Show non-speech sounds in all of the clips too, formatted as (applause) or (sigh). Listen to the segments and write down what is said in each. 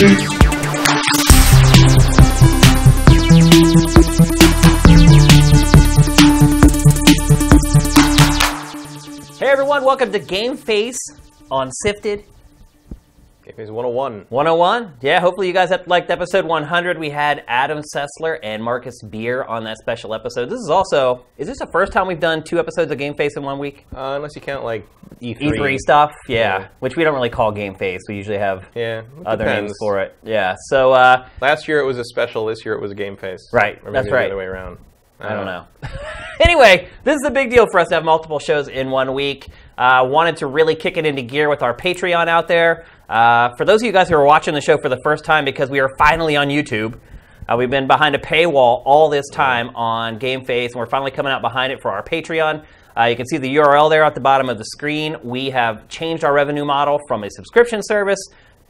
Hey everyone, welcome to Game Face on Sifted Game Face 101. 101. Yeah, hopefully you guys liked episode 100. We had Adam Sessler and Marcus Beer on that special episode. This is also, is this the first time we've done two episodes of Game Face in one week? Uh, unless you count like E3. E3 stuff, yeah, Yeah. which we don't really call Game Face. We usually have Yeah, other depends. names for it. Yeah, so uh, Last year it was a special. This year it was a Game Face. Right, Or maybe that's the right. other way around. I don't know. (laughs) anyway, this is a big deal for us to have multiple shows in one week. Uh, wanted to really kick it into gear with our Patreon out there. Uh, for those of you guys who are watching the show for the first time, because we are finally on YouTube, uh, we've been behind a paywall all this time on Game Face, and we're finally coming out behind it for our Patreon. Uh, you can see the URL there at the bottom of the screen. We have changed our revenue model from a subscription service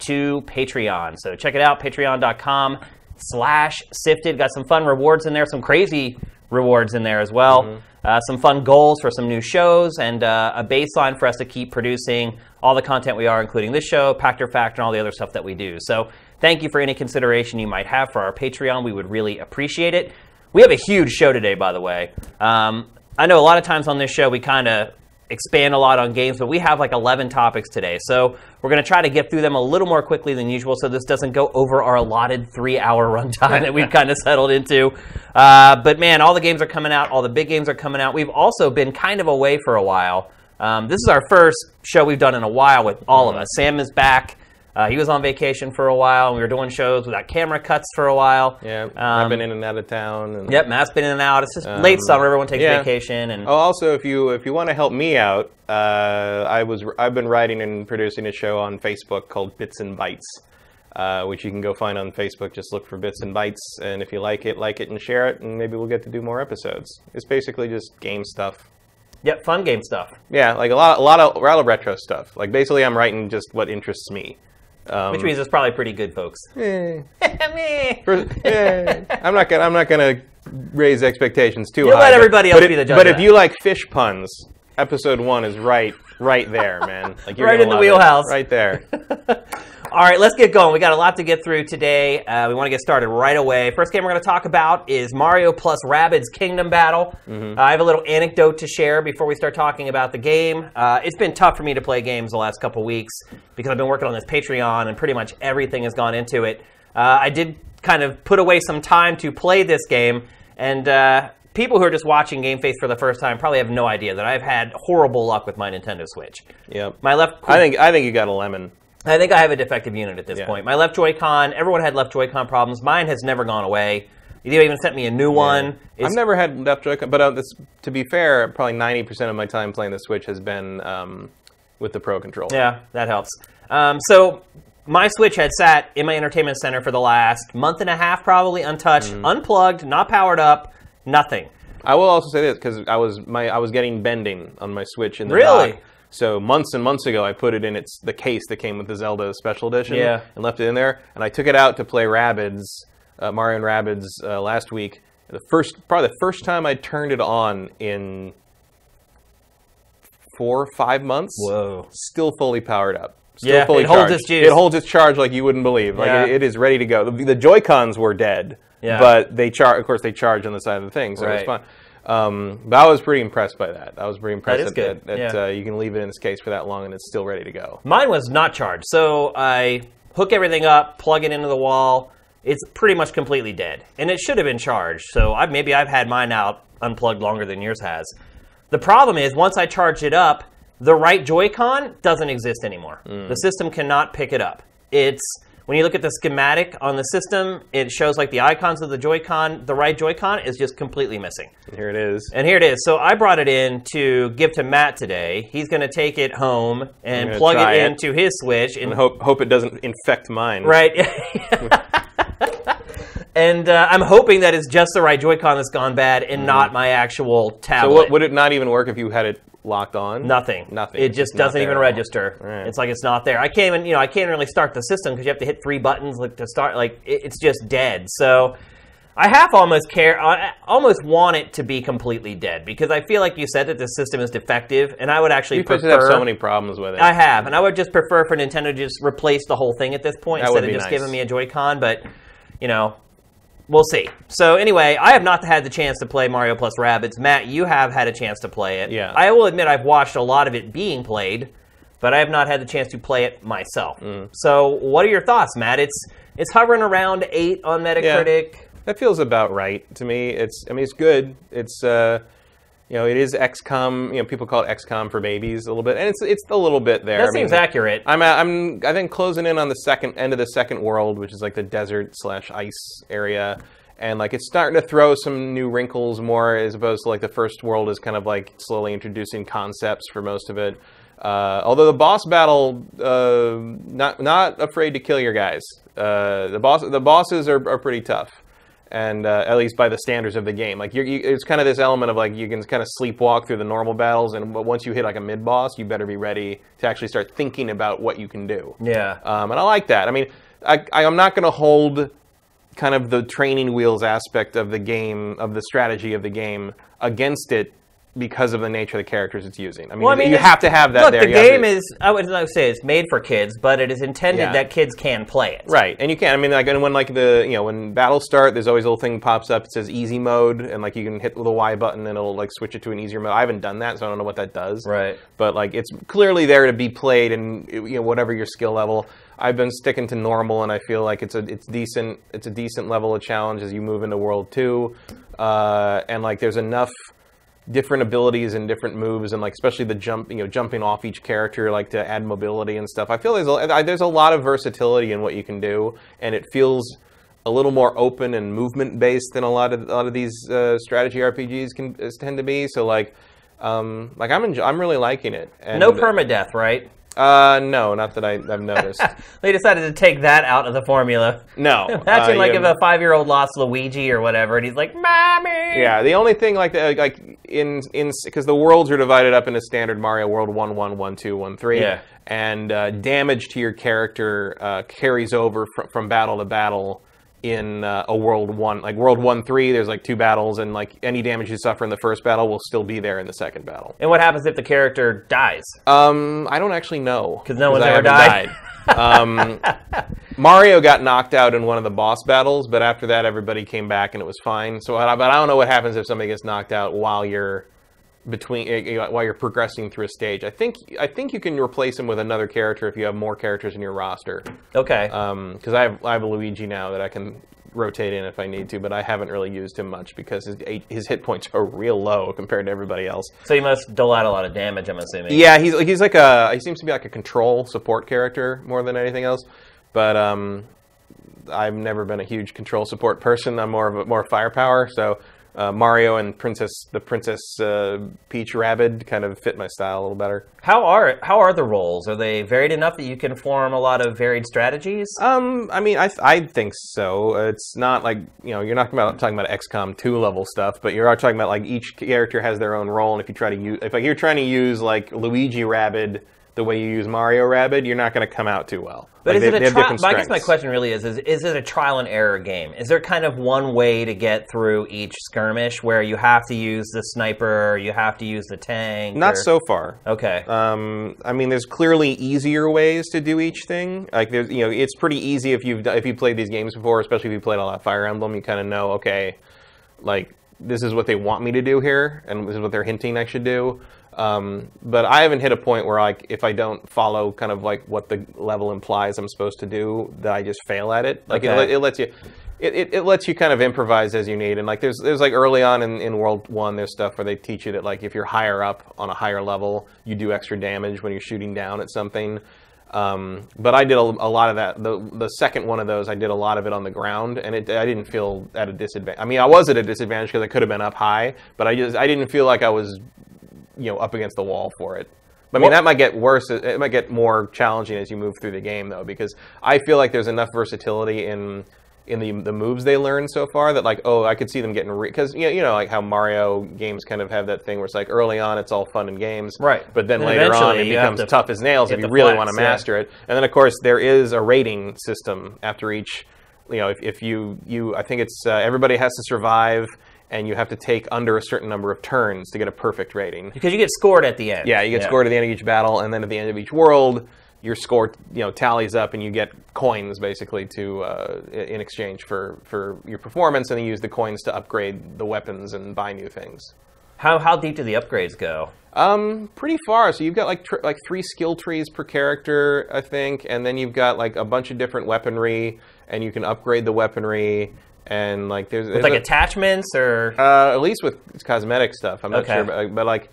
to Patreon. So check it out, patreon.com slash sifted. Got some fun rewards in there, some crazy rewards in there as well. Uh, some fun goals for some new shows and uh, a baseline for us to keep producing all the content we are, including this show, Pactor Factor, and all the other stuff that we do. So thank you for any consideration you might have for our Patreon. We would really appreciate it. We have a huge show today, by the way. Um, I know a lot of times on this show we kind of expand a lot on games, but we have like 11 topics today. So we're going to try to get through them a little more quickly than usual so this doesn't go over our allotted three hour runtime (laughs) that we've kind of settled into. Uh, but man, all the games are coming out, all the big games are coming out. We've also been kind of away for a while. Um, this is our first show we've done in a while with all of us. Sam is back. Uh, he was on vacation for a while, and we were doing shows without camera cuts for a while. Yeah, Um, I've been in and out of town. And, Yep, Matt's been in and out. It's just late Um, summer. Everyone takes yeah. vacation, and Oh, also, if you if you want to help me out, uh, I was I've been writing and producing a show on Facebook called Bits and Bytes, uh, which you can go find on Facebook. Just look for Bits and Bytes, and if you like it, like it and share it, and maybe we'll get to do more episodes. It's basically just game stuff. yep, fun game stuff. Yeah, like a lot, a lot of, a lot of retro stuff. Like basically, I'm writing just what interests me. Um, Which means it's probably pretty good, folks. eh, for- eh, I'm not gonna, I'm not gonna raise expectations too You'll high. let but- everybody else but be if- the judge But if that. you like fish puns, episode one is right, right there, man. Like you're Right in the love it. wheelhouse. right there. (laughs) All right, let's get going. We got a lot to get through today. Uh, we want to get started right away. First game we're going to talk about is Mario plus Rabbids Kingdom Battle. Mm-hmm. Uh, I have a little anecdote to share before we start talking about the game. Uh, it's been tough for me to play games the last couple weeks because I've been working on this Patreon and pretty much everything has gone into it. Uh, I did kind of put away some time to play this game, and uh, people who are just watching Game Face for the first time probably have no idea that I've had horrible luck with my Nintendo Switch. Yep. My left I think, I think you got a lemon. I think I have a defective unit at this Yeah. point. My left Joy-Con, everyone had left Joy-Con problems. Mine has never gone away. You even sent me a new one. I've never had left Joy-Con, but uh, this, to be fair, probably 90% of my time playing the Switch has been um, with the Pro Controller. Yeah, that helps. Um, so my Switch had sat in my entertainment center for the last month and a half, probably untouched, Mm-hmm. unplugged, not powered up, nothing. I will also say this because I was my I was getting bending on my Switch in the Really? dock. So months and months ago, I put it in its the case that came with the Zelda Special Edition, Yeah. and left it in there. And I took it out to play Rabbids, uh, Mario and Rabbids uh, last week. The first, probably the first time I turned it on in four or five months. Whoa. Still fully powered up. Still Yeah, fully it holds charged. its juice. It holds its charge like you wouldn't believe. Like Yeah. it, it is ready to go. The, the Joy Cons were dead, Yeah. but they charge. Of course, they charge on the side of the thing, so Right. it's fun. Um, but I was pretty impressed by that. I was pretty impressed that, good, that, yeah. uh, you can leave it in this case for that long and it's still ready to go. Mine was not charged. So I hook everything up, plug it into the wall. It's pretty much completely dead. And it should have been charged. So I, maybe I've had mine out unplugged longer than yours has. The problem is, once I charged it up, the right Joy-Con doesn't exist anymore. The system cannot pick it up. It's when you look at the schematic on the system, it shows like the icons of the Joy-Con. The right Joy-Con is just completely missing. And here it is. And here it is. So I brought it in to give to Matt today. He's going to take it home and plug it, it. into his Switch. And And hope hope it doesn't infect mine. right. (laughs) (laughs) and uh, I'm hoping that it's just the right Joy-Con that's gone bad and not my actual tablet. Mm-hmm. So what, would it not even work if you had it locked on? Nothing. Nothing. It just doesn't even register. Right. It's like it's not there. I can't even, you know, I can't really start the system because you have to hit three buttons like to start. Like it, it's just dead. So I half almost care, I almost want it to be completely dead because I feel like you said that the system is defective, and I would actually You have prefer. so many problems with it. I have, and I would just prefer for Nintendo to just replace the whole thing at this point That instead of just nice. giving me a Joy-Con. But you know, we'll see. So anyway, I have not had the chance to play Mario Plus Rabbids. Matt, you have had a chance to play it. Yeah. I will admit I've watched a lot of it being played, but I have not had the chance to play it myself. Mm. So what are your thoughts, Matt? It's it's hovering around eight on Metacritic. That feels about right to me. It's I mean it's good. It's uh you know, it is XCOM. You know, people call it XCOM for babies a little bit, and it's it's a little bit there. That I mean, seems accurate. I'm I'm I think closing in on the second end of the second world, which is like the desert slash ice area, and like it's starting to throw some new wrinkles more as opposed to like the first world is kind of like slowly introducing concepts for most of it. Uh, although the boss battle, uh, not not afraid to kill your guys. Uh, the boss the bosses are, are pretty tough and uh, at least by the standards of the game. Like you're, you, it's kind of this element of like you can kind of sleepwalk through the normal battles, and but once you hit like a mid boss, you better be ready to actually start thinking about what you can do. Yeah. Um, and I like that. I mean, I, I am not going to hold kind of the training wheels aspect of the game of the strategy of the game against it because of the nature of the characters it's using. I mean, Well, I mean, you have to have that Look, there. the You game to- is, I would not say it's made for kids, but it is intended Yeah. that kids can play it. Right, and you can. I mean, like, and when like the you know when battles start, there's always a little thing pops up. It says easy mode, and like you can hit with Y button, and it'll like switch it to an easier mode. I haven't done that, so I don't know what that does. Right. But like, it's clearly there to be played, and you know whatever your skill level. I've been sticking to normal, and I feel like it's a it's decent it's a decent level of challenge as you move into World Two, uh, and like there's enough different abilities and different moves and like especially the jump you know jumping off each character like to add mobility and stuff. I feel there's a, I- there's a lot of versatility in what you can do and it feels a little more open and movement based than a lot of a lot of these uh, strategy rpgs can tend to be. So like um, like i'm enjoy- i'm really liking it. And, No permadeath, right? Uh no not that I, i've noticed (laughs) They decided to take that out of the formula. no (laughs) Imagine uh, like if a five-year-old lost Luigi or whatever, and he's like, "Mommy." Yeah, the only thing like that, like in in because the worlds are divided up into standard Mario World one one one two one three. Yeah. And uh, damage to your character uh, carries over fr- from battle to battle in uh, a World one. Like World one three, there's like two battles, and like any damage you suffer in the first battle will still be there in the second battle. And what happens if the character dies? Um, I don't actually know because no one's I ever died. died. um, (laughs) Mario got knocked out in one of the boss battles, but after that, everybody came back and it was fine. So, but I don't know what happens if somebody gets knocked out while you're between eh, while you're progressing through a stage. I think I think you can replace him with another character if you have more characters in your roster. Okay. Because I have I have a Luigi now that I can rotate in if I need to, but I haven't really used him much because his his hit points are real low compared to everybody else. so he must dole out a lot of damage, I'm assuming. Yeah, he's he's like a he seems to be like a control support character more than anything else. But um, I've never been a huge control support person. I'm more of a, more firepower. So uh, Mario and Princess the Princess uh, Peach Rabbid kind of fit my style a little better. How are how are the roles? Are they varied enough that you can form a lot of varied strategies? Um, I mean, I I think so. It's not like you know you're not about talking about XCOM two level stuff, but you're talking about like each character has their own role, and if you try to use if like, you're trying to use like Luigi Rabbid the way you use Mario Rabbid, you're not going to come out too well. But Like, is they- it a trial? I guess my question really is: is is it a trial and error game? Is there kind of one way to get through each skirmish where you have to use the sniper, or you have to use the tank? Not or- so far. Okay. Um, I mean, there's clearly easier ways to do each thing. Like, there's, you know, it's pretty easy if you've if you played these games before, especially if you played a lot of Fire Emblem. You kind of know, okay, like this is what they want me to do here, and this is what they're hinting I should do. Um, but I haven't hit a point where, like, if I don't follow kind of like what the level implies I'm supposed to do, that I just fail at it. Like, it, Okay. let- it lets you. It, it, it lets you kind of improvise as you need, and like there's there's like early on in, in World One, there's stuff where they teach you that like if you're higher up on a higher level, you do extra damage when you're shooting down at something. Um, but I did a, a lot of that. The the second one of those, I did a lot of it on the ground, and it, I didn't feel at a disadvantage. I mean, I was at a disadvantage because I could have been up high, but I just I didn't feel like I was, you know, up against the wall for it. But, I mean, Well- that might get worse. It might get more challenging as you move through the game, though, because I feel like there's enough versatility in in the the moves they learned so far that like, oh, I could see them getting because you know, you know like how Mario games kind of have that thing where it's like early on it's all fun and games, Right. But then And later on it becomes to- tough as nails if you really want to yeah. master it. And then of course there is a rating system after each you know, if, if you you I think it's uh, everybody has to survive, and you have to take under a certain number of turns to get a perfect rating. Because you get scored at the end. Yeah, you get scored at the end of each battle, and then at the end of each world, your score you know tallies up, and you get coins basically to uh, in exchange for for your performance, and then you use the coins to upgrade the weapons and buy new things. How how deep do the upgrades go? Um, pretty far. So you've got like tr- like three skill trees per character, I think, and then you've got like a bunch of different weaponry, and you can upgrade the weaponry, and like there's, With there's like a- attachments or uh, at least with cosmetic stuff. I'm not Okay. sure, but, but like,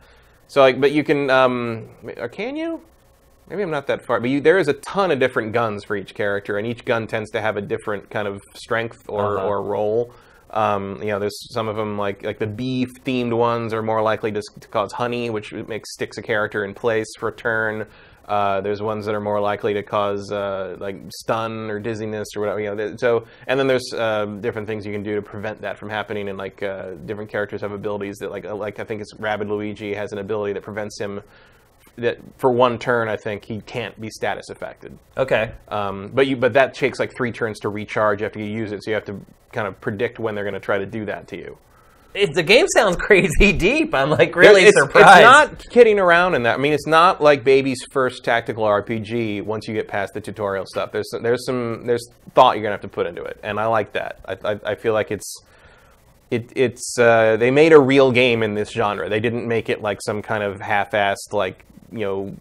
so like, but you can, um, or can you? Maybe I'm not that far, but you, there is a ton of different guns for each character, and each gun tends to have a different kind of strength or, Uh-huh. or role. Um, you know, there's some of them like like the beef themed ones are more likely to, to cause honey, which makes sticks a character in place for a turn. Uh, there's ones that are more likely to cause uh, like stun or dizziness or whatever. You know, so and then there's uh, different things you can do to prevent that from happening. And like uh, different characters have abilities that like uh, like I think it's Rabbid Luigi has an ability that prevents him that for one turn I think he can't be status affected. okay. Um, but you but that takes like three turns to recharge after you use it, so you have to kind of predict when they're going to try to do that to you. It, the game sounds (laughs) crazy deep. I'm like really it's, surprised. It's not kidding around in that. I mean, it's not like baby's first tactical RPG. Once you get past the tutorial stuff, there's there's some there's thought you're gonna have to put into it, and I like that. I I, I feel like it's. It, it's uh, they made a real game in this genre. They didn't make it like some kind of half-assed like you know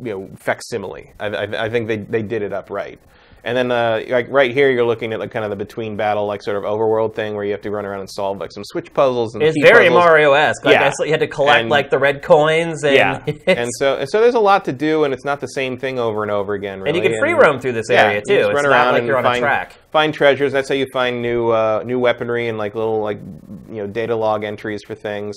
you know facsimile. I, I, I think they, they did it up right. And then uh, like right here, you're looking at like kind of the between battle like sort of overworld thing where you have to run around and solve like some switch puzzles and It's very puzzles. Mario-esque. Like Yeah. You had to collect And- like the red coins and Yeah, (laughs) and so and so there's a lot to do, and it's not the same thing over and over again. Really. and you can free roam through this yeah, area you too. It's run not around like you're on find, a track. Find treasures. That's how you find new uh, new weaponry and like little like you know data log entries for things.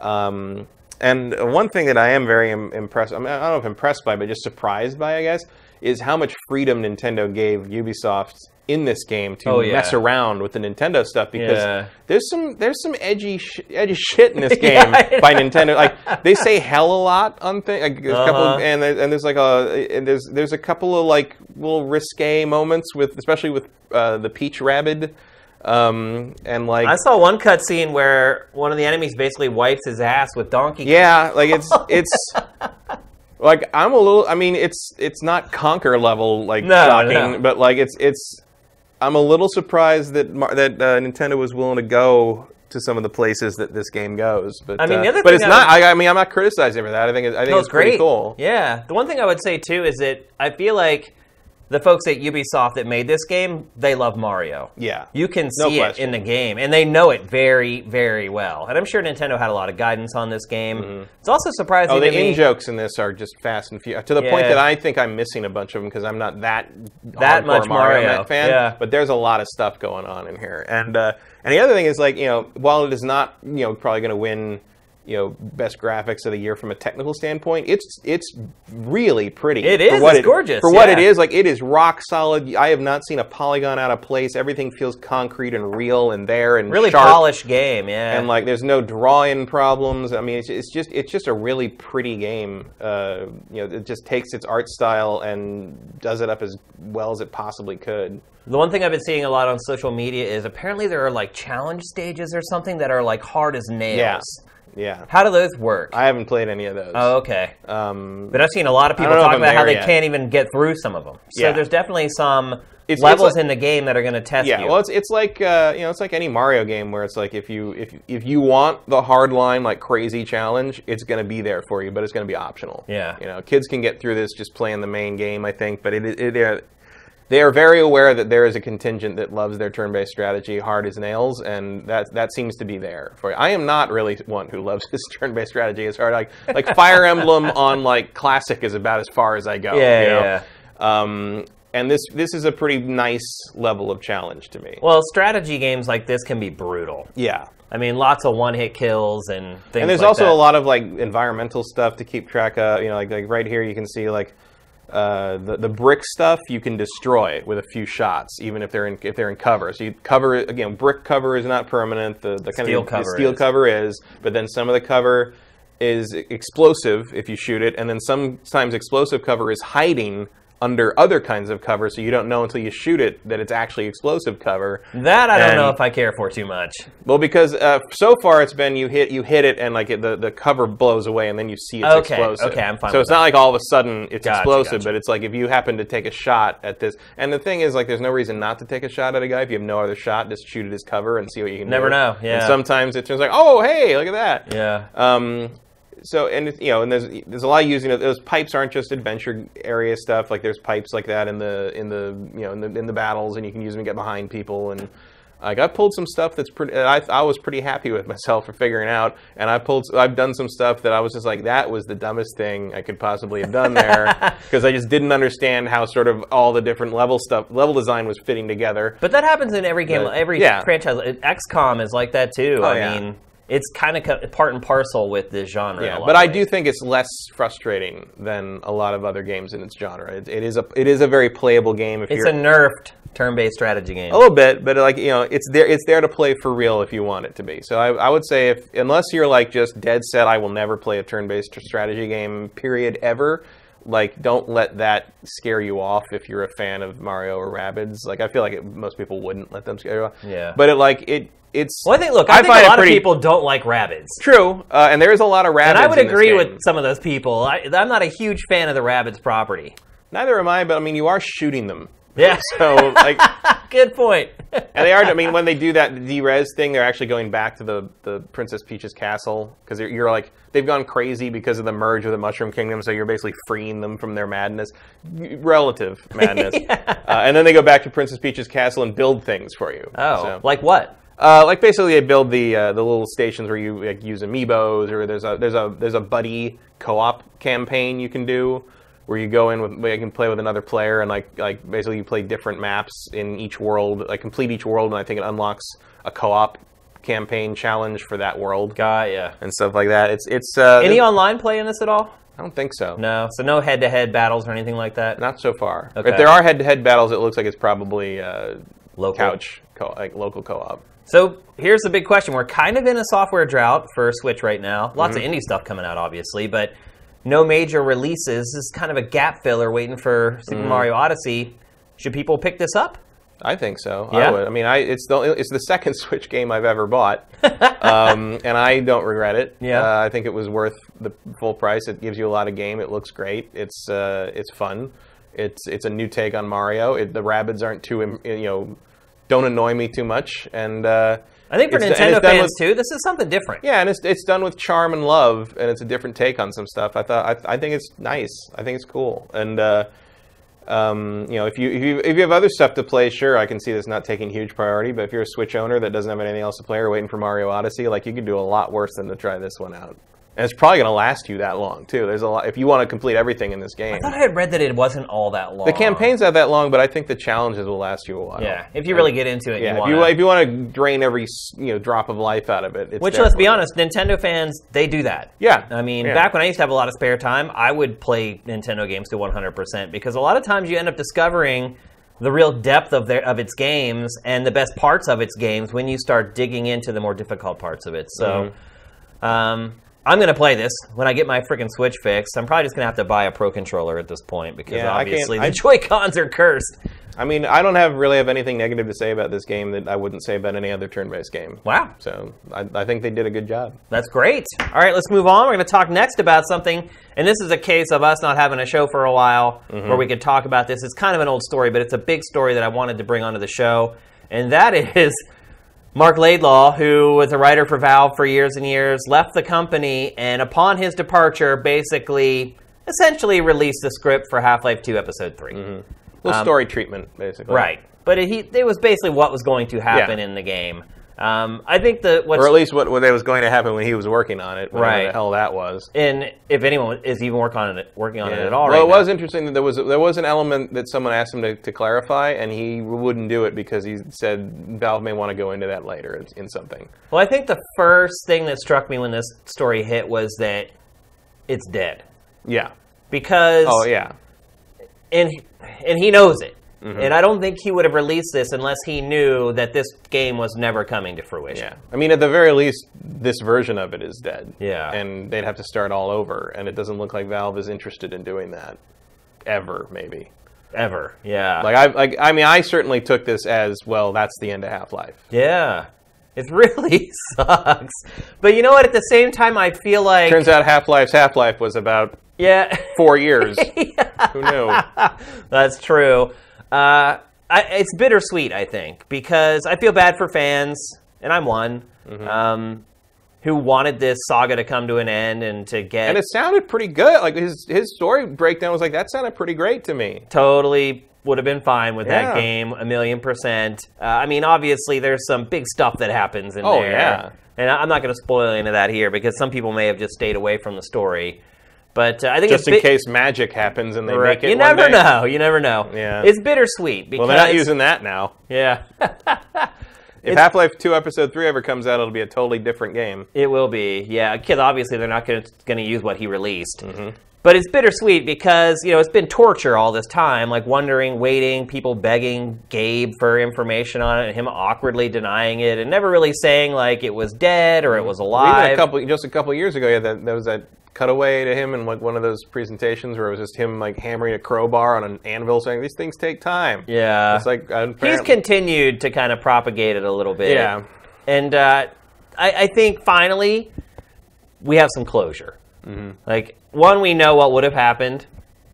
Um, and one thing that I am very Im- impressed, I, mean, I don't know if impressed by, but just surprised by, I guess, is how much freedom Nintendo gave Ubisoft in this game to Oh, yeah. mess around with the Nintendo stuff because Yeah. there's some there's some edgy sh- edgy shit in this (laughs) game I by Nintendo. Like they say hell a lot on things. Like, there's a couple, Uh-huh. of, and there, and there's like a and there's there's a couple of like little risque moments with especially with uh, the Peach Rabbid, um, and like I saw one cutscene where one of the enemies basically wipes his ass with Donkey. Yeah, like it's (laughs) it's. Like I'm a little. I mean, it's it's not Conker level like No, shocking, no. but like it's it's. I'm a little surprised that Mar- that uh, Nintendo was willing to go to some of the places that this game goes. But I mean, the uh, other but thing it's I not. would- I, I mean, I'm not criticizing for that. I think it, I think No, it's, pretty great. cool. Yeah. The one thing I would say too is that I feel like the folks at Ubisoft that made this game, they love Mario. Yeah. You can No see it question. in the game, and they know it very, very well. And I'm sure Nintendo had a lot of guidance on this game. It's also surprising Oh, the in jokes in this are just fast and furious to the point that I think I'm missing a bunch of them because I'm not that That much Mario, Mario, fan. yeah. But there's a lot of stuff going on in here, and uh, and the other thing is like you know while it is not you know probably going to win you know best graphics of the year from a technical standpoint, it's it's really pretty. It is, what it's gorgeous, for what it yeah. is. Like it is rock solid. I have not seen a polygon out of place. Everything feels concrete and real and there and really sharp polished game. Yeah. and like there's no draw-in problems. I mean, it's, it's just it's just a really pretty game. Uh, you know, it just takes its art style and does it up as well as it possibly could. The one thing I've been seeing a lot on social media is apparently there are like challenge stages or something that are like hard as nails. Yeah, yeah. How do those work? I haven't played any of those. oh, okay. Um, But I've seen a lot of people talk about how they yet. can't even get through some of them. So Yeah. there's definitely some it's levels like- in the game that are going to test yeah, you. well, it's it's like uh, you know, it's like any Mario game where it's like if you if if you want the hard line like crazy challenge, it's going to be there for you, but it's going to be optional. Yeah. you know, kids can get through this just playing the main game, I think, but it, it they're they are very aware that there is a contingent that loves their turn-based strategy hard as nails, and that that seems to be there for you. I am not really one who loves (laughs) his turn-based strategy as hard. Like like Fire Emblem on like classic is about as far as I go. Yeah, you know? yeah, Um, and this this is a pretty nice level of challenge to me. well, strategy games like this can be brutal. Yeah. I mean, lots of one-hit kills and things. And there's like also that. a lot of like environmental stuff to keep track of. You know, like like right here you can see like uh, the the brick stuff you can destroy with a few shots, even if they're in if they're in cover. So you cover again, brick cover is not permanent. The the kind Steel of cover the steel is. cover is, but then some of the cover is explosive if you shoot it, and then sometimes explosive cover is hiding under other kinds of cover, so you don't know until you shoot it that it's actually explosive cover. That I don't And- know if I care for too much. Well, because uh, so far it's been you hit you hit it and like it, the the cover blows away and then you see it's Okay, explosive. okay, I'm fine So it's not like all of a sudden it's Gotcha, explosive, gotcha. but it's like if you happen to take a shot at this, and the thing is like there's no reason not to take a shot at a guy if you have no other shot, just shoot at his cover and see what you can Never do. know, And yeah. sometimes it turns like oh hey look at that. Yeah. Um, so and you know, and there's there's a lot of using of those pipes aren't just adventure area stuff. Like there's pipes like that in the in the you know in the in the battles, and you can use them to get behind people. And like I pulled some stuff that's pretty. I I was pretty happy with myself for figuring out. And I pulled I've done some stuff that I was just like that was the dumbest thing I could possibly have done there (laughs) because I just didn't understand how sort of all the different level stuff level design was fitting together. But that happens in every game, But, every yeah. franchise. XCOM is like that too. Oh, I Oh, yeah. mean, it's kind of part and parcel with this genre. Yeah, but I do think it's less frustrating than a lot of other games in its genre. It, it is a it is a very playable game if It's a nerfed turn-based strategy game. a little bit, but like you know, it's there it's there to play for real if you want it to be. So I, I would say if unless you're like just dead set, I will never play a turn-based strategy game. Period. Ever. Like, don't let that scare you off if you're a fan of Mario or Rabbids. Like, I feel like it, most people wouldn't let them scare you off. Yeah. But it like it it's. Well, I think. Look, I, think find a lot pretty- of people don't like Rabbids, True, uh, and there is a lot of Rabbids. and I would agree with some of those people. I, I'm not a huge fan of the Rabbids property. Neither am I, but I mean, you are shooting them. Yeah. (laughs) So, like, (laughs) Good point. (laughs) and they are. I mean, when they do that derez thing, they're actually going back to the, the Princess Peach's castle because you're, you're like they've gone crazy because of the merge with the Mushroom Kingdom. So you're basically freeing them from their madness, relative (laughs) madness. uh, and then they go back to Princess Peach's castle and build things for you. oh, So- like what? uh, like basically they build the uh, the little stations where you like, use amiibos or there's a there's a there's a buddy co-op campaign you can do where you go in with where you can play with another player and like like basically you play different maps in each world like complete each world and I think it unlocks a co-op campaign challenge for that world Got ya. and stuff like that. It's it's uh, Any online play in this at all? I don't think so. No. So no head-to-head battles or anything like that. Not so far. Okay. If there are head-to-head battles, it looks like it's probably uh, Local. couch co- like local co-op. So here's the big question: We're kind of in a software drought for Switch right now. Lots Mm-hmm. of indie stuff coming out, obviously, but no major releases. This is kind of a gap filler waiting for Mm. Super Mario Odyssey. Should people pick this up? I think so. Yeah? I would. I mean, I it's the it's the second (laughs) Switch game I've ever bought, um, (laughs) and I don't regret it. Yeah. uh, I think it was worth the full price. It gives you a lot of game. It looks great. It's uh, it's fun. It's it's a new take on Mario. It, the Rabbids aren't too you know don't annoy me too much, and uh, I think for it's- Nintendo fans with- too, this is something different. yeah, and it's it's done with charm and love, and it's a different take on some stuff. I thought I, I think it's nice. I think it's cool, and uh, um, you know, if you if you if you have other stuff to play, sure, I can see this not taking huge priority. But if you're a Switch owner that doesn't have anything else to play or waiting for Mario Odyssey, like you could do a lot worse than to try this one out. And it's probably going to last you that long too. There's a lot if you want to complete everything in this game. I thought I had read that it wasn't all that long. The campaign's not that long, but I think the challenges will last you a while. Yeah, if you really get into it, Yeah, you if you if you want to drain every you know drop of life out of it, it's Which, let's be honest, Nintendo fans they do that. Yeah, I mean, yeah. back when I used to have a lot of spare time, I would play Nintendo games to 100% because a lot of times you end up discovering the real depth of their of its games and the best parts of its games when you start digging into the more difficult parts of it. So, Mm-hmm. um, I'm going to play this when I get my freaking Switch fixed. I'm probably just going to have to buy a Pro controller at this point because Yeah, I can't- obviously I- (laughs) the Joy Cons are cursed. I mean, I don't have really have anything negative to say about this game that I wouldn't say about any other turn-based game. Wow. So I, I think they did a good job. That's great. All right, let's move on. We're going to talk next about something, and this is a case of us not having a show for a while mm-hmm. where we could talk about this. It's kind of an old story, but it's a big story that I wanted to bring onto the show, and that (laughs) is Marc Laidlaw, who was a writer for Valve for years and years, left the company, and upon his departure, basically, essentially released the script for Half Life 2 Episode 3. little story treatment, basically. Um, Right. But it, he, it was basically what was going to happen Yeah. in the game. Um, I think that what's Or at least what, what was going to happen when he was working on it. Whatever Right. the hell that was. and if anyone is even working on it, working on it at all, well, right it now. was interesting that there was there was an element that someone asked him to, to clarify, and he wouldn't do it because he said Valve may want to go into that later in, in something. Well, I think the first thing that struck me when this story hit was that it's dead Yeah. because Oh yeah. and and he knows it. Mm-hmm. And I don't think he would have released this unless he knew that this game was never coming to fruition. Yeah. I mean, at the very least, this version of it is dead. Yeah. And they'd have to start all over, and it doesn't look like Valve is interested in doing that. Ever, maybe. ever. Yeah. Like I like I mean I certainly took this as well. That's the end of Half Life. yeah. It really (laughs) sucks. But you know what? At the same time, I feel like. Turns out Half Life's Half Life was about yeah. four years. (laughs) Who knew? (laughs) That's true. Uh, I, it's bittersweet, I think, because I feel bad for fans, and I'm one, Mm-hmm. um, who wanted this saga to come to an end and to get And it sounded pretty good. Like his his story breakdown was like that sounded pretty great to me. totally would have been fine with that game a million percent. Uh, I mean, obviously, there's some big stuff that happens in Oh, there. yeah. And I'm not going to spoil any of that here because some people may have just stayed away from the story. But uh, I think Just in bit- case magic happens and they Right. make it. You never day. know. You never know. Yeah. It's bittersweet because Well, they're not using that now. yeah. (laughs) If Half Life Two Episode Three ever comes out, it'll be a totally different game. It will be, yeah. Because obviously they're not going to use what he released. Mm-hmm. But it's bittersweet because you know it's been torture all this time, like wondering, waiting, people begging Gabe for information on it, and him awkwardly denying it, and never really saying like it was dead or it was Even alive. a couple, just a couple years ago, yeah, that there was that cutaway to him in like one of those presentations where it was just him like hammering a crowbar on an anvil, saying these things take time. yeah, It's like he's continued to kind of propagate it a little bit. Yeah. and uh, I, I think finally we have some closure. Mm-hmm. Like one, we know what would have happened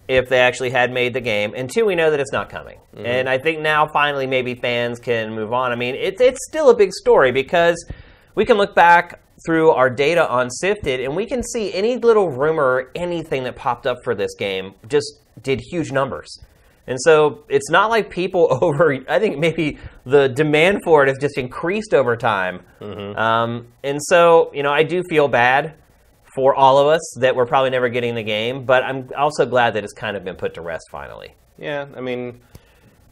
if they actually had made the game, and two, we know that it's not coming. Mm-hmm. And I think now finally maybe fans can move on. I mean, it's it's still a big story because we can look back through our data on Sifted, and we can see any little rumor, or anything that popped up for this game just did huge numbers. And so it's not like people (laughs) over. I think maybe the demand for it has just increased over time. Mm-hmm. Um, and so you know, I do feel bad for all of us that we're probably never getting the game, but I'm also glad that it's kind of been put to rest finally. Yeah, I mean,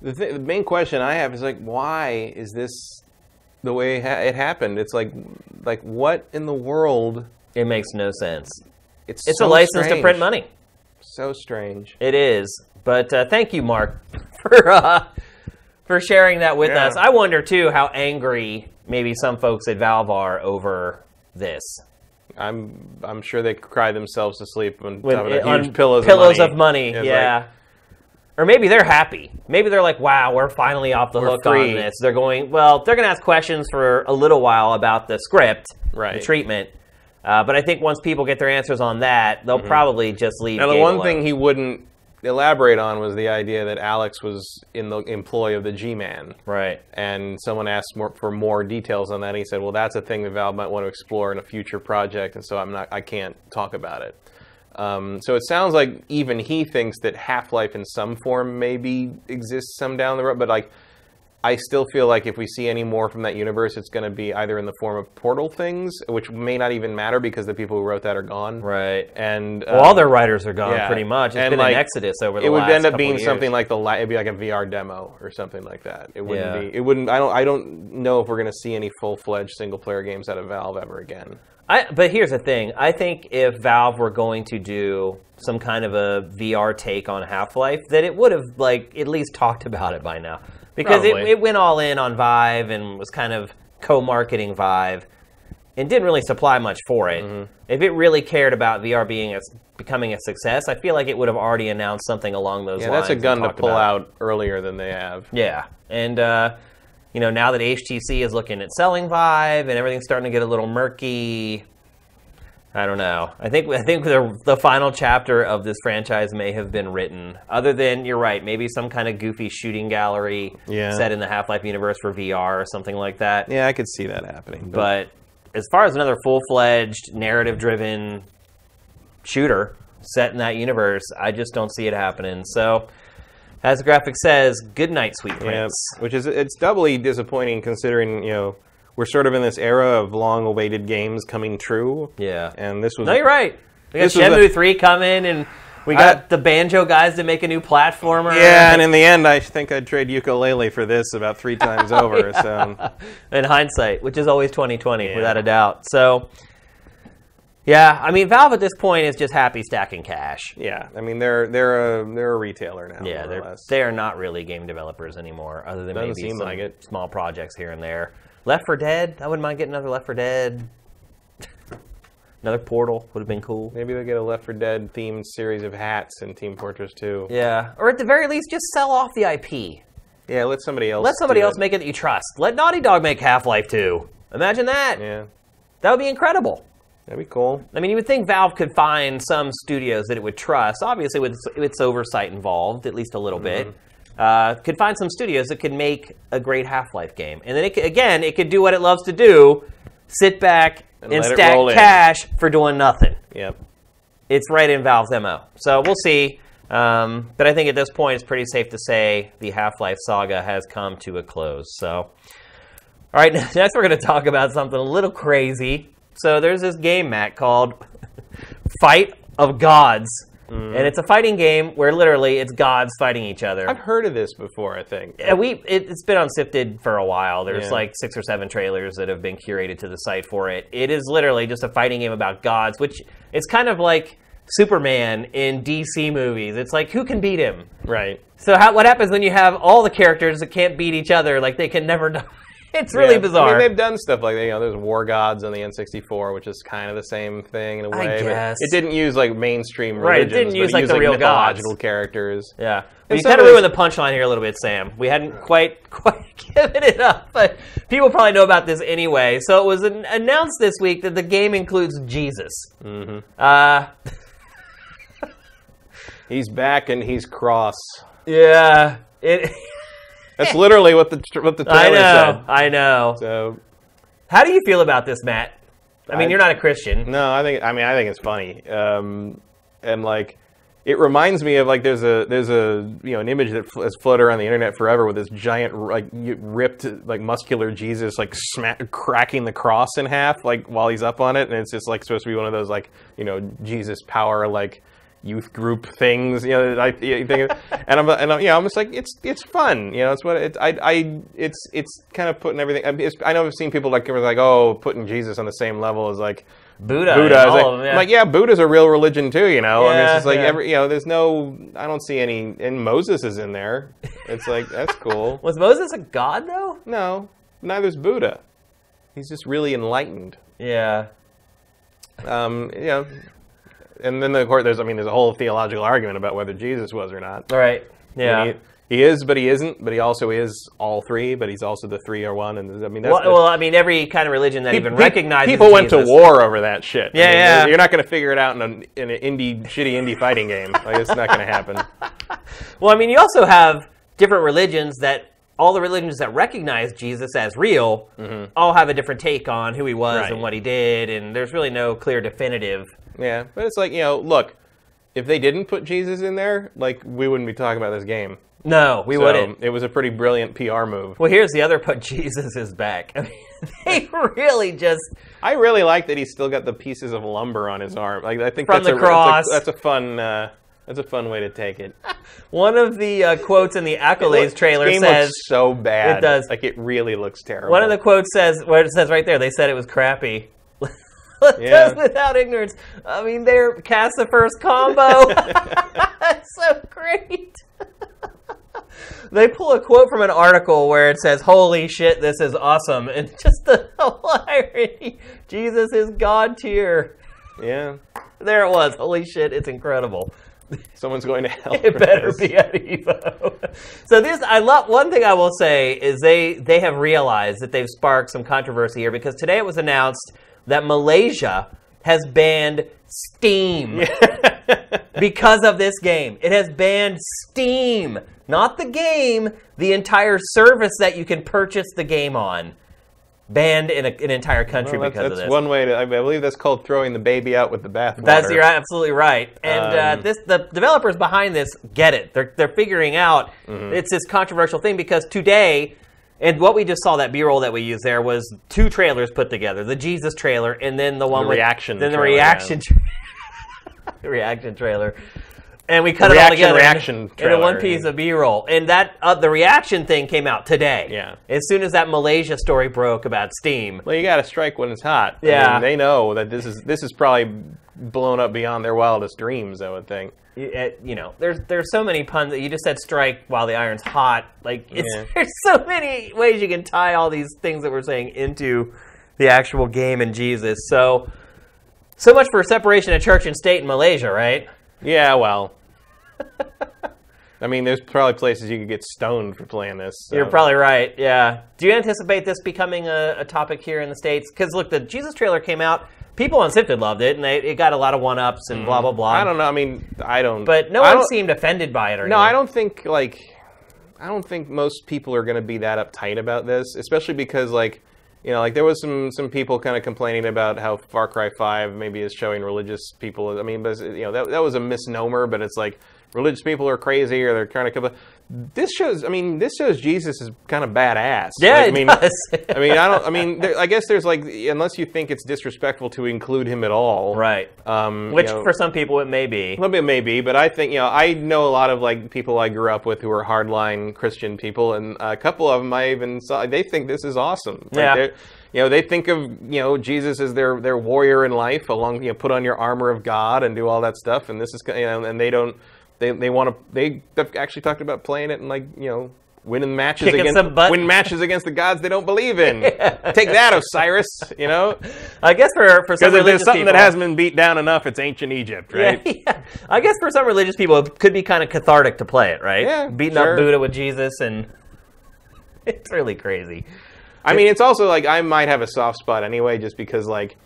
the, th- the main question I have is like, why is this the way ha- it happened? It's like, like what in the world? It makes no sense. It's It's so a license to print money. So strange. It is. But uh, thank you, Mark, (laughs) for uh, for sharing that with Yeah. us. I wonder too how angry maybe some folks at Valve are over this. I'm I'm sure they cry themselves to sleep on With- on huge pillows pillows of of money. money. Yeah. like, or maybe they're happy. Maybe they're like, "Wow, we're finally off the hook free. on this." They're going, well, they're going to ask questions for a little while about the script, Right. the treatment. Uh, but I think once people get their answers on that, they'll probably just leave. Now, the one alone. thing he wouldn't elaborate on was the idea that Alyx was in the employ of the G-Man. right? And someone asked more, for more details on that. And he said, "Well, that's a thing that Valve might want to explore in a future project, and so I'm not, I can't talk about it." Um, so it sounds like even he thinks that Half-Life in some form maybe exists some down the road. But like, I still feel like if we see any more from that universe, it's going to be either in the form of portal things, which may not even matter because the people who wrote that are gone. Right. And Well, uh, all their writers are gone, yeah. pretty much. It's And, been like, an exodus over the it would end up being something like the it'd be like a VR demo or something like that. It wouldn't Yeah. be. It wouldn't. I don't. I don't know if we're going to see any full fledged single player games out of Valve ever again. I, but here's the thing. I think if Valve were going to do some kind of a VR take on Half-Life, that it would have like at least talked about it by now, because it, it went all in on Vive and was kind of co-marketing Vive, and didn't really supply much for it. Mm-hmm. If it really cared about VR being a, becoming a success, I feel like it would have already announced something along those Yeah, lines. that's a gun to pull about out earlier than they have. Yeah, and uh, you know now that HTC is looking at selling Vive and everything's starting to get a little murky. I don't know. I think I think the the final chapter of this franchise may have been written. Other than you're right, maybe some kind of goofy shooting gallery Yeah. set in the Half Life universe for VR or something like that. Yeah, I could see that happening. But as far as another full fledged narrative driven shooter set in that universe, I just don't see it happening. So. As the graphic says, good night, sweet yeah, prince. which is it's doubly disappointing considering you know we're sort of in this era of long awaited games coming true. Yeah. and this was No, you're right. We got Shenmue a- 3 coming, and we got I- the Banjo guys to make a new platformer. Yeah, and in the end, I think I'd trade Yooka-Laylee for this about three times (laughs) over. So in hindsight, which is always 2020, Yeah. without a doubt. So, yeah, I mean, Valve at this point is just happy stacking cash. yeah, I mean they're they're a they're a retailer now. Yeah, they're less. they are not really game developers anymore, other than Doesn't maybe some like small projects here and there. Left 4 Dead, I wouldn't mind getting another Left 4 Dead. (laughs) Another Portal would have been cool. Maybe they'll get a Left 4 Dead themed series of hats in Team Fortress 2. Yeah, or at the very least, just sell off the IP. Yeah, let somebody else. Let somebody else it. make it that you trust. Let Naughty Dog make Half Life 2. Imagine that. Yeah, That would be incredible. that'd be cool. I mean, you would think Valve could find some studios that it would trust, obviously with its, its oversight involved, at least a little mm-hmm. bit. Uh, could find some studios that could make a great Half-Life game, and then it could, again, it could do what it loves to do: sit back and, And stack roll in. cash for doing nothing. Yep. It's right in Valve's mo. So we'll see. Um, but I think at this point, it's pretty safe to say the Half-Life saga has come to a close. So, all right, (laughs) next we're going to talk about something a little crazy. So there's this game, Matt, called (laughs) Fight of Gods, Mm-hmm. and it's a fighting game where literally it's gods fighting each other. I've heard of this before. I think. And we it, it's been on Sifted for a while. There's Yeah. like six or seven trailers that have been curated to the site for it. It is literally just a fighting game about gods, which it's kind of like Superman in DC movies. It's like who can beat him? Right. So how, what happens when you have all the characters that can't beat each other? Like they can never. (laughs) It's really Yeah. bizarre. I mean, they've done stuff like that. You know, there's War Gods on the N64, which is kind of the same thing in a way. but guess. it didn't use like mainstream Right, it didn't use, it like, used, the real mythological gods. characters. Yeah, well, you kind of of ruined the punchline here a little bit, Sam. We hadn't quite (laughs) quite given it up, but people probably know about this anyway. So it was an- announced this week that the game includes Jesus. Mm-hmm. Uh, He's back and he's cross. (laughs) yeah, it. That's literally what the what the I trailer know, said. I know. So How do you feel about this, Matt? I mean, I- you're not a Christian. no, I think I mean I think it's funny, um, and like it reminds me of like there's a there's a you know an image that has floated around the internet forever with this giant like ripped like muscular Jesus like smack cracking the cross in half like while he's up on it, and it's just like supposed to be one of those like you know Jesus power like youth group things, you know. I think, and I'm and I'm, you know, I'm just like it's it's fun, you know. It's what it, I I it's it's kind of putting everything. I, it's, know I've seen people like like oh putting Jesus on the same level as like Buddha, Buddha. It's like, them, yeah. Like, yeah, Buddha's a real religion too, you know. I mean, it's just like yeah. every, you know, there's no, I don't see any, and Moses is in there. It's like that's cool. (laughs) Was Moses a god though? No, neither's Buddha. He's just really enlightened. Yeah. Um, you know, and then of course there's, I mean, there's a whole theological argument about whether Jesus was or not. All right. Yeah. I mean, he, he is, but he isn't. But he also is all three. But he's also the three or one. And I mean, that's, well, well, I mean, every kind of religion that even recognizes people went to war over that shit. I Yeah, mean, yeah. You're not going to figure it out in, a, in an indie, shitty indie fighting game. Like it's not going to happen. (laughs) Well, I mean, you also have different religions that all the religions that recognize Jesus as real all have a different take on who he was Mm-hmm. Right. and what he did, and there's really no clear definitive. Yeah, but it's like you know, look, if they didn't put Jesus in there, like we wouldn't be talking about this game. No, we So, wouldn't. It was a pretty brilliant PR move. Well, here's the other put (laughs) Jesus is back. I mean, (laughs) they really just I really like that he's still got the pieces of lumber on his arm. Like I think From that's the a, cross. That's a, that's a fun. Uh, that's a fun way to take it. (laughs) one of the uh, quotes in the accolades Look, trailer this game says. looks so bad. It does. Like it really looks terrible. One of the quotes says, what it says right there, they said it was crappy. (laughs) Yeah. Just without ignorance. I mean, they're cast the first combo. That's (laughs) (laughs) so great. they pull a quote from an article where it says, "Holy shit, this is awesome," and just the irony. Jesus is God tier. yeah, There it was. Holy shit, it's incredible. someone's going to hell. It better this. be at Evo. so this, I love. One thing I will say is they they have realized that they've sparked some controversy here because today it was announced that Malaysia has banned Steam (laughs) because of this game. It has banned Steam, not the game, the entire service that you can purchase the game on. Banned in a, an entire country Well, because that's, of that's this. one way to. I believe that's called throwing the baby out with the bathwater. That's you're absolutely right. And uh, Um, this the developers behind this get it. They're they're figuring out Mm-hmm. it's this controversial thing because today and what we just saw that B-roll that we used there was two trailers put together: the Jesus trailer and then the one The with reaction then the trailer, reaction, tra- the (laughs) reaction trailer. And we cut The it all reaction- together reaction in, in a one piece of B-roll, and that uh, the reaction thing came out today. Yeah. as soon as that Malaysia story broke about Steam. Well, you got to strike when it's hot. I Yeah. mean, they know that this is this is probably blown up beyond their wildest dreams. I would think. you, uh, you know, there's there's so many puns that you just said strike while the iron's hot. Like Yeah. (laughs) there's so many ways you can tie all these things that we're saying into the actual game and Jesus. So So much for separation of church and state in Malaysia, right? Yeah, well. I mean, there's probably places you could get stoned for playing this. so- You're probably right. Yeah. Do you anticipate this becoming a, a topic here in the states? Because look, the Jesus trailer came out. People on Sifted loved it, and they, it got a lot of one ups and blah blah blah. Mm-hmm. I don't know. I mean, I don't. But no I one don't- seemed offended by it or No, anything. I don't think like I don't think most people are going to be that uptight about this, especially because like you know, like there was some some people kind of complaining about how Far Cry Five maybe is showing religious people. I mean, but you know that that was a misnomer, but it's like religious people are crazy or they're trying to come. This shows. I mean, this shows Jesus is kind of badass. Yeah, Like, I it mean, does. I mean, I don't. I mean, there, I guess there's like unless you think it's disrespectful to include him at all, Right. Um, you Which know- for some people it may be. a little bit maybe, but I think you know I know a lot of like people I grew up with who are hardline Christian people, and a couple of them I even saw. They think this is awesome. Like, Yeah. You know, they think of you know Jesus as their their warrior in life, along you know, put on your armor of God and do all that stuff, and this is you know, and they don't they they want to they have actually talked about playing it and like you know. Winning matches Kicking against some butt. win matches against the gods they don't believe in. (laughs) Take that, Osiris. You know, I guess for for some because if religious there's something people, that hasn't been beat down enough, it's ancient Egypt, right? Yeah, (laughs) yeah. I guess for some religious people, it could be kind of cathartic to play it, right? Yeah, Beating sure. up Buddha with Jesus, and (laughs) it's really crazy. I mean, it's also like I might have a soft spot anyway, just because like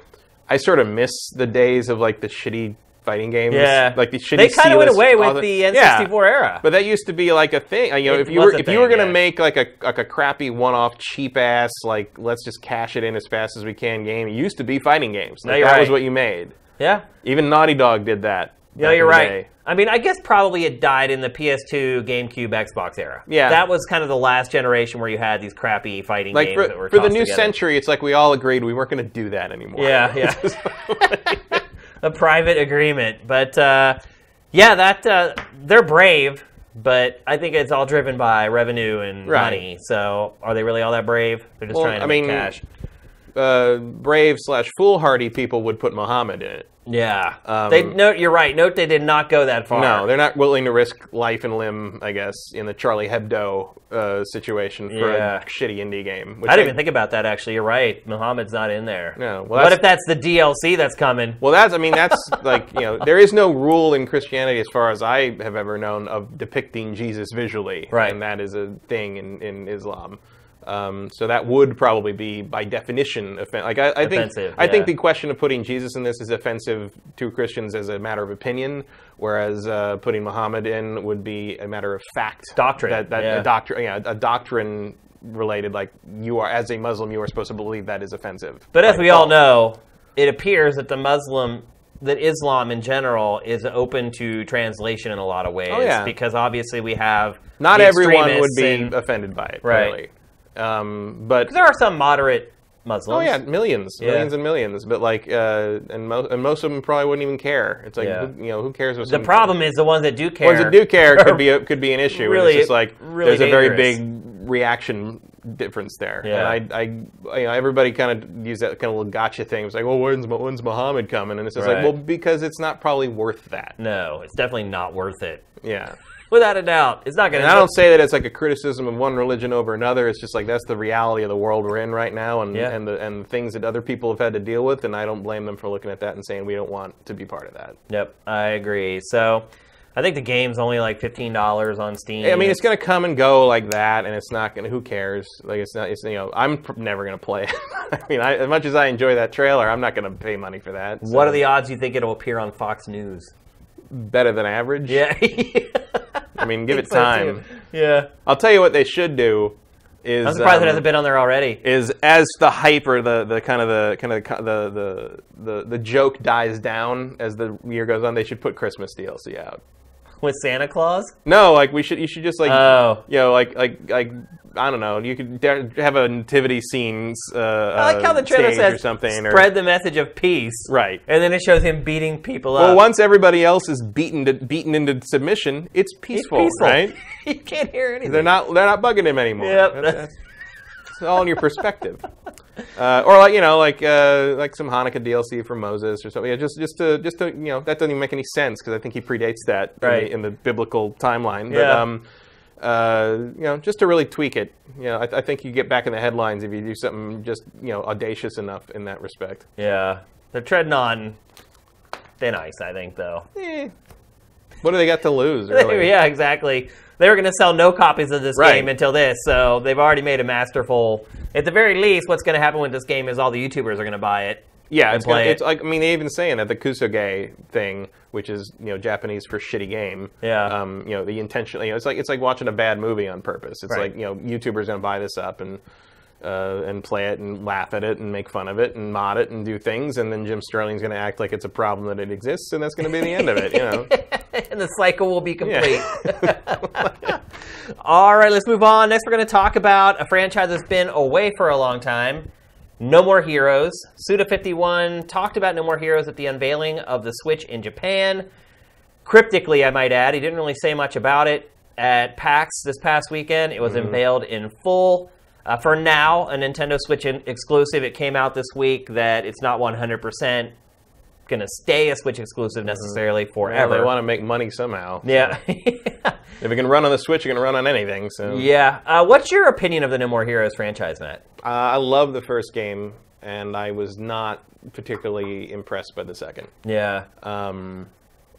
I sort of miss the days of like the shitty fighting games. Yeah, like the shitty. They kind of went away with the, N64 Yeah. era. But that used to be like a thing. You know, It if you were if you were gonna yeah. make like a like a crappy one-off, cheap ass like let's just cash it in as fast as we can game. It used to be fighting games. Like, you're that was what you made. yeah, Even Naughty Dog did that. no, you're right. day. I mean, I guess probably it died in the PS2, GameCube, Xbox era. Yeah. that was kind of the last generation where you had these crappy fighting Like games for, that were for the new together. century, it's like we all agreed we weren't going to do that anymore. Yeah, (laughs) yeah. (laughs) a private agreement. But uh, yeah, that uh, they're brave, but I think it's all driven by revenue and Right. money. So are they really all that brave? They're just Well, trying to I make mean, cash. Uh, brave slash foolhardy people would put Muhammad in it. Yeah, um, they note. You're right. Note they did not go that far. No, they're not willing to risk life and limb, I guess, in the Charlie Hebdo uh, situation for Yeah. a shitty indie game. Which I didn't even think about that. Actually, you're right. Muhammad's not in there. No, well, what if that's the DLC that's coming? Well, that's, I mean, that's (laughs) like, you know, there is no rule in Christianity, as far as I have ever known, of depicting Jesus visually. Right. And that is a thing in, in Islam. Um, so that would probably be, by definition, offen- like I, I think. Offensive, I think the question of putting Jesus in this is offensive to Christians as a matter of opinion, whereas uh, putting Muhammad in would be a matter of fact. Doctrine, That, that yeah. a doctrine, yeah, a doctrine related, like you are as a Muslim, you are supposed to believe that is offensive. But as we all well, know, it appears that the Muslim, that Islam in general is open to translation in a lot of ways. Oh, yeah. Because obviously we have not everyone would be and- offended by it, Right. clearly. Um, but there are some moderate Muslims. oh yeah, millions, Yeah. millions and millions. But like, uh, and, mo- and most of them probably wouldn't even care. It's like, Yeah. who, you know, who cares? The problem is the ones that do care. ones that do care could be a, could be an issue. Really- it's just like really there's a very big reaction difference there. Yeah. And I, I, you know, everybody kind of use that kind of little gotcha thing. It's like, well, when's when's Muhammad coming? And it's just Right. like, well, because it's not probably worth that. No, it's definitely not worth it. Yeah. Without a doubt, it's not going to And I don't say that it's like a criticism of one religion over another. It's just like that's the reality of the world we're in right now, and Yeah. and the and the things that other people have had to deal with. And I don't blame them for looking at that and saying we don't want to be part of that. Yep, I agree. So, I think the game's only like fifteen dollars on Steam. I mean, it's going to come and go like that, and it's not going to. Who cares? Like it's not. It's you know, I'm pr- never going to play it. (laughs) I mean, I, as much as I enjoy that trailer, I'm not going to pay money for that. what are the odds you think it'll appear on Fox News? Better than average? Yeah, (laughs) I mean, give (laughs) it time. Yeah, I'll tell you what they should do. Is I'm surprised um, it hasn't been on there already. is as the hype or the, the kind of the kind of the, the the the the joke dies down as the year goes on, they should put Christmas DLC out. With Santa Claus? No, like we should you should just like Oh. you know like like like I don't know you could have a nativity scenes uh, I like how the trailer stage says or something or spread the message of peace. Right. And then it shows him beating people well up. Well, once everybody else is beaten to, beaten into submission it's It's peaceful, peaceful. right (laughs) you can't hear anything. they're not they're not bugging him anymore Yep. That's- that's- it's all in your perspective uh, or like you know like uh, like some Hanukkah DLC for Moses or something yeah, just just to just to you know that doesn't even make any sense because I think he predates that in the- in, the, biblical timeline but Yeah. um, uh, you know just to really tweak it you know I, I think you get back in the headlines if you do something just you know audacious enough in that respect Yeah. They're treading on thin ice, I think, though. Eh. What do they got to lose? (laughs) Really? yeah, exactly. They were going to sell no copies of this Right. game until this, so they've already made a masterful. At the very least, what's going to happen with this game is all the YouTubers are going to buy it. Yeah, it's, gonna, play it's like I mean they even saying that the kusoge thing, which is you know Japanese for shitty game. Yeah. Um, you know the intention. You know, it's like it's like watching a bad movie on purpose. It's Right. like you know YouTubers gonna buy this up and uh, and play it and laugh at it and make fun of it and mod it and do things, and then Jim Sterling's gonna act like it's a problem that it exists, and that's gonna be the end of it. You know. (laughs) and the cycle will be complete. Yeah. (laughs) (laughs) All right, let's move on. Next, we're going to talk about a franchise that's been away for a long time. No More Heroes. Suda51 talked about No More Heroes at the unveiling of the Switch in Japan. Cryptically, I might add, he didn't really say much about it at PAX this past weekend. It was unveiled in full. Uh, for now, a Nintendo Switch exclusive. It came out this week that it's not 100% going to stay a Switch exclusive necessarily Well, forever. they want to make money somehow. yeah. (laughs) (laughs) If it can run on the Switch, it can run on anything. So Yeah. Uh, what's your opinion of the No More Heroes franchise, Matt? Uh, I love the first game, and I was not particularly impressed by the second. Yeah. Um,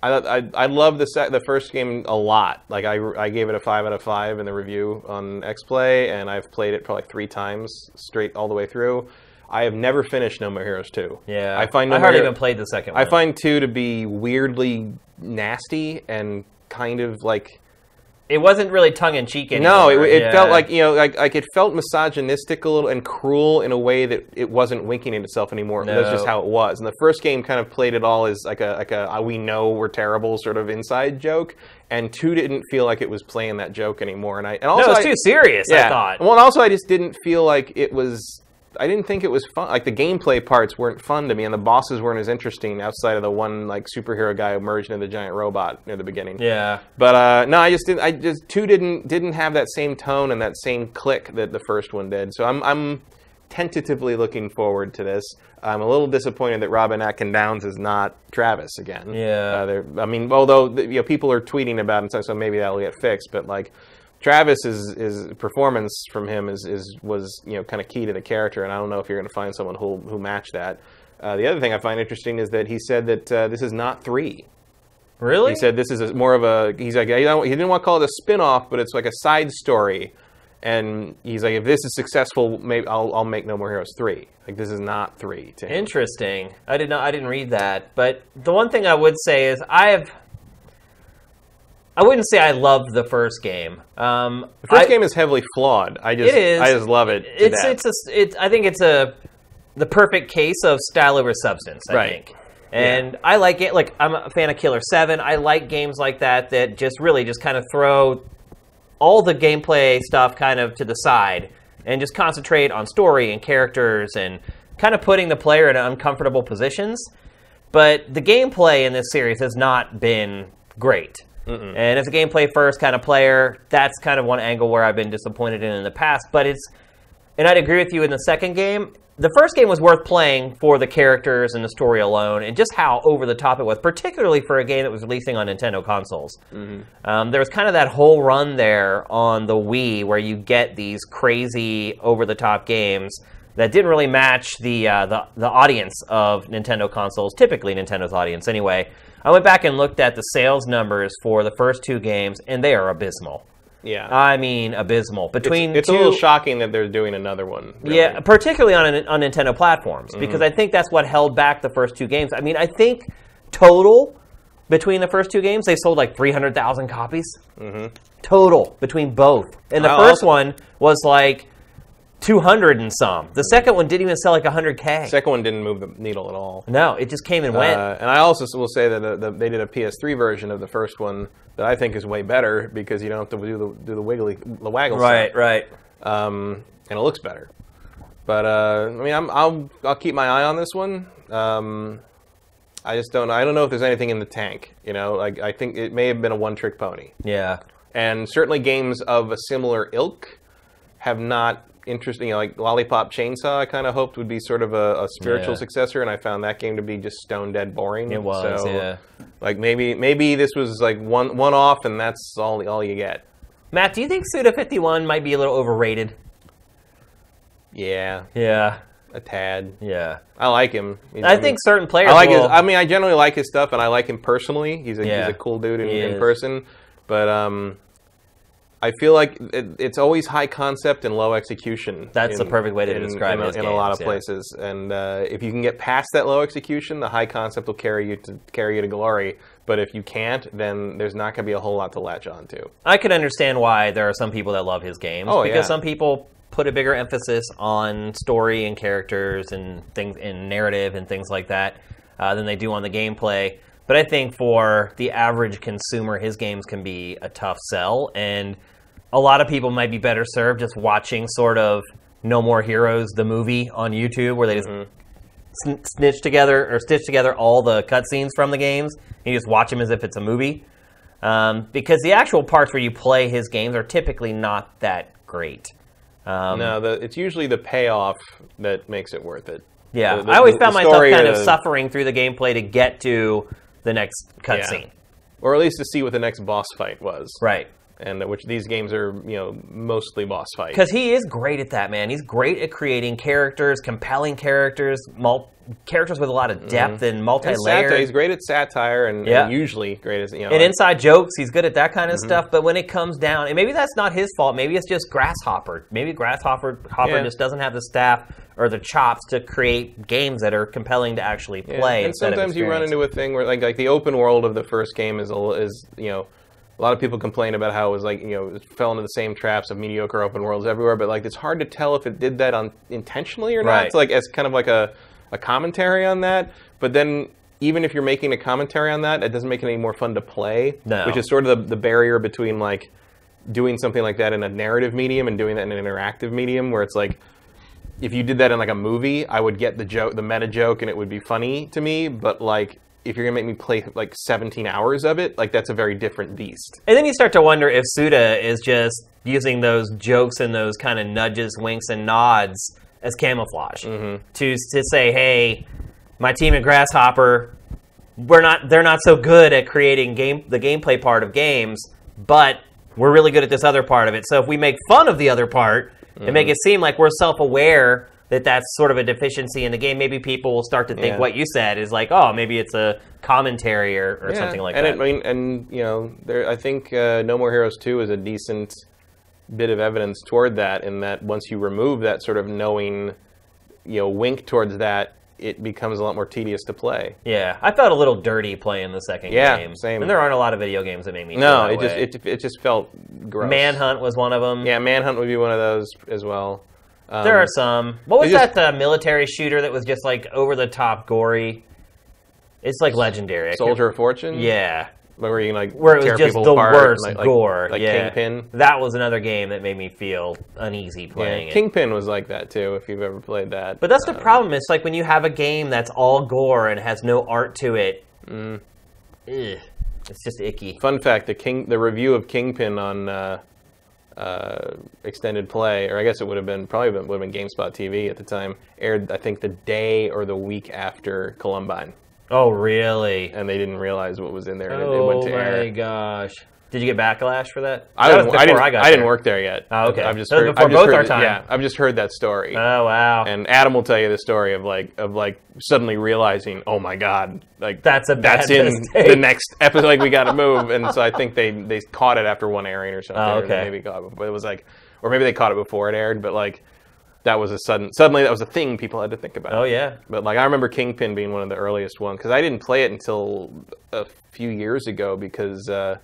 I, I I love the sec- the first game a lot. Like I, I gave it a five out of five in the review on X-Play, and I've played it probably three times straight all the way through. I have never finished No More Heroes two. Yeah. I find No I hardly even played the second one. I find two to be weirdly nasty and kind of like it wasn't really tongue in cheek anymore. no, it, it Yeah. felt like you know, like like it felt misogynistic a little and cruel in a way that it wasn't winking at itself anymore. That's No. just how it was. And the first game kind of played it all as like a like a "Ah, we know we're terrible sort of inside joke. And two didn't feel like it was playing that joke anymore. And I and No, also it was I- too serious, yeah. I thought. Well, and also I just didn't feel like it was. I didn't think it was fun. Like the gameplay parts weren't fun to me, and the bosses weren't as interesting outside of the one like superhero guy who merged into the giant robot near the beginning. yeah. But uh, no, I just didn't. I just two didn't didn't have that same tone and that same click that the first one did. So I'm I'm tentatively looking forward to this. I'm a little disappointed that Robin Atkin Downes is not Travis again. Yeah. Uh, I mean, although you know people are tweeting about it, so- so maybe that'll get fixed. But like. Travis is, is performance from him is, is was you know kind of key to the character, and I don't know if you're going to find someone who who match that. Uh, the other thing I find interesting is that he said that uh, this is not three. Really? He said this is a, more of a. He's like he didn't want to call it a spin-off, but it's like a side story. And he's like, if this is successful, maybe I'll, I'll make No More Heroes three. Like this is not three to him. Interesting. I did not. I didn't read that. But the one thing I would say is I have. I wouldn't say I love the first game. Um, The first I- game is heavily flawed. I just It is. I just love it. It's it's a it's. I think it's a the perfect case of style over substance. I Right. think. And I like it. Like I'm a fan of Killer Seven. I like games like that that just really just kind of throw all the gameplay stuff kind of to the side and just concentrate on story and characters and kind of putting the player in uncomfortable positions. But the gameplay in this series has not been great. And as a gameplay first kind of player, that's kind of one angle where I've been disappointed in in the past. But it's, and I'd agree with you in the second game. The first game was worth playing for the characters and the story alone, and just how over the top it was, particularly for a game that was releasing on Nintendo consoles. Um, there was kind of that whole run there on the Wii where you get these crazy over the top games that didn't really match the, uh, the the audience of Nintendo consoles, typically Nintendo's audience anyway. I went back and looked at the sales numbers for the first two games, and they are abysmal. yeah. I mean, abysmal. Between it's two, a little shocking that they're doing another one. really. yeah, particularly on on Nintendo platforms, Mm-hmm. because I think that's what held back the first two games. I mean, I think total between the first two games they sold like three hundred thousand copies. Mm-hmm. Total between both, and the Wow, first also- one was like two hundred and some. The second one didn't even sell like hundred k. Second one didn't move the needle at all. No, it just came and went. Uh, and I also will say that uh, the, they did a PS3 version of the first one that I think is way better because you don't have to do the do the wiggly the waggle right, stuff. right. um, and it looks better. But uh, I mean, I'm, I'll I'll keep my eye on this one. Um, I just don't I don't know if there's anything in the tank. You know, like I think it may have been a one trick pony, Yeah. and certainly games of a similar ilk have not interesting. You know, like Lollipop Chainsaw, I kind of hoped would be sort of a, a spiritual Yeah. successor, and I found that game to be just stone dead boring. It was, So, yeah. Like maybe maybe this was like one one off, and that's all all you get. Matt, do you think Suda 51 might be a little overrated? Yeah. Yeah. a tad. Yeah. I like him. He's- I mean, think certain players I like his. I mean, I generally like his stuff, and I like him personally. He's a Yeah. he's a cool dude in, in person. But um, I feel like it, it's always high concept and low execution. That's the perfect way to in- describe in, his in a lot of yeah. places. And uh, if you can get past that low execution, the high concept will carry you to carry you to glory. But if you can't, then there's not going to be a whole lot to latch on to. I can understand why there are some people that love his games Oh, because yeah. some people put a bigger emphasis on story and characters and things in narrative and things like that uh, than they do on the gameplay. But I think for the average consumer, his games can be a tough sell, and a lot of people might be better served just watching sort of No More Heroes, the movie on YouTube, where they just sn- snitch together or stitch together all the cutscenes from the games. And you just watch them as if it's a movie. Um, because the actual parts where you play his games are typically not that great. Um, no, the, it's usually the payoff that makes it worth it. yeah, The- the- I always found myself kind of of- suffering through the gameplay to get to the next cutscene. or at least to see what the next boss fight was. Right. And which these games are, you know, mostly boss fights. Because he is great at that, man. He's great at creating characters, compelling characters, mul- characters with a lot of mm-hmm. depth and And multi-layered. satire, he's great at satire, and, Yeah. and usually great as you know. and like- inside jokes, he's good at that kind of mm-hmm. stuff. But when it comes down, and maybe that's not his fault. Maybe it's just Grasshopper. Maybe Grasshopper Hopper Yeah. just doesn't have the staff or the chops to create games that are compelling to actually Yeah, play. And instead of sometimes you run into a thing where, like, like the open world of the first game is, a l- is you know, a lot of people complain about how it was like, you know, it fell into the same traps of mediocre open worlds everywhere. But like, it's hard to tell if it did that on intentionally or not. Right. It's like as kind of like a, a commentary on that. But then. Even if you're making a commentary on that, it doesn't make it any more fun to play. No. Which is sort of the, the barrier between like doing something like that in a narrative medium and doing that in an interactive medium, where it's like if you did that in like a movie, I would get the joke, the meta joke, and it would be funny to me. But like, if you're gonna make me play like 17 hours of it, like that's a very different beast. And then you start to wonder if Suda is just using those jokes and those kind of nudges, winks, and nods as camouflage Mm-hmm. to to say, "Hey, my team at Grasshopper, we're not they're not so good at creating game the gameplay part of games, but we're really good at this other part of it. So if we make fun of the other part and make it Mm-hmm. seem like we're self-aware." That that's sort of a deficiency in the game. Maybe people will start to think Yeah. what you said is like, oh, maybe it's a commentary or, or Yeah, something like and that. It, I mean, and you know, there, I think uh, No More Heroes 2 is a decent bit of evidence toward that. In that, once you remove that sort of knowing, you know, wink towards that, it becomes a lot more tedious to play. Yeah, I felt a little dirty playing the second Yeah, game. same. And there aren't a lot of video games that make me. No, it that just it, it just felt gross. Manhunt was one of them. Yeah, Manhunt would be one of those as well. Um, there are some. What was just- that uh, military shooter that was just like over the top gory? It's like legendary. Soldier of Fortune. Yeah, where you can like where it was just the worst like, like- gore. like yeah, Kingpin. That was another game that made me feel uneasy playing Yeah, it. Kingpin was like that too. If you've ever played that, But that's the Um, problem. It's like when you have a game that's all gore and has no art to it. Mm. Ugh, it's just icky. Fun fact: the King, the review of Kingpin on uh, uh, extended play, or I guess it would have been probably been, would have been GameSpot TV at the time, aired I think the day or the week after Columbine, Oh, really? and they didn't realize what was in there, and it, it Oh went to my air. gosh! Did you get backlash for that? I that didn't, was I before didn't, I got I didn't there. work there yet. Oh, okay. I've just heard, before I've just both our time. Yeah, I've just heard that story. Oh wow! and Adam will tell you the story of like of like suddenly realizing, oh my god, like That's a bad that's in mistake. the next episode. Like we got to move, and so I think they they caught it after one airing or something. Oh, okay. maybe caught it, but it was like, or maybe they caught it before it aired, but like that was a sudden suddenly that was a thing people had to think about. oh yeah. But like I remember Kingpin being one of the earliest ones because I didn't play it until a few years ago because uh,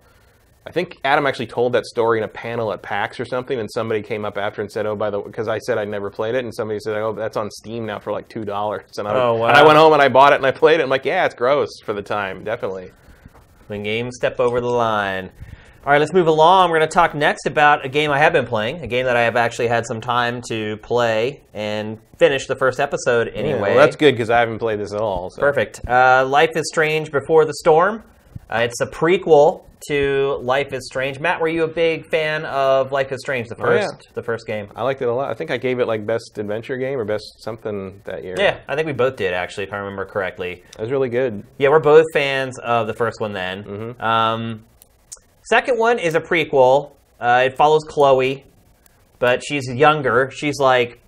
I think Adam actually told that story in a panel at PAX or something, and somebody came up after and said, "Oh, by the way," because I said I'd never played it," and somebody said, "Oh, that's on Steam now for like two dollars," and, I Oh, wow. and I went home and I bought it and I played it. I'm like, "Yeah, it's gross for the time, definitely." When games step over the line. All right, let's move along. We're going to talk next about a game I have been playing, a game that I have actually had some time to play and finish the first episode Yeah, anyway. well, that's good because I haven't played this at all. So. Perfect. Uh, Life is Strange Before the Storm. Uh, it's a prequel to Life is Strange. Matt, were you a big fan of Life is Strange, the Oh, yeah. first, the first game? I liked it a lot. I think I gave it like best adventure game or best something that year. Yeah, I think we both did actually, if I remember correctly. it was really good. Yeah, we're both fans of the first one. Then, Mm-hmm. um, second one is a prequel. Uh, it follows Chloe, but she's younger. She's like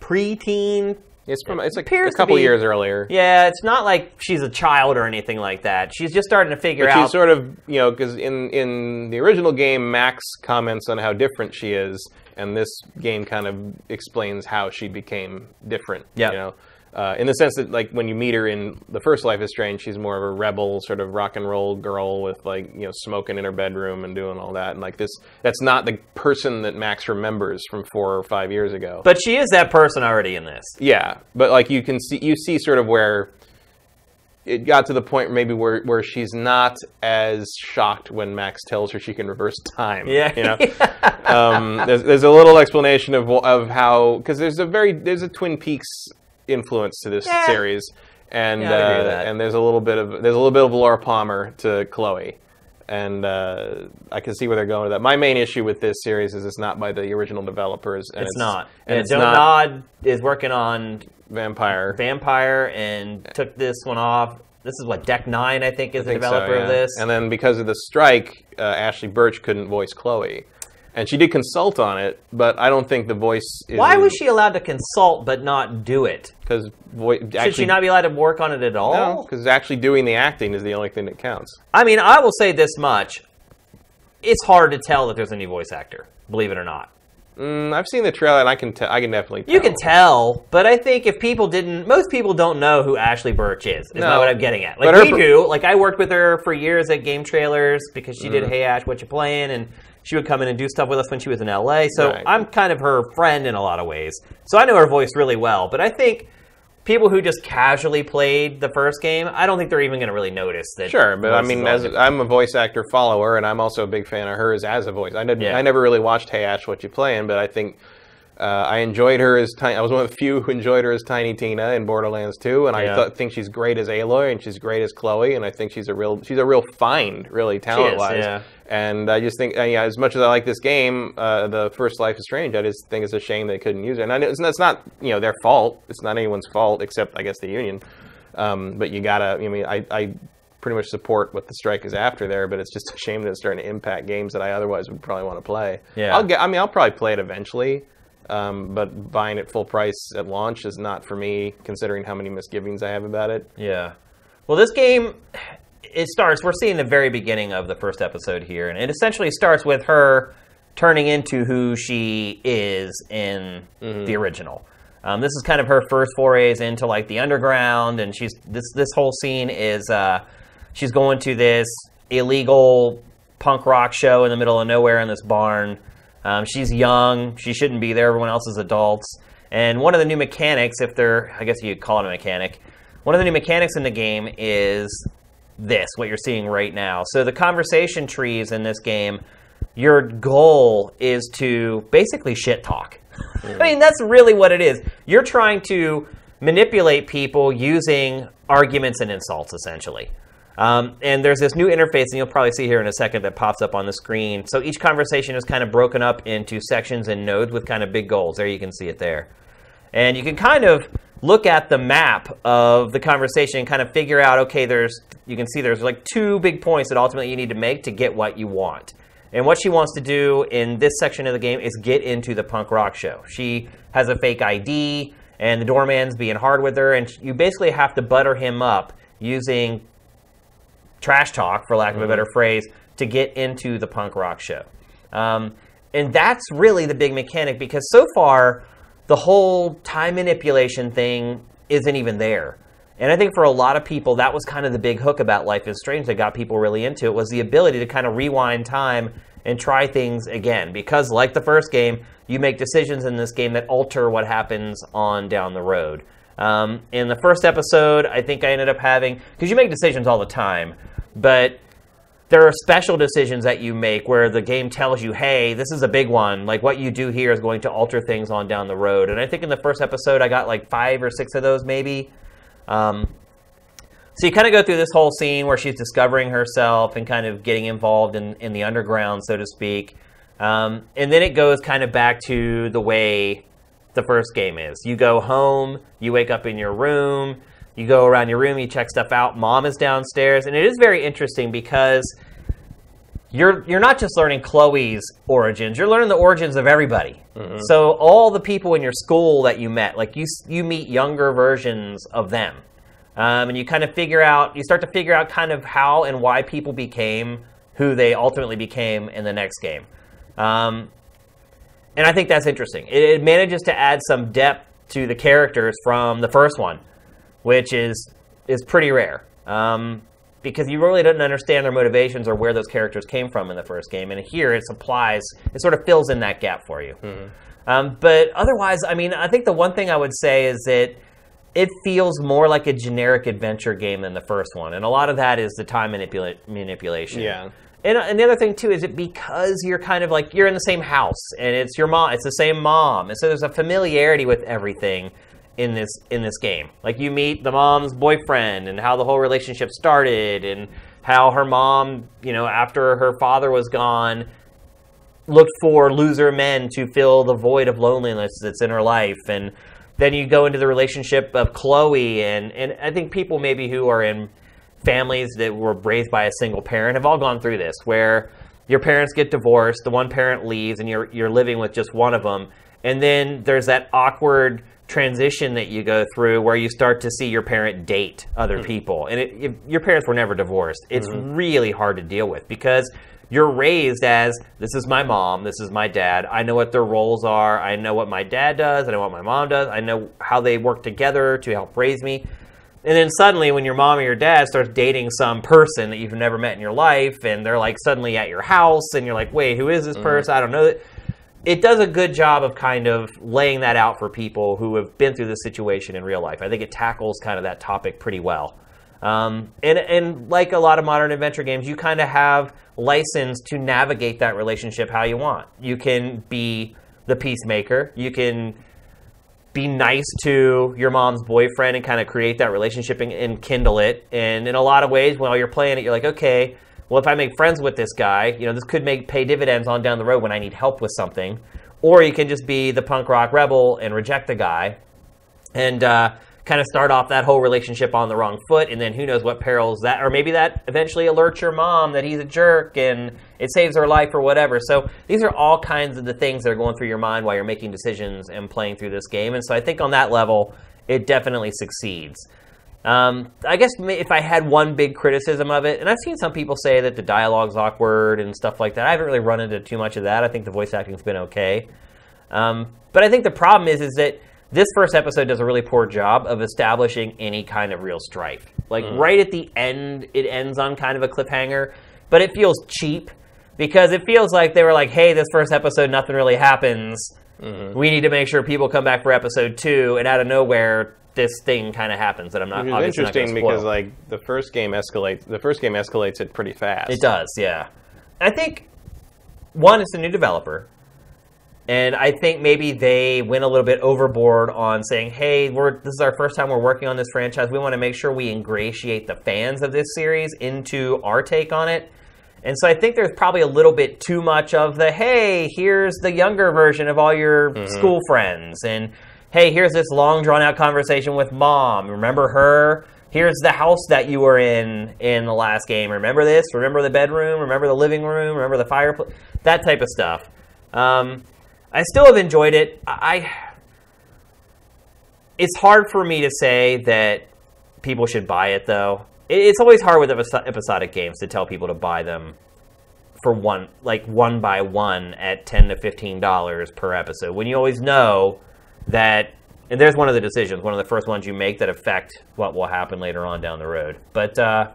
preteen It's from it's like a couple be- years earlier. Yeah, it's not like she's a child or anything like that. She's just starting to figure But out. she's sort of, you know, because in in the original game, Max comments on how different she is, and this game kind of explains how she became different. Yeah. You know, uh, in the sense that like when you meet her in the first Life is Strange, she's more of a rebel, sort of rock and roll girl with like you know smoking in her bedroom and doing all that, and like this, that's not the person that Max remembers from four or five years ago. but she is that person already in this. Yeah, but like you can see, you see sort of where it got to the point maybe where where she's not as shocked when Max tells her she can reverse time. Yeah. you know. (laughs) um, there's, there's a little explanation of of how because there's a very there's a Twin Peaks influence to this Yeah. series, and Yeah, I agree with uh, and there's a little bit of there's a little bit of Laura Palmer to Chloe. And uh, I can see where they're going with that. My main issue with this series is it's not by the original developers. And It's, not. And And it's Don't not Nod is working on Vampire. Vampire and took this one off. This is what Deck Nine, I think, is the think so, developer yeah. of this. And then because of the strike, uh, Ashly Burch couldn't voice Chloe, and she did consult on it, but I don't think the voice. Is Why was she allowed to consult but not do it? Because voice Should she not be allowed to work on it at all? No, because actually doing the acting is the only thing that counts. I mean, I will say this much: it's hard to tell that there's any voice actor. Believe it or not. Mm, I've seen the trailer, and I can tell. I can definitely. Tell. You can tell, but I think if people didn't, most people don't know who Ashly Burch is. Is No. not what I'm getting at. Like we do. Like I worked with her for years at GameTrailers because she Mm. did Hey Ash, what you playing, and she would come in and do stuff with us when she was in LA. So Right. I'm kind of her friend in a lot of ways. So I know her voice really well. But I think people who just casually played the first game, I don't think they're even going to really notice that. Sure, but I mean, as. I'm a voice actor follower, and I'm also a big fan of hers as a voice. I, did, Yeah. I never really watched Hey Ash, What You Playing, but I think uh, I enjoyed her as Tiny. I was one of the few who enjoyed her as Tiny Tina in Borderlands 2, and I Yeah. thought, think she's great as Aloy, and she's great as Chloe, and I think she's a real she's a real find, really talent wise. yeah. And I just think, uh, yeah, as much as I like this game, uh, the first Life is Strange, I just think it's a shame they couldn't use it. And it's, it's not, you know, their fault. It's not anyone's fault except, I guess, the union. Um, but you gotta, I mean, I, I pretty much support what the strike is after there, but it's just a shame that it's starting to impact games that I otherwise would probably want to play. Yeah. I'll get, I mean, I'll probably play it eventually. Um, but buying it full price at launch is not for me, considering how many misgivings I have about it. Yeah. Well, this game, it starts, we're seeing the very beginning of the first episode here, and it essentially starts with her turning into who she is in the original. Um, this is kind of her first forays into like the underground, and she's this this whole scene is uh, she's going to this illegal punk rock show in the middle of nowhere in this barn. Um, she's young; she shouldn't be there. Everyone else is adults. And one of the new mechanics, if they're, I guess you'd call it a mechanic, one of the new mechanics in the game is this, what you're seeing right now. So the conversation trees in this game, your goal is to basically shit talk. (laughs) I mean, that's really what it is. You're trying to manipulate people using arguments and insults, essentially. Um, and there's this new interface, and you'll probably see here in a second that pops up on the screen. So each conversation is kind of broken up into sections and nodes with kind of big goals. There you can see it there. And you can kind of look at the map of the conversation and kind of figure out okay, there's, you can see there's like two big points that ultimately you need to make to get what you want. And what she wants to do in this section of the game is get into the punk rock show. She has a fake ID, and the doorman's being hard with her, and you basically have to butter him up using trash talk, for lack of a better phrase, to get into the punk rock show. Um, and that's really the big mechanic because so far, the whole time manipulation thing isn't even there. And I think for a lot of people, that was kind of the big hook about Life is Strange that got people really into it was the ability to kind of rewind time and try things again. Because, like the first game, you make decisions in this game that alter what happens on down the road. Um, in the first episode, I think I ended up having, because you make decisions all the time, but there are special decisions that you make where the game tells you, hey, this is a big one. Like what you do here is going to alter things on down the road. And I think in the first episode, I got like five or six of those maybe. Um, so you kind of go through this whole scene where she's discovering herself and kind of getting involved in, in the underground, so to speak. Um, and then it goes kind of back to the way the first game is. You go home, you wake up in your room, you go around your room, you check stuff out. Mom is downstairs, and it is very interesting because you're you're not just learning Chloe's origins. You're learning the origins of everybody. So all the people in your school that you met, like you you meet younger versions of them, um, and you kind of figure out you start to figure out kind of how and why people became who they ultimately became in the next game. Um, and I think that's interesting. It, it manages to add some depth to the characters from the first one, which is is pretty rare. Um, because you really didn't understand their motivations or where those characters came from in the first game, and here it supplies, it sort of fills in that gap for you. Um, but otherwise, I mean, I think the one thing I would say is that it feels more like a generic adventure game than the first one, and a lot of that is the time manipula- manipulation. Yeah. And, and the other thing too is it because you're kind of like you're in the same house and it's your mom, it's the same mom, and so there's a familiarity with everything in this in this game. Like you meet the mom's boyfriend and how the whole relationship started, and how her mom, you know, after her father was gone, looked for loser men to fill the void of loneliness that's in her life and then you go into the relationship of Chloe and and I think people maybe who are in families that were raised by a single parent have all gone through this where your parents get divorced the one parent leaves and you're you're living with just one of them and then there's that awkward transition that you go through where you start to see your parent date other mm. people and it, if your parents were never divorced it's mm-hmm. really hard to deal with because you're raised as this is my mom, this is my dad. I know what their roles are. I know what my dad does. I know what my mom does. I know how they work together to help raise me. And then suddenly, when your mom or your dad starts dating some person that you've never met in your life, and they're like suddenly at your house, and you're like, wait, who is this mm-hmm. person? I don't know. It does a good job of kind of laying that out for people who have been through this situation in real life. I think it tackles kind of that topic pretty well. Um, and, and like a lot of modern adventure games, you kind of have license to navigate that relationship how you want. You can be the peacemaker. You can be nice to your mom's boyfriend and kind of create that relationship and, and kindle it. And in a lot of ways, while you're playing it, you're like, okay, well, if I make friends with this guy, you know, this could make pay dividends on down the road when I need help with something. Or you can just be the punk rock rebel and reject the guy and uh, kind of start off that whole relationship on the wrong foot, and then who knows what perils that, or maybe that eventually alerts your mom that he's a jerk and it saves her life or whatever. So these are all kinds of the things that are going through your mind while you're making decisions and playing through this game. And so I think on that level, it definitely succeeds. Um, I guess if I had one big criticism of it, and I've seen some people say that the dialogue's awkward and stuff like that. I haven't really run into too much of that. I think the voice acting's been okay. Um, but I think the problem is, is that this first episode does a really poor job of establishing any kind of real strife. Like right at the end, it ends on kind of a cliffhanger, but it feels cheap because it feels like they were like, "Hey, this first episode, nothing really happens. Mm-hmm. We need to make sure people come back for episode two, and out of nowhere, this thing kind of happens that I'm not. Which is obviously not gonna interesting because like the first game escalates. The first game escalates it pretty fast. It does, yeah. I think one, it's a new developer, and I think maybe they went a little bit overboard on saying, "Hey, we're this is our first time we're working on this franchise. We want to make sure we ingratiate the fans of this series into our take on it." And so I think there's probably a little bit too much of the, "Hey, here's the younger version of all your school friends," and "Hey, here's this long drawn out conversation with mom. Remember her?" Here's the house that you were in in the last game. Remember this? Remember the bedroom? Remember the living room? Remember the fireplace? That type of stuff. Um, I still have enjoyed it. I. It's hard for me to say that people should buy it, though. It- It's always hard with episodic games to tell people to buy them for one, like one by one, at ten to fifteen dollars per episode. When you always know that, and there's one of the decisions, one of the first ones you make that affect what will happen later on down the road. But uh,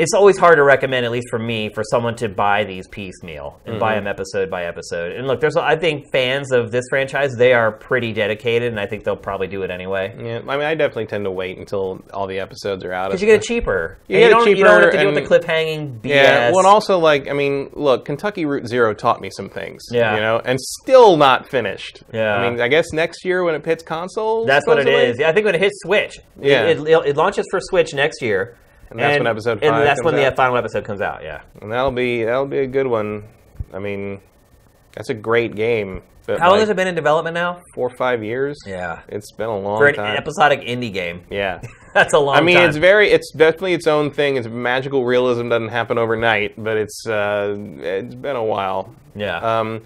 it's always hard to recommend, at least for me, for someone to buy these piecemeal and buy mm-hmm. them episode by episode. And look, there's I think fans of this franchise they are pretty dedicated, and I think they'll probably do it anyway Yeah, I mean, I definitely tend to wait until all the episodes are out. because you get it cheaper. You And get it don't, You don't have to cheaper deal with the and- cliffhanging BS. Yeah, well, and also like I mean, look, Kentucky Route Zero taught me some things. Yeah. you know, and still not finished. Yeah. I mean, I guess next year when it hits console, That's what it supposedly? is. Yeah, I think when it hits Switch, Yeah. it, it, it launches for Switch next year, And that's when episode and five that's when comes the out? final episode comes out. Yeah, and that'll be that'll be a good one. I mean, That's a great game. How long has it been in development now? Four or five years. Yeah. It's been a long For an time. episodic indie game. yeah. (laughs) That's a long I mean, time. it's very, it's definitely its own thing. It's magical realism doesn't happen overnight, but it's uh, it's been a while. yeah. Um,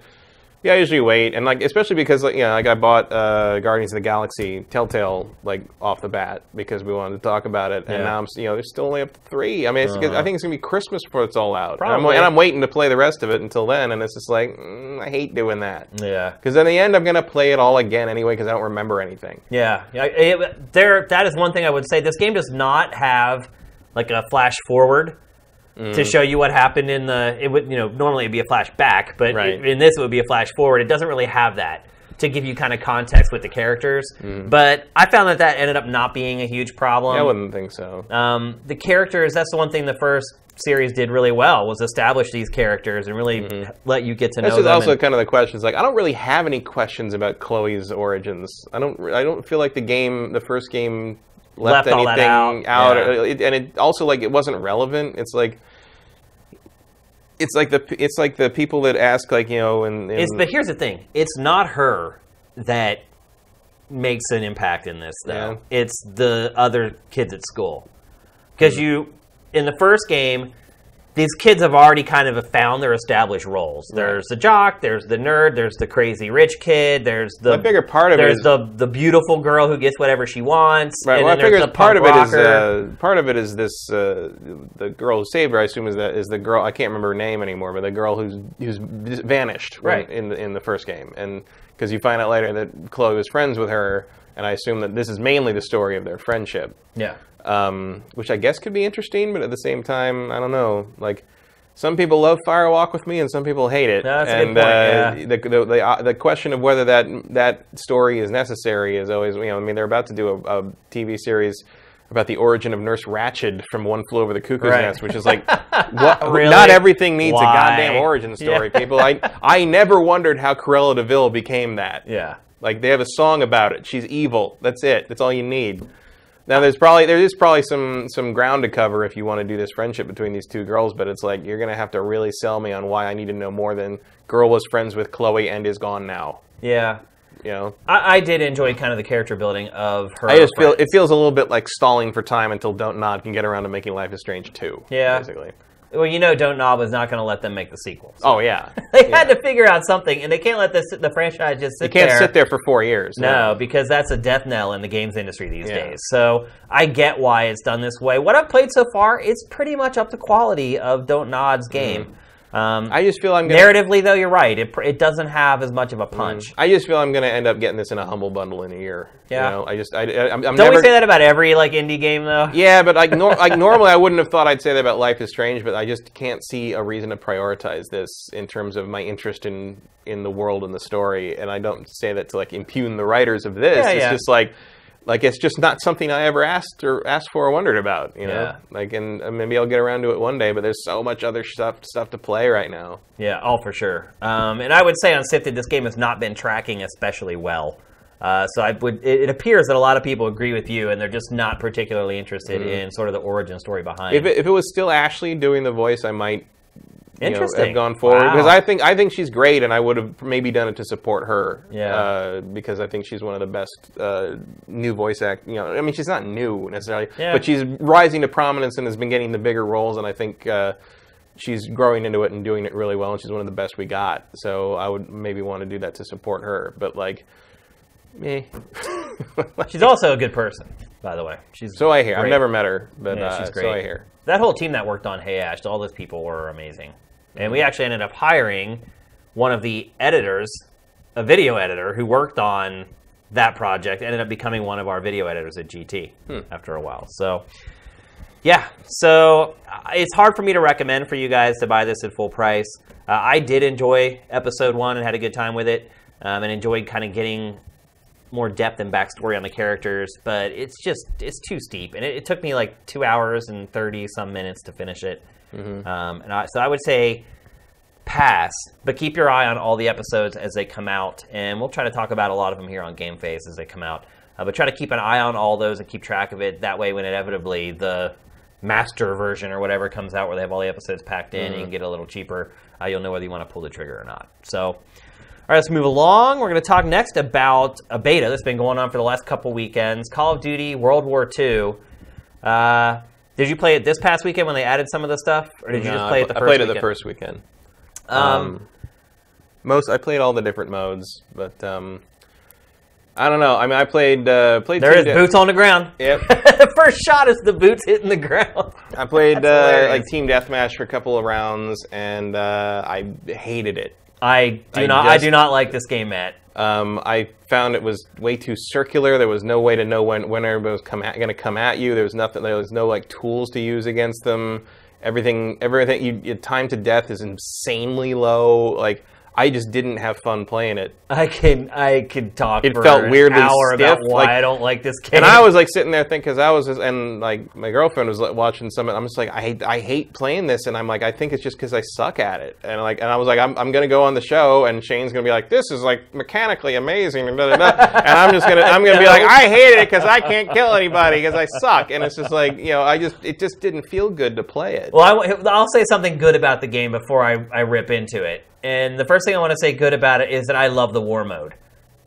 yeah, I usually wait, and like especially because like you know, like I bought uh, Guardians of the Galaxy Telltale like off the bat because we wanted to talk about it, and Yeah. now I'm s- you know there's still only up to three. I mean, it's, I think it's gonna be Christmas before it's all out, And I'm- Probably. and I'm waiting to play the rest of it until then, and it's just like mm, I hate doing that yeah. because in the end I'm gonna play it all again anyway because I don't remember anything. Yeah, yeah. It, there, that is one thing I would say. This game does not have like a flash forward Mm. to show you what happened in the. It would, you know, normally it'd be a flashback, but Right. in this it would be a flash forward. It doesn't really have that to give you kind of context with the characters. But I found that that ended up not being a huge problem. Mm. I wouldn't think so. Um, the characters, that's the one thing the first series did really well was establish these characters and really let you get to know This is them. also and- kind of the questions. Like, I don't really have any questions about Chloe's origins. I don't. I don't feel like the game, the first game, left, Left all that anything out, out. yeah. It- and it also like it wasn't relevant. It's like. It's like the it's like the people that ask like you know and, and It's, but here's the thing: it's not her that makes an impact in this, though. Yeah. It's the other kids at school. Because mm-hmm. you, in the first game, these kids have already kind of found their established roles. There's the jock, there's the nerd, there's the crazy rich kid, there's the I figure part of it there's is- the the beautiful girl who gets whatever she wants. Right. and Well, I figure the part of it is rocker. uh, part of it is this uh, the girl who saved her. I assume is that is the girl. I can't remember her name anymore, but the girl who's who's vanished Right. in the in the first game, and because you find out later that Chloe was friends with her, and I assume that this is mainly the story of their friendship, yeah. Um, which I guess could be interesting, but at the same time, I don't know, like. Some people love Fire Walk with Me, and some people hate it. No, that's a good and point, uh, yeah. the, the, the, uh, the question of whether that that story is necessary is always you know I mean they're about to do a, a TV series about the origin of Nurse Ratched from One Flew Over the Cuckoo's Right. Nest, which is like (laughs) what, Really? not everything needs Why? a goddamn origin story. Yeah. People, I I never wondered how Cruella de Vil became that. Yeah. Like they have a song about it. She's evil. That's it. That's all you need. Now there's probably there is probably some some ground to cover if you want to do this friendship between these two girls, but it's like you're gonna have to really sell me on why I need to know more than girl was friends with Chloe and is gone now. Yeah. You know, I, I did enjoy kind of the character building of her. I just feel friends. it feels a little bit like stalling for time until Don't Nod can get around to making Life is Strange too. Yeah. basically. Well, you know, Don't Nod is not going to let them make the sequels. Oh yeah, (laughs) They had to figure out something, and they can't let this the franchise just sit there. you can't there. sit there for four years. No, because that's a death knell in the games industry these Yeah. days. So I get why it's done this way. What I've played so far, it's pretty much up to quality of Don't Nod's mm-hmm. game. Um. I just feel I'm gonna. narratively, though, you're right. It, it doesn't have as much of a punch. I just feel I'm going to end up getting this in a humble bundle in a year. Yeah. You know, I just I, I, I'm, I'm Don't never. we say that about every like indie game, though? Yeah, but like, nor- like (laughs) normally I wouldn't have thought I'd say that about Life is Strange, but I just can't see a reason to prioritize this in terms of my interest in in the world and the story. And I don't say that to like impugn the writers of this. Yeah, it's yeah. just like like it's just not something I ever asked or asked for or wondered about. You know, Yeah. like and uh, maybe I'll get around to it one day. But there's so much other stuff stuff to play right now. Yeah, all for sure. Um, and I would say on Sifted, this game has not been tracking especially well. Uh, so I would. It, it appears that a lot of people agree with you, and they're just not particularly interested in sort of the origin story behind. Mm-hmm. If it, if it was still Ashley doing the voice, I might you Know, have gone forward Wow. because I think I think she's great, and I would have maybe done it to support her. Yeah. Uh, because I think she's one of the best uh, new voice act. You know, I mean, she's not new necessarily, Yeah. but she's rising to prominence and has been getting the bigger roles, and I think. Uh, She's growing into it and doing it really well, and she's one of the best we got. So I would maybe want to do that to support her. But like, me. (laughs) (laughs) She's also a good person, by the way. She's so I hear. I've never met her, but Yeah, uh, she's so great. I hear. That whole team that worked on Hey Ash, all those people were amazing. And we actually ended up hiring one of the editors, a video editor who worked on that project, ended up becoming one of our video editors at GT Hmm. after a while. So, yeah, so uh, it's hard for me to recommend for you guys to buy this at full price. Uh, I did enjoy episode one and had a good time with it, um, and enjoyed kind of getting more depth and backstory on the characters, but it's just it's too steep, and it, it took me like two hours and thirty some minutes to finish it. Um, and I, so I would say pass, but keep your eye on all the episodes as they come out, and we'll try to talk about a lot of them here on GameFace as they come out. Uh, but try to keep an eye on all those and keep track of it. That way, when inevitably the master version or whatever comes out where they have all the episodes packed in and you can get a little cheaper, uh, you'll know whether you want to pull the trigger or not. So, all right, let's move along. We're going to talk next about a beta that's been going on for the last couple weekends Call of Duty World War II. Uh, did you play it this past weekend when they added some of the stuff, or did you No, just I play it the I first played it weekend? the first weekend. Um, Most I played all the different modes, but um, I don't know. I mean, I played uh, played. there is De- boots on the ground. Yep. (laughs) first shot is the boots hitting the ground. I played (laughs) uh, like team deathmatch for a couple of rounds, and uh, I hated it. I do I not. I do not like this game, Matt. Um, I found it was way too circular. There was no way to know when when everybody was come going to come at you. There was nothing. There was no like tools to use against them. Everything, everything. You, your time to death is insanely low. Like I just didn't have fun playing it. (laughs) I can. I could talk. It for felt an weirdly hour about why like- I don't like this game. And I was like sitting there thinking, because I was, just, and like my girlfriend was like, watching some. I'm just like, I hate, I hate playing this, and I'm like, I think it's just because I suck at it, and like, and I was like, I'm, I'm gonna go on the show, and Shane's gonna be like, this is like mechanically amazing, and, blah, blah, blah. and I'm just gonna, I'm gonna be like, I hate it because I can't kill anybody because I suck, and it's just like, you know, I just, it just didn't feel good to play it. Well, I, will say something good about the game before I, I rip into it. And the first thing I want to say good about it is that I love the war mode.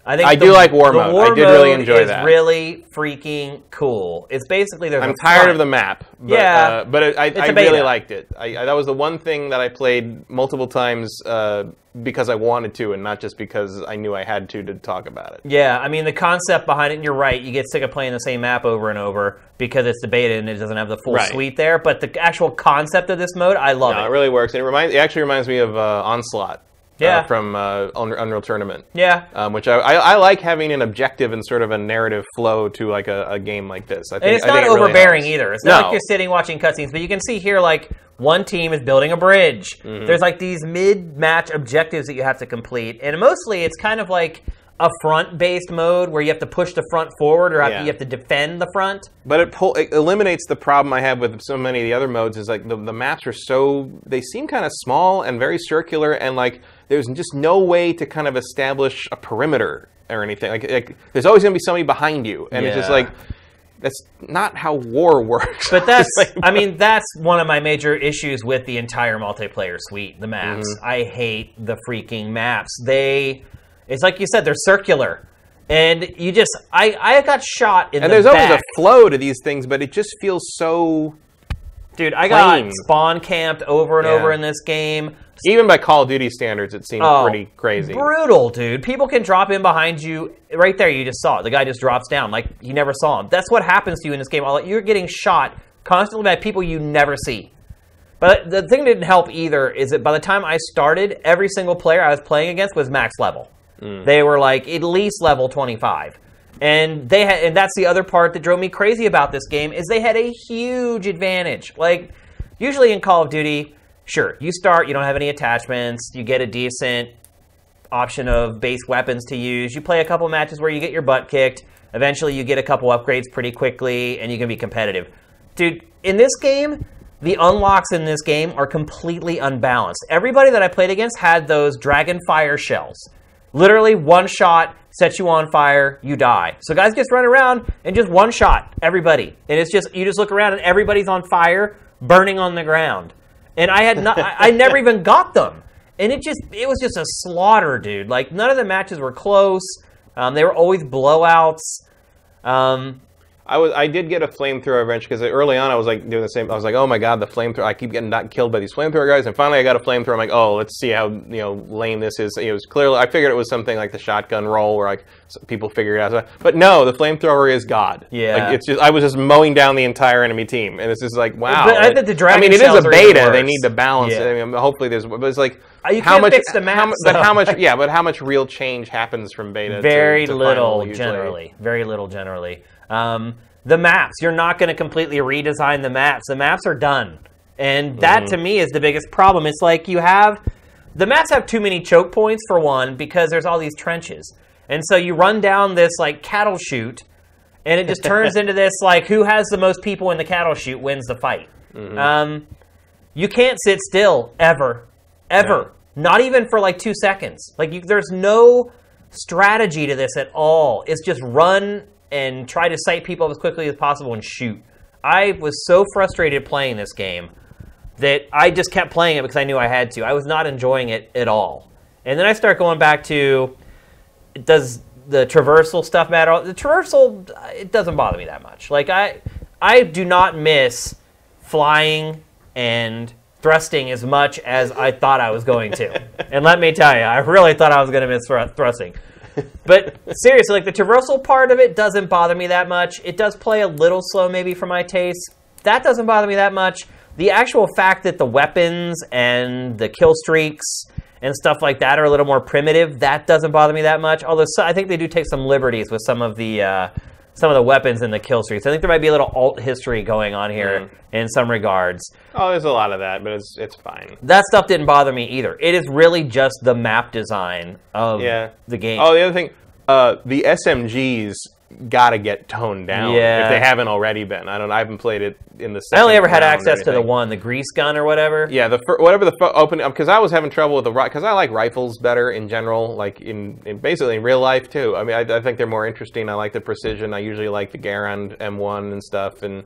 I think I the- do like war mode. War I did really enjoy that. Really freaking cool. It's basically there's. I'm tired front. of the map. But, Yeah. uh, but it, I, I really liked it. I, I, that was the one thing that I played multiple times uh, because I wanted to, and not just because I knew I had to to talk about it. Yeah, I mean the concept behind it. and You're right. You get sick of playing the same map over and over because it's debated and it doesn't have the full Right. suite there. But the actual concept of this mode, I love No, it. it really works. And it reminds. It actually reminds me of uh, Onslaught. Yeah. Uh, from uh, Unreal Tournament. yeah, Um, which I, I, I like having an objective and sort of a narrative flow to like a, a game like this. I think, And it's I not think it really overbearing either. It's not No. like you're sitting watching cutscenes, but you can see here like one team is building a bridge. Mm-hmm. There's like these mid-match objectives that you have to complete, and mostly it's kind of like a front-based mode where you have to push the front forward or Yeah. you have to defend the front. But it, pull, it eliminates the problem I have with so many of the other modes. Is like the, the maps are so they seem kind of small and very circular, and like there's just no way to kind of establish a perimeter or anything. Like, like there's always going to be somebody behind you, and it's just like that's not how war (laughs) works. But that's, Like, I mean, that's one of my major issues with the entire multiplayer suite, the maps. Mm-hmm. I hate the freaking maps. They, it's like you said, they're circular. And you just, I, I got shot in the and the there's always a flow to these things, but it just feels so. Dude, I got plain. spawn camped over and Yeah. over in this game. Even by Call of Duty standards, it seems Oh, pretty crazy. Brutal, dude. People can drop in behind you right there. You just saw it. The guy just drops down like you never saw him. That's what happens to you in this game. You're getting shot constantly by people you never see. But the thing that didn't help either is that by the time I started, every single player I was playing against was max level. Mm. They were like at least level 25. And they had, and that's the other part that drove me crazy about this game is they had a huge advantage. Like usually in Call of Duty, sure, you start, you don't have any attachments, you get a decent option of base weapons to use. You play a couple matches where you get your butt kicked. Eventually, you get a couple upgrades pretty quickly, and you can be competitive. Dude, in this game, the unlocks in this game are completely unbalanced. Everybody that I played against had those dragon fire shells. Literally, one shot sets you on fire, you die. So guys just run around and just one shot everybody, and it's just you just look around and everybody's on fire, burning on the ground. And I had not, I, I never even got them and it just it was just a slaughter, dude. Like none of the matches were close. Um, they were always blowouts. Um, I was I did get a flamethrower eventually because early on I was like doing the same. I was like, oh my god, the flamethrower! I keep getting not killed by these flamethrower guys, and finally I got a flamethrower. I'm like, oh, let's see how you know lame this is. It was clearly I figured it was something like the shotgun roll where like people figure it out. But no, the flamethrower is God. Yeah. like, it's just I was just mowing down the entire enemy team, and it's just like wow. But I think the dragon I mean, it is a beta. They need to balance. Yeah. it. I mean, hopefully there's. But it's like Uh, you how can't much fix the how maps, mu- but how much? Yeah, but how much real change happens from beta? very to little final, generally. Very little generally. Um, the maps, you're not going to completely redesign the maps. The maps are done, and that Mm-hmm. to me is the biggest problem. It's like you have the maps have too many choke points for one because there's all these trenches, and so you run down this like cattle chute, and it just turns (laughs) into this like who has the most people in the cattle chute wins the fight. Mm-hmm. Um, you can't sit still ever, ever. Not even for like two seconds. Like you, there's no strategy to this at all. It's just run and try to sight people as quickly as possible and shoot. I was so frustrated playing this game that I just kept playing it because I knew I had to. I was not enjoying it at all. And then I start going back to does the traversal stuff matter? The traversal it doesn't bother me that much. Like I I do not miss flying and thrusting as much as I thought I was going to. and let me tell you, I really thought I was going to miss thr- thrusting. But seriously, like the traversal part of it doesn't bother me that much. It does play a little slow, maybe for my taste. That doesn't bother me that much. The actual fact that the weapons and the kill streaks and stuff like that are a little more primitive, that doesn't bother me that much. Although so, I think they do take some liberties with some of the uh, some of the weapons in the kill streaks. I think there might be a little alt history going on here in some regards. Oh, there's a lot of that, but it's it's fine. That stuff didn't bother me either. It is really just the map design of Yeah. the game. Oh, the other thing, uh, the SMGs got to get toned down Yeah. if they haven't already been. I don't. I haven't played it in the. I only ever had access to the one, the grease gun or whatever. Yeah, the fir- whatever the fir- open because I was having trouble with the because I like rifles better in general, like in, in basically in real life too. I mean, I, I think they're more interesting. I like the precision. I usually like the Garand M1 and stuff, and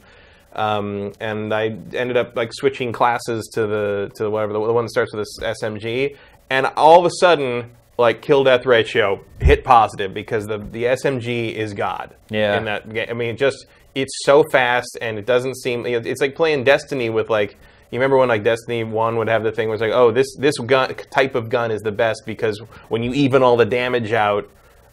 um, and I ended up like switching classes to the to whatever the, the one that starts with this SMG, and all of a sudden. Like kill death ratio hit positive because the the SMG is god. Yeah. In that game, I mean, it just it's so fast and it doesn't seem. It's like playing Destiny with like you remember when like Destiny One would have the thing where it's like, oh, this this gun type of gun is the best because when you even all the damage out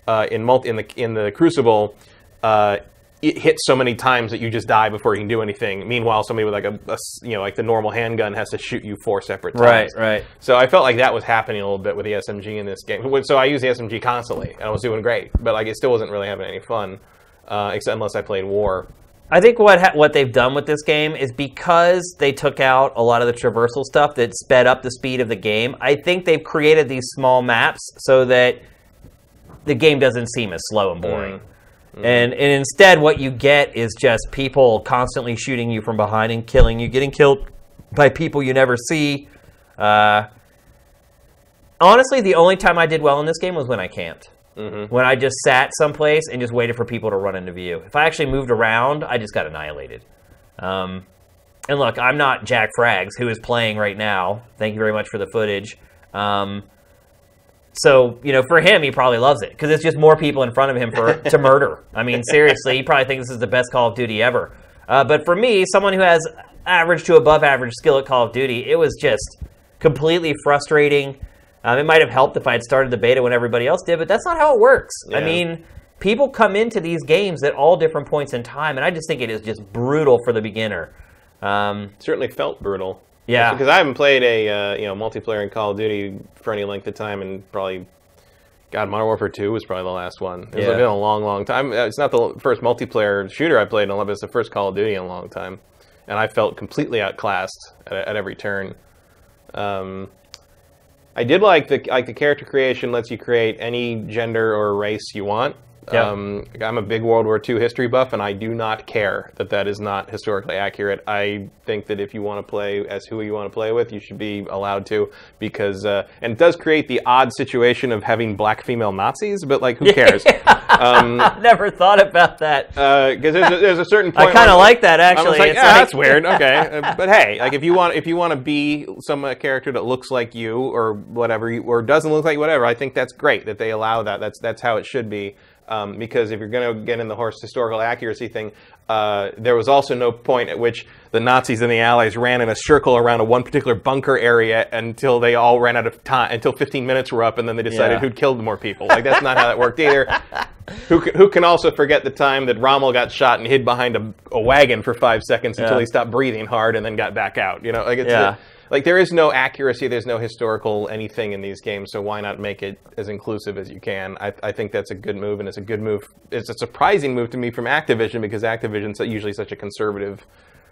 uh, in multi in the in the Crucible, uh, it hits so many times that you just die before you can do anything. Meanwhile, somebody with like a, a you know like the normal handgun has to shoot you four separate times. Right, right. So I felt like that was happening a little bit with the SMG in this game. So I use the SMG constantly, and I was doing great, but like it still wasn't really having any fun, uh, except unless I played War. I think what ha- what they've done with this game is because they took out a lot of the traversal stuff that sped up the speed of the game. I think they've created these small maps so that the game doesn't seem as slow and boring. And and instead, what you get is just people constantly shooting you from behind and killing you, getting killed by people you never see. Uh, honestly, the only time I did well in this game was when I camped. When I just sat someplace and just waited for people to run into view. If I actually moved around, I just got annihilated. Um, and look, I'm not Jack Frags, who is playing right now. Thank you very much for the footage. Um, so you know, for him, he probably loves it because it's just more people in front of him for to (laughs) murder. I mean, seriously, he probably thinks this is the best Call of Duty ever. Uh, but for me, someone who has average to above average skill at Call of Duty, it was just completely frustrating. Um, it might have helped if I had started the beta when everybody else did, but that's not how it works. I mean, people come into these games at all different points in time, and I just think it is just brutal for the beginner. Um, certainly felt brutal. Yeah. because I haven't played a uh, you know multiplayer in Call of Duty for any length of time, and probably, God, Modern Warfare Two was probably the last one. It's Yeah. been a long, long time. Uh, It's not the first multiplayer shooter I played in a it's the first Call of Duty in a long time, and I felt completely outclassed at, at every turn. Um, I did like the like the character creation lets you create any gender or race you want. Yeah. Um, I'm a big World War II history buff, and I do not care that that is not historically accurate. I think that if you want to play as who you want to play with, you should be allowed to, because uh, and it does create the odd situation of having black female Nazis, but like who (laughs) cares? um, (laughs) never thought about that. because there's, a, there's a certain (laughs) point. I kind of like that actually. like, yeah, like- that's weird. Okay, Uh, but hey, like if you want, if you want to be some uh, character that looks like you or whatever, you, or doesn't look like you, whatever, I think that's great that they allow that. That's that's how it should be. Um, because if you're going to get in the horse historical accuracy thing, uh, there was also no point at which the Nazis and the Allies ran in a circle around a one particular bunker area until they all ran out of time, until 15 minutes were up, and then they decided Yeah. who'd killed more people. Like that's not how that worked either. (laughs) Who can, who can also forget the time that Rommel got shot and hid behind a, a wagon for five seconds until Yeah. he stopped breathing hard and then got back out? You know, like it's Yeah. Like there is no accuracy, there's no historical anything in these games. So why not make it as inclusive as you can? I, I think that's a good move, and it's a good move. It's a surprising move to me from Activision because Activision's usually such a conservative.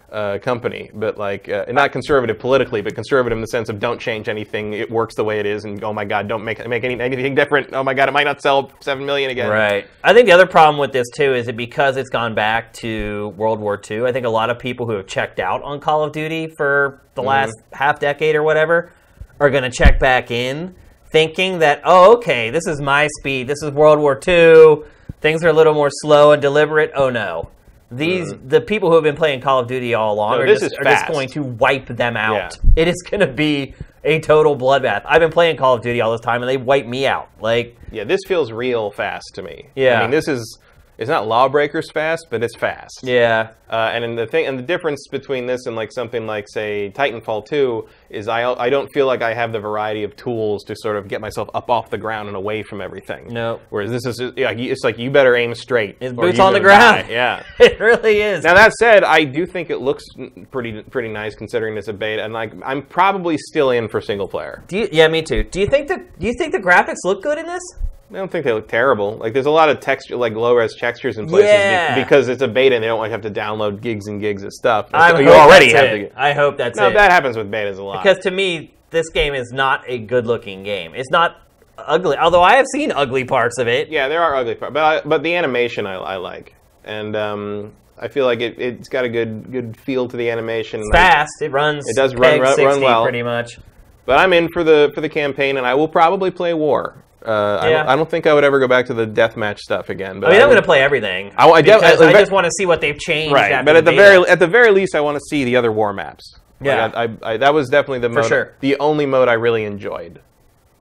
Uh, company, but like uh, not conservative politically, but conservative in the sense of don't change anything. It works the way it is, and oh my god, don't make make any, anything different. Oh my god, it might not sell seven million again. Right. I think the other problem with this too is that because it's gone back to World War II, I think a lot of people who have checked out on Call of Duty for the last half decade or whatever are going to check back in thinking that, oh, okay, this is my speed. This is World War II. Things are a little more slow and deliberate. Oh no. These uh, the people who have been playing Call of Duty all along No, are, this just, is are just going to wipe them out. It is going to be a total bloodbath. I've been playing Call of Duty all this time, and they wipe me out. Like, Yeah, this feels real fast to me. Yeah. I mean, this is it's not Lawbreakers fast, but it's fast. yeah, Uh, and in the thing, and the difference between this and like something like say Titanfall 2 is I I don't feel like I have the variety of tools to sort of get myself up off the ground and away from everything. No. Whereas this is just, yeah, it's like you better aim straight. It's boots on the gonna die. ground. Yeah. (laughs) it really is. Now that said, I do think it looks pretty pretty nice considering this a beta, and like I'm probably still in for single player. do you, yeah, me too. Do you think the Do you think the graphics look good in this? I don't think they look terrible. Like there's a lot of texture, like low res textures in places be- Yeah. because it's a beta and they don't like have to download gigs and gigs of stuff. I So you already that's have it. to. I hope that's No, it. that happens with betas a lot. because to me, this game is not a good-looking game. It's not ugly. Although I have seen ugly parts of it. yeah, there are ugly parts, but I, but the animation I, I like, and um, I feel like it, it's got a good good feel to the animation. It's fast. It runs. It does run- run- run well. pretty much. But I'm in for the for the campaign, and I will probably play War. Uh, I, don't, I don't think I would ever go back to the deathmatch stuff again. But I mean, I'm going to play everything. I- I def- I- I, I- just want to see what they've changed. right. But at the beta. very at the very least, I want to see the other War maps. Like, Yeah. I, I, I, that was definitely the mode, sure. the only mode I really enjoyed.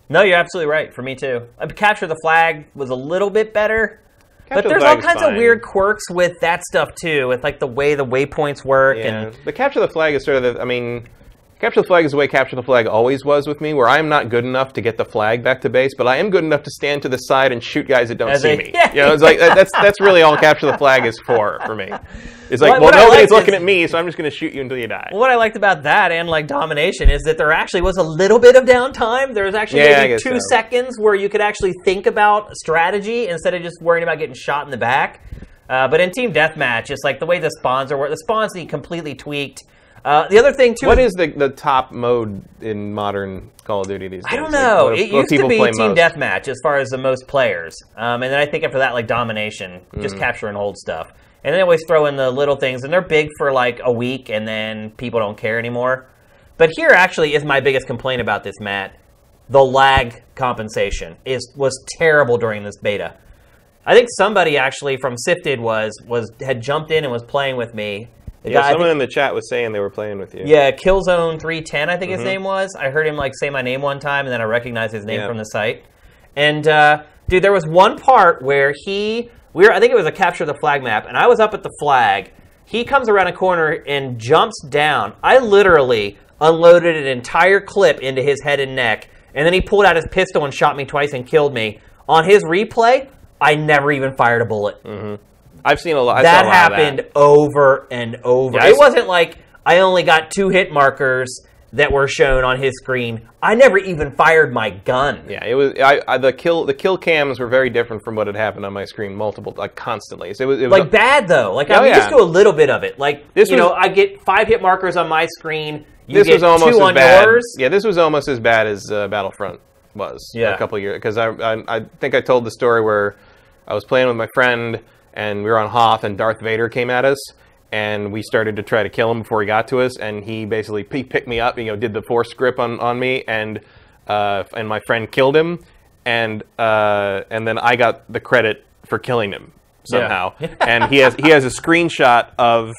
no, you're absolutely right. For me too. Uh, Capture the flag was a little bit better. Capture but the there's all Flag's kinds of weird quirks with that stuff too, with like the way the waypoints work Yeah, and the capture the flag is sort of the. I mean, capture the flag is the way capture the flag always was with me, where I am not good enough to get the flag back to base, but I am good enough to stand to the side and shoot guys that don't As see me. yeah. (laughs) You know, it's like that's that's really all capture the flag is for for me. It's like, What- well, what nobody's looking is- at me, so I'm just going to shoot you until you die. What I liked about that and like domination is that there actually was a little bit of downtime. There was actually Yeah, maybe two so. seconds where you could actually think about strategy instead of just worrying about getting shot in the back. Uh, but in team deathmatch, it's like the way the spawns are. The spawns need completely tweaked. Uh, the other thing too. What is the the top mode in modern Call of Duty these days? I don't Like, know. what- it what used to be team most? deathmatch as far as the most players, um, and then I think after that, like domination, just Mm-hmm. capture and hold stuff. And then they always throw in the little things, and they're big for like a week, and then people don't care anymore. But here actually is my biggest complaint about this, Matt. The lag compensation is was terrible during this beta. I think somebody actually from Sifted was was had jumped in and was playing with me. Yeah, guy- someone think- in the chat was saying they were playing with you. yeah, Killzone 310, I think Mm-hmm. his name was. I heard him like say my name one time, and then I recognized his name Yeah. from the site. And uh, dude, there was one part where he, we were, I think it was a capture the flag map, and I was up at the flag. He comes around a corner and jumps down. I literally unloaded an entire clip into his head and neck, and then he pulled out his pistol and shot me twice and killed me. On his replay, I never even fired a bullet I've seen a lot. I that a lot happened over and over. Yeah, it wasn't like I only got two hit markers that were shown on his screen. I never even fired my gun. Yeah, it was. I, I the kill the kill cams were very different from what had happened on my screen multiple like constantly. So it was, it was Like bad though. Like Oh, I'm used yeah. to a little bit of it. Like This you was- know, I get five hit markers on my screen. You this get was almost two as on bad. yours. Yeah, this was almost as bad as uh, Battlefront was Yeah. a couple years because I, I I think I told the story where I was playing with my friend and we were on Hoth and Darth Vader came at us and we started to try to kill him before he got to us and he basically he picked me up you know did the force grip on on me and uh, and my friend killed him and uh, and then I got the credit for killing him somehow. And he has he has a screenshot of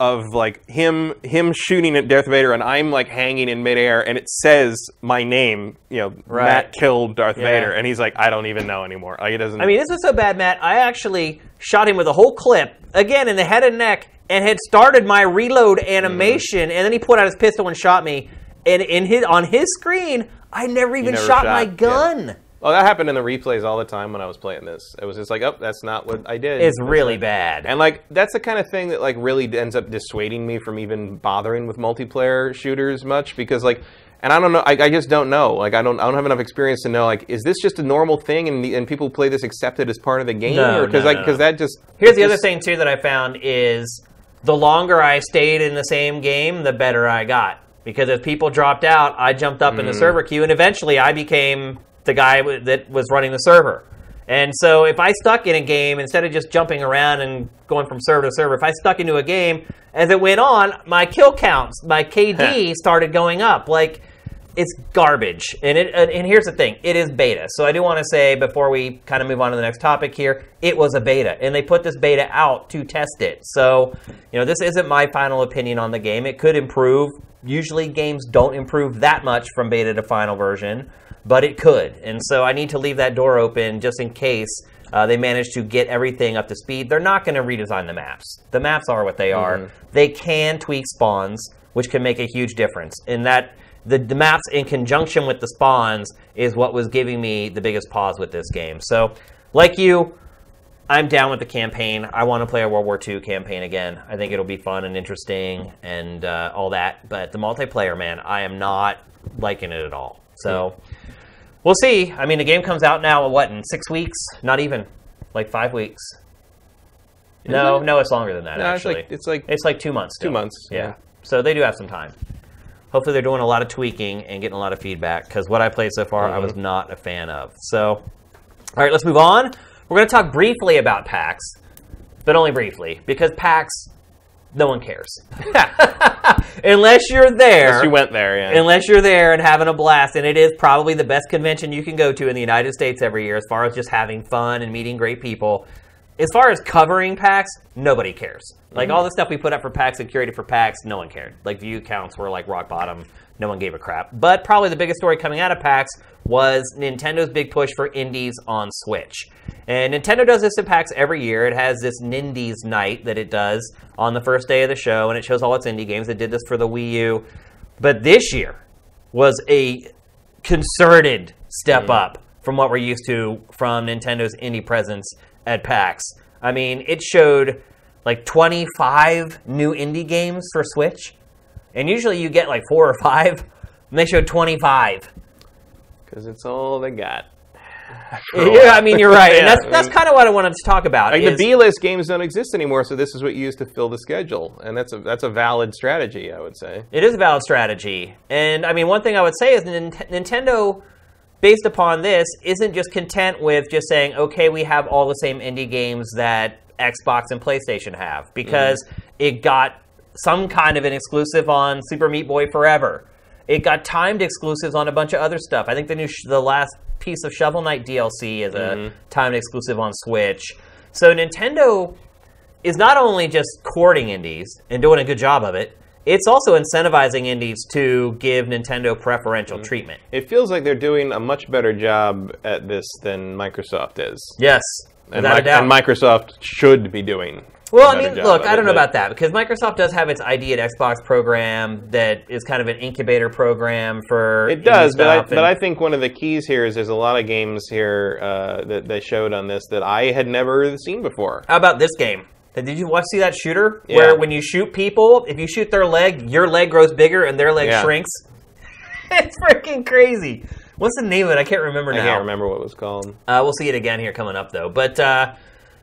of like him him shooting at Darth Vader and I'm like hanging in midair and it says my name, you know, Right. Matt killed Darth Yeah. Vader and he's like I don't even know anymore. Like, he doesn't I mean, this was so bad, Matt. I actually shot him with a whole clip again in the head and neck, and had started my reload animation, and then he pulled out his pistol and shot me. And in his on his screen, I never even never shot, shot, my yeah. Oh, that happened in the replays all the time when I was playing this. It was just like, oh, that's not what I did. It's That's really bad. And like that's the kind of thing that like really ends up dissuading me from even bothering with multiplayer shooters much because like and I don't know I, I just don't know like I don't I don't have enough experience to know like is this just a normal thing and the, and people play this accepted as part of the game No, or because no, like no. because that just Here's the other thing too that I found is the longer I stayed in the same game, the better I got. Because if people dropped out, I jumped up Mm. in the server queue, and eventually I became the guy that was running the server. And so if I stuck in a game instead of just jumping around and going from server to server, if I stuck into a game, as it went on, my kill counts, my KD started going up. Like it's garbage. And it and here's the thing, it is beta. So I do want to say before we kind of move on to the next topic here, it was a beta, and they put this beta out to test it. So you know, this isn't my final opinion on the game. It could improve. Usually, games don't improve that much from beta to final version, but it could. And so I need to leave that door open just in case. Uh, they manage to get everything up to speed. They're not going to redesign the maps. The maps are what they are. They can tweak spawns, which can make a huge difference. And that the, the maps in conjunction with the spawns is what was giving me the biggest pause with this game. So, like you, I'm down with the campaign. I want to play a World War II campaign again. I think it'll be fun and interesting and uh, all that. But the multiplayer, man, I am not liking it at all. So we'll see. I mean, the game comes out now. What in six weeks? Not even, like five weeks. No, it? no, it's longer than that. No, it's actually, like it's like it's like two months. two months. Yeah. So they do have some time. Hopefully, they're doing a lot of tweaking and getting a lot of feedback because what I played so far, I was mm-hmm. not a fan of. So, all right, let's move on. We're going to talk briefly about PAX, but only briefly because PAX, no one cares. (laughs) Unless you're there. Unless you went there, yeah. Unless you're there and having a blast, and it is probably the best convention you can go to in the United States every year as far as just having fun and meeting great people. As far as covering PAX, nobody cares. Like mm-hmm. all the stuff we put up for PAX and curated for PAX, no one cared. Like view counts were like rock bottom. No one gave a crap. But probably the biggest story coming out of PAX was Nintendo's big push for indies on Switch. And Nintendo does this at PAX every year. It has this Nindies night that it does on the first day of the show, and it shows all its indie games. It did this for the Wii U. But this year was a concerted step up from what we're used to from Nintendo's indie presence at PAX. I mean, it showed like 25 new indie games for Switch. And usually you get like four or five, (laughs) and they showed 25. Because it's all they got. (laughs) (laughs) Yeah, I mean, you're right. and that's, I that's kind of what I wanted to talk about. Like is- the B-list games don't exist anymore, so this is what you use to fill the schedule, and that's a that's a valid strategy, I would say. It is a valid strategy. And I mean, one thing I would say is Nin- Nintendo, based upon this, isn't just content with just saying, okay, we have all the same indie games that Xbox and PlayStation have, because mm-hmm. it got some kind of an exclusive on Super Meat Boy Forever. It got timed exclusives on a bunch of other stuff. I think the new sh- the last piece of Shovel Knight DLC is a mm-hmm. timed exclusive on Switch. So Nintendo is not only just courting indies and doing a good job of it, it's also incentivizing indies to give Nintendo preferential treatment. It feels like they're doing a much better job at this than Microsoft is, Yes, and, doubt. and Microsoft should be doing. well, I mean, look, I don't know but- about that because Microsoft does have its ID at Xbox program that is kind of an incubator program for It does, but I, stuff but I think one of the keys here is there's a lot of games here uh, that they showed on this that I had never seen before. How about this game? Did you watch see that shooter Yeah. where when you shoot people, if you shoot their leg, your leg grows bigger and their leg Yeah. shrinks? (laughs) it's freaking crazy. What's the name of it? I can't remember now. I can't remember what it was called. Uh, we'll see it again here coming up, though. But uh,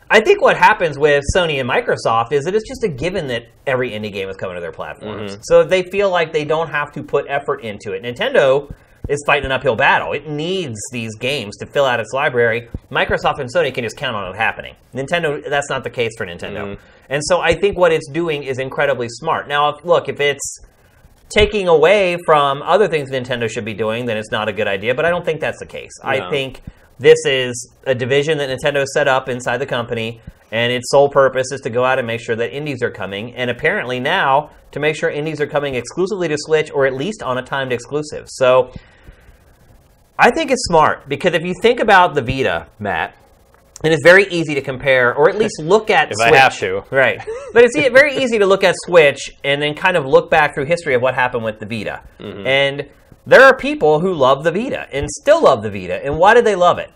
I think what happens with Sony and Microsoft is that it's just a given that every indie game is coming to their platforms. So they feel like they don't have to put effort into it. Nintendo is fighting an uphill battle. It needs these games to fill out its library. Microsoft and Sony can just count on it happening. Nintendo, that's not the case for Nintendo. Mm-hmm. And so I think what it's doing is incredibly smart. Now, if, look, if it's taking away from other things Nintendo should be doing, then it's not a good idea. But I don't think that's the case. I think this is a division that Nintendo set up inside the company, and its sole purpose is to go out and make sure that indies are coming, and apparently now to make sure indies are coming exclusively to Switch or at least on a timed exclusive. So I think it's smart because if you think about the Vita, Matt. And it's very easy to compare, or at least look at (laughs) If Switch. I have to. Right. But it's very easy to look at Switch and then kind of look back through history of what happened with the Vita. Mm-hmm. And there are people who love the Vita and still love the Vita. And why did they love it?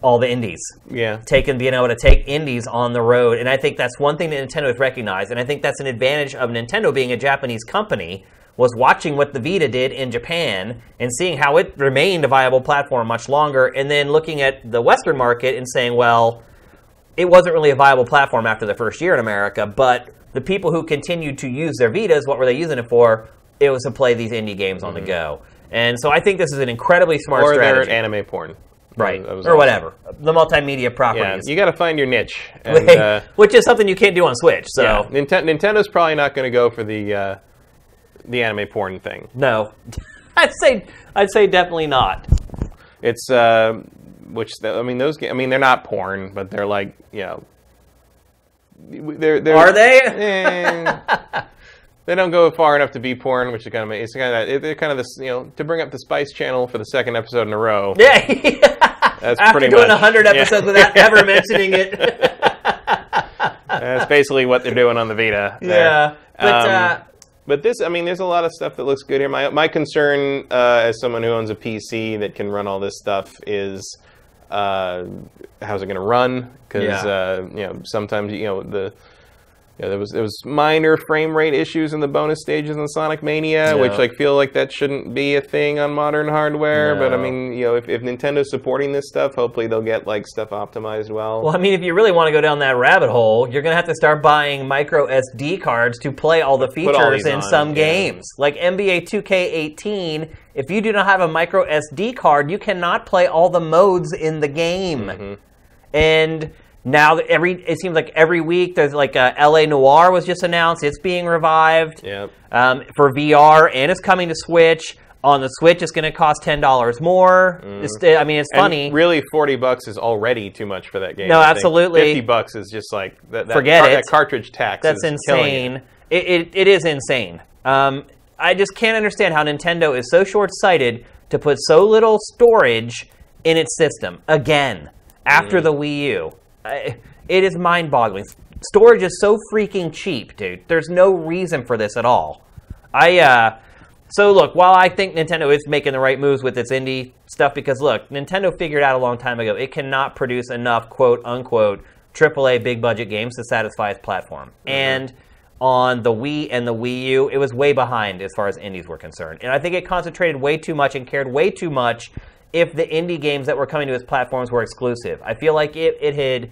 All the indies. Yeah. Taking being able to take indies on the road. And I think that's one thing that Nintendo has recognized. And I think that's an advantage of Nintendo being a Japanese company was watching what the Vita did in Japan and seeing how it remained a viable platform much longer, and then looking at the Western market and saying, well, it wasn't really a viable platform after the first year in America, but the people who continued to use their Vitas, what were they using it for? It was to play these indie games on the go. And so I think this is an incredibly smart Or strategy. they're anime porn. right. Or awesome. whatever. The multimedia Yeah, properties. you got to find your niche. (laughs) And, uh, Which is something you can't do on Switch. So yeah, Ninten- Nintendo's probably not going to go for the uh, the anime porn thing. No, (laughs) I'd say I'd say definitely not. It's uh, which the, I mean those ga- I mean they're not porn, but they're like you know. They're, they're, Are they? (laughs) Eh, they don't go far enough to be porn, which is kind of it's kind of they're kind of this you know to bring up the Spice Channel for the second episode in a row. Yeah. (laughs) That's After pretty doing much hundred yeah. episodes without ever mentioning it. That's basically what they're doing on the Vita. there. yeah, but Um, uh, But this, I mean, there's a lot of stuff that looks good here. My my concern, uh, as someone who owns a PC that can run all this stuff, is uh, how's it going to run? Because Yeah. uh, you know, sometimes you know the. Yeah, there was there was minor frame rate issues in the bonus stages in Sonic Mania, which Yeah. like feel like that shouldn't be a thing on modern hardware. But I mean, you know, if, if Nintendo's supporting this stuff, hopefully they'll get like stuff optimized well. well, I mean, if you really want to go down that rabbit hole, you're going to have to start buying micro SD cards to play all the Put all features in on, some yeah. games, like NBA 2K18. If you do not have a micro SD card, you cannot play all the modes in the game. Mm-hmm. And now that every it seems like every week there's like uh, LA Noire was just announced; it's being revived. Yep. um, for VR, and it's coming to Switch. On the Switch, it's going to cost ten dollars more. It's, I mean, it's Mm. And funny. really, forty bucks is already too much for that game. No, I think. absolutely. Fifty bucks is just like that. that Forget car- it. That cartridge tax. That's killing it. insane. It, it, it is insane. Um, I just can't understand how Nintendo is so short-sighted to put so little storage in its system again after Mm. the Wii U. I, it is mind-boggling. Storage is so freaking cheap, dude. There's no reason for this at all. I uh, so look, while I think Nintendo is making the right moves with its indie stuff, because look, Nintendo figured out a long time ago it cannot produce enough quote unquote AAA big budget games to satisfy its platform. And on the Wii and the Wii U, it was way behind as far as indies were concerned. And I think it concentrated way too much and cared way too much if the indie games that were coming to his platforms were exclusive. I feel like it, it had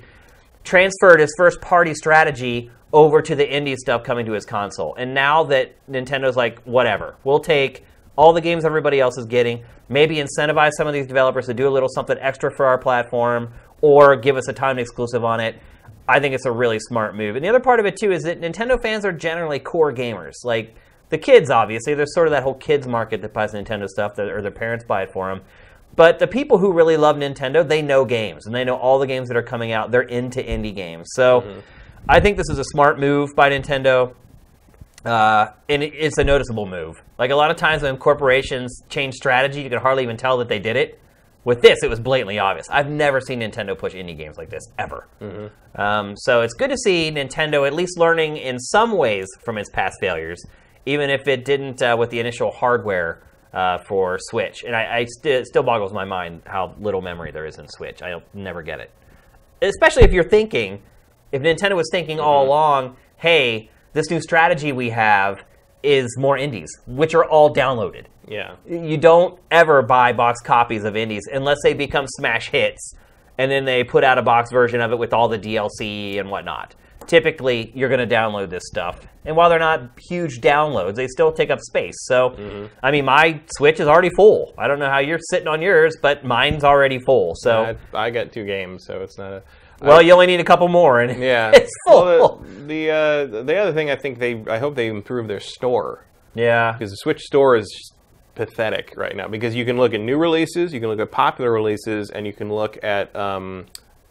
transferred his first party strategy over to the indie stuff coming to his console. And now that Nintendo's like, whatever, we'll take all the games everybody else is getting, maybe incentivize some of these developers to do a little something extra for our platform, or give us a timed exclusive on it. I think it's a really smart move. And the other part of it too is that Nintendo fans are generally core gamers. Like the kids, obviously, there's sort of that whole kids market that buys Nintendo stuff, that, or their parents buy it for them. But the people who really love Nintendo, they know games and they know all the games that are coming out. They're into indie games. So I think this is a smart move by Nintendo. Uh, and it's a noticeable move. Like a lot of times when corporations change strategy, you can hardly even tell that they did it. With this, it was blatantly obvious. I've never seen Nintendo push indie games like this ever. Um, so it's good to see Nintendo at least learning in some ways from its past failures, even if it didn't uh, with the initial hardware uh, for Switch. And I, I it still boggles my mind how little memory there is in Switch. I never get it. Especially if you're thinking, if Nintendo was thinking all along, hey, this new strategy we have is more indies, which are all downloaded Yeah. you don't ever buy box copies of indies unless they become smash hits and then they put out a box version of it with all the DLC and whatnot. Typically, you're going to download this stuff. And while they're not huge downloads, they still take up space. So, I mean, my Switch is already full. I don't know how you're sitting on yours, but mine's already full. So, I, I got two games, so it's not a. well, you only need a couple more and (laughs) Yeah. it's full. Well, the the, uh, the other thing I think they I hope they improve their store yeah. because the Switch store is pathetic right now because you can look at new releases, you can look at popular releases, and you can look at um,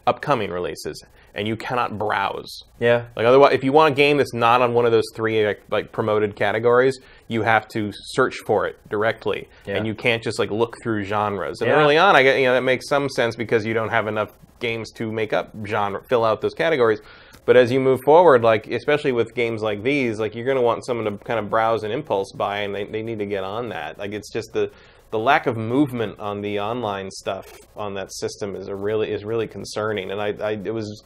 upcoming releases, and you cannot browse. Yeah. Like otherwise, if you want a game that's not on one of those three like, like promoted categories, you have to search for it directly, Yeah. and you can't just like look through genres. And Yeah. early on, I get you know that makes some sense because you don't have enough games to make up genre, fill out those categories. But as you move forward, like especially with games like these, like you're going to want someone to kind of browse and impulse buy, and they, they need to get on that. Like it's just the the lack of movement on the online stuff on that system is a really is really concerning. And I, I it was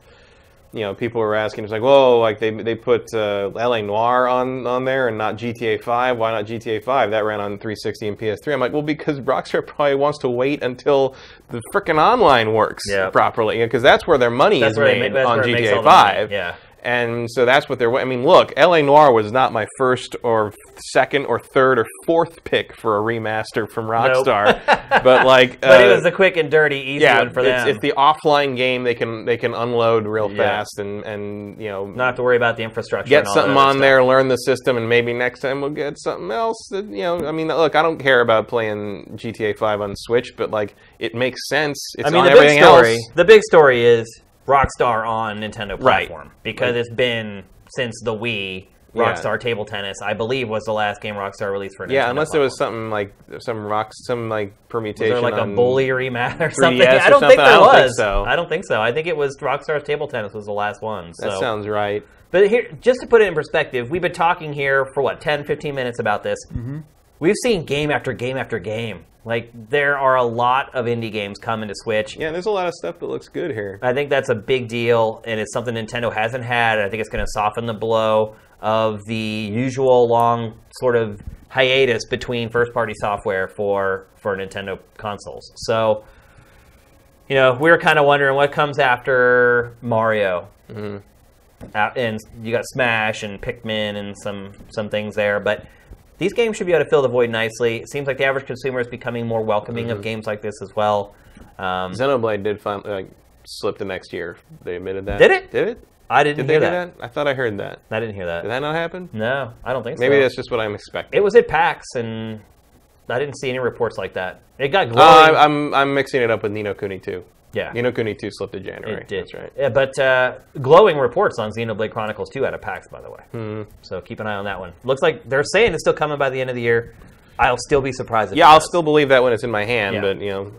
you know, people were asking, it's like, whoa, like they they put uh, LA Noire on on there and not GTA 5. Why not GTA 5? That ran on 360 and PS3. I'm like, well, because Rockstar (laughs) probably wants to wait until the frickin' online works Yeah. properly, because that's where their money That's is made ma- on where it makes GTA all 5. Yeah. And so that's what they're. I mean, look, L.A. Noire was not my first or second or third or fourth pick for a remaster from Rockstar, (laughs) but like, But it uh, was the quick and dirty, easy yeah, one for them. it's the offline game. They can they can unload real Yeah. fast and and you know Not have to worry about the infrastructure. get and all something on stuff. there, learn the system, and maybe next time we'll get something else. That, you know, I mean, look, I don't care about playing GTA Five on Switch, but like, it makes sense. It's I mean, on the big story. else. The big story is Rockstar on Nintendo Right. platform because it's been since the Wii. Yeah. Rockstar Table Tennis, I believe, was the last game Rockstar released for. Nintendo. Yeah, Nintendo unless there was something like some rocks, some like Was permutation. there like a bully rematch or (laughs) something? 3DS (laughs) I don't think something? there I don't was. think so. I don't think so. I think it was Rockstar's Table Tennis was the last one. So. That sounds right. But here, just to put it in perspective, we've been talking here for what 10, 15 minutes about this. Mm-hmm. We've seen game after game after game. Like there are a lot of indie games coming to Switch. Yeah, there's a lot of stuff that looks good here. I think that's a big deal, and it's something Nintendo hasn't had. I think it's going to soften the blow of the usual long sort of hiatus between first-party software for for Nintendo consoles. So, you know, we were kind of wondering what comes after Mario, mm-hmm. and you got Smash and Pikmin and some some things there, but. These games should be able to fill the void nicely. It seems like the average consumer is becoming more welcoming of games like this as well. Um, Xenoblade did finally like slip the next year. They admitted that. Did it? Did it? I didn't Did hear that. that? I thought I heard that. I didn't hear that. Did that not happen? No, I don't think Maybe so. Maybe that's just what I'm expecting. It was at PAX, and I didn't see any reports like that. It got Uh, glowing. I'm I'm mixing it up with Ni no Kuni 2. Yeah, Ni no Kuni 2 slipped to January. it did. That's right. Yeah, but uh, glowing reports on Xenoblade Chronicles 2 out of PAX, by the way. Hmm. So keep an eye on that one. Looks like they're saying it's still coming by the end of the year. I'll still be surprised. If Yeah, I'll does. still believe that when it's in my hand, Yeah. but you know,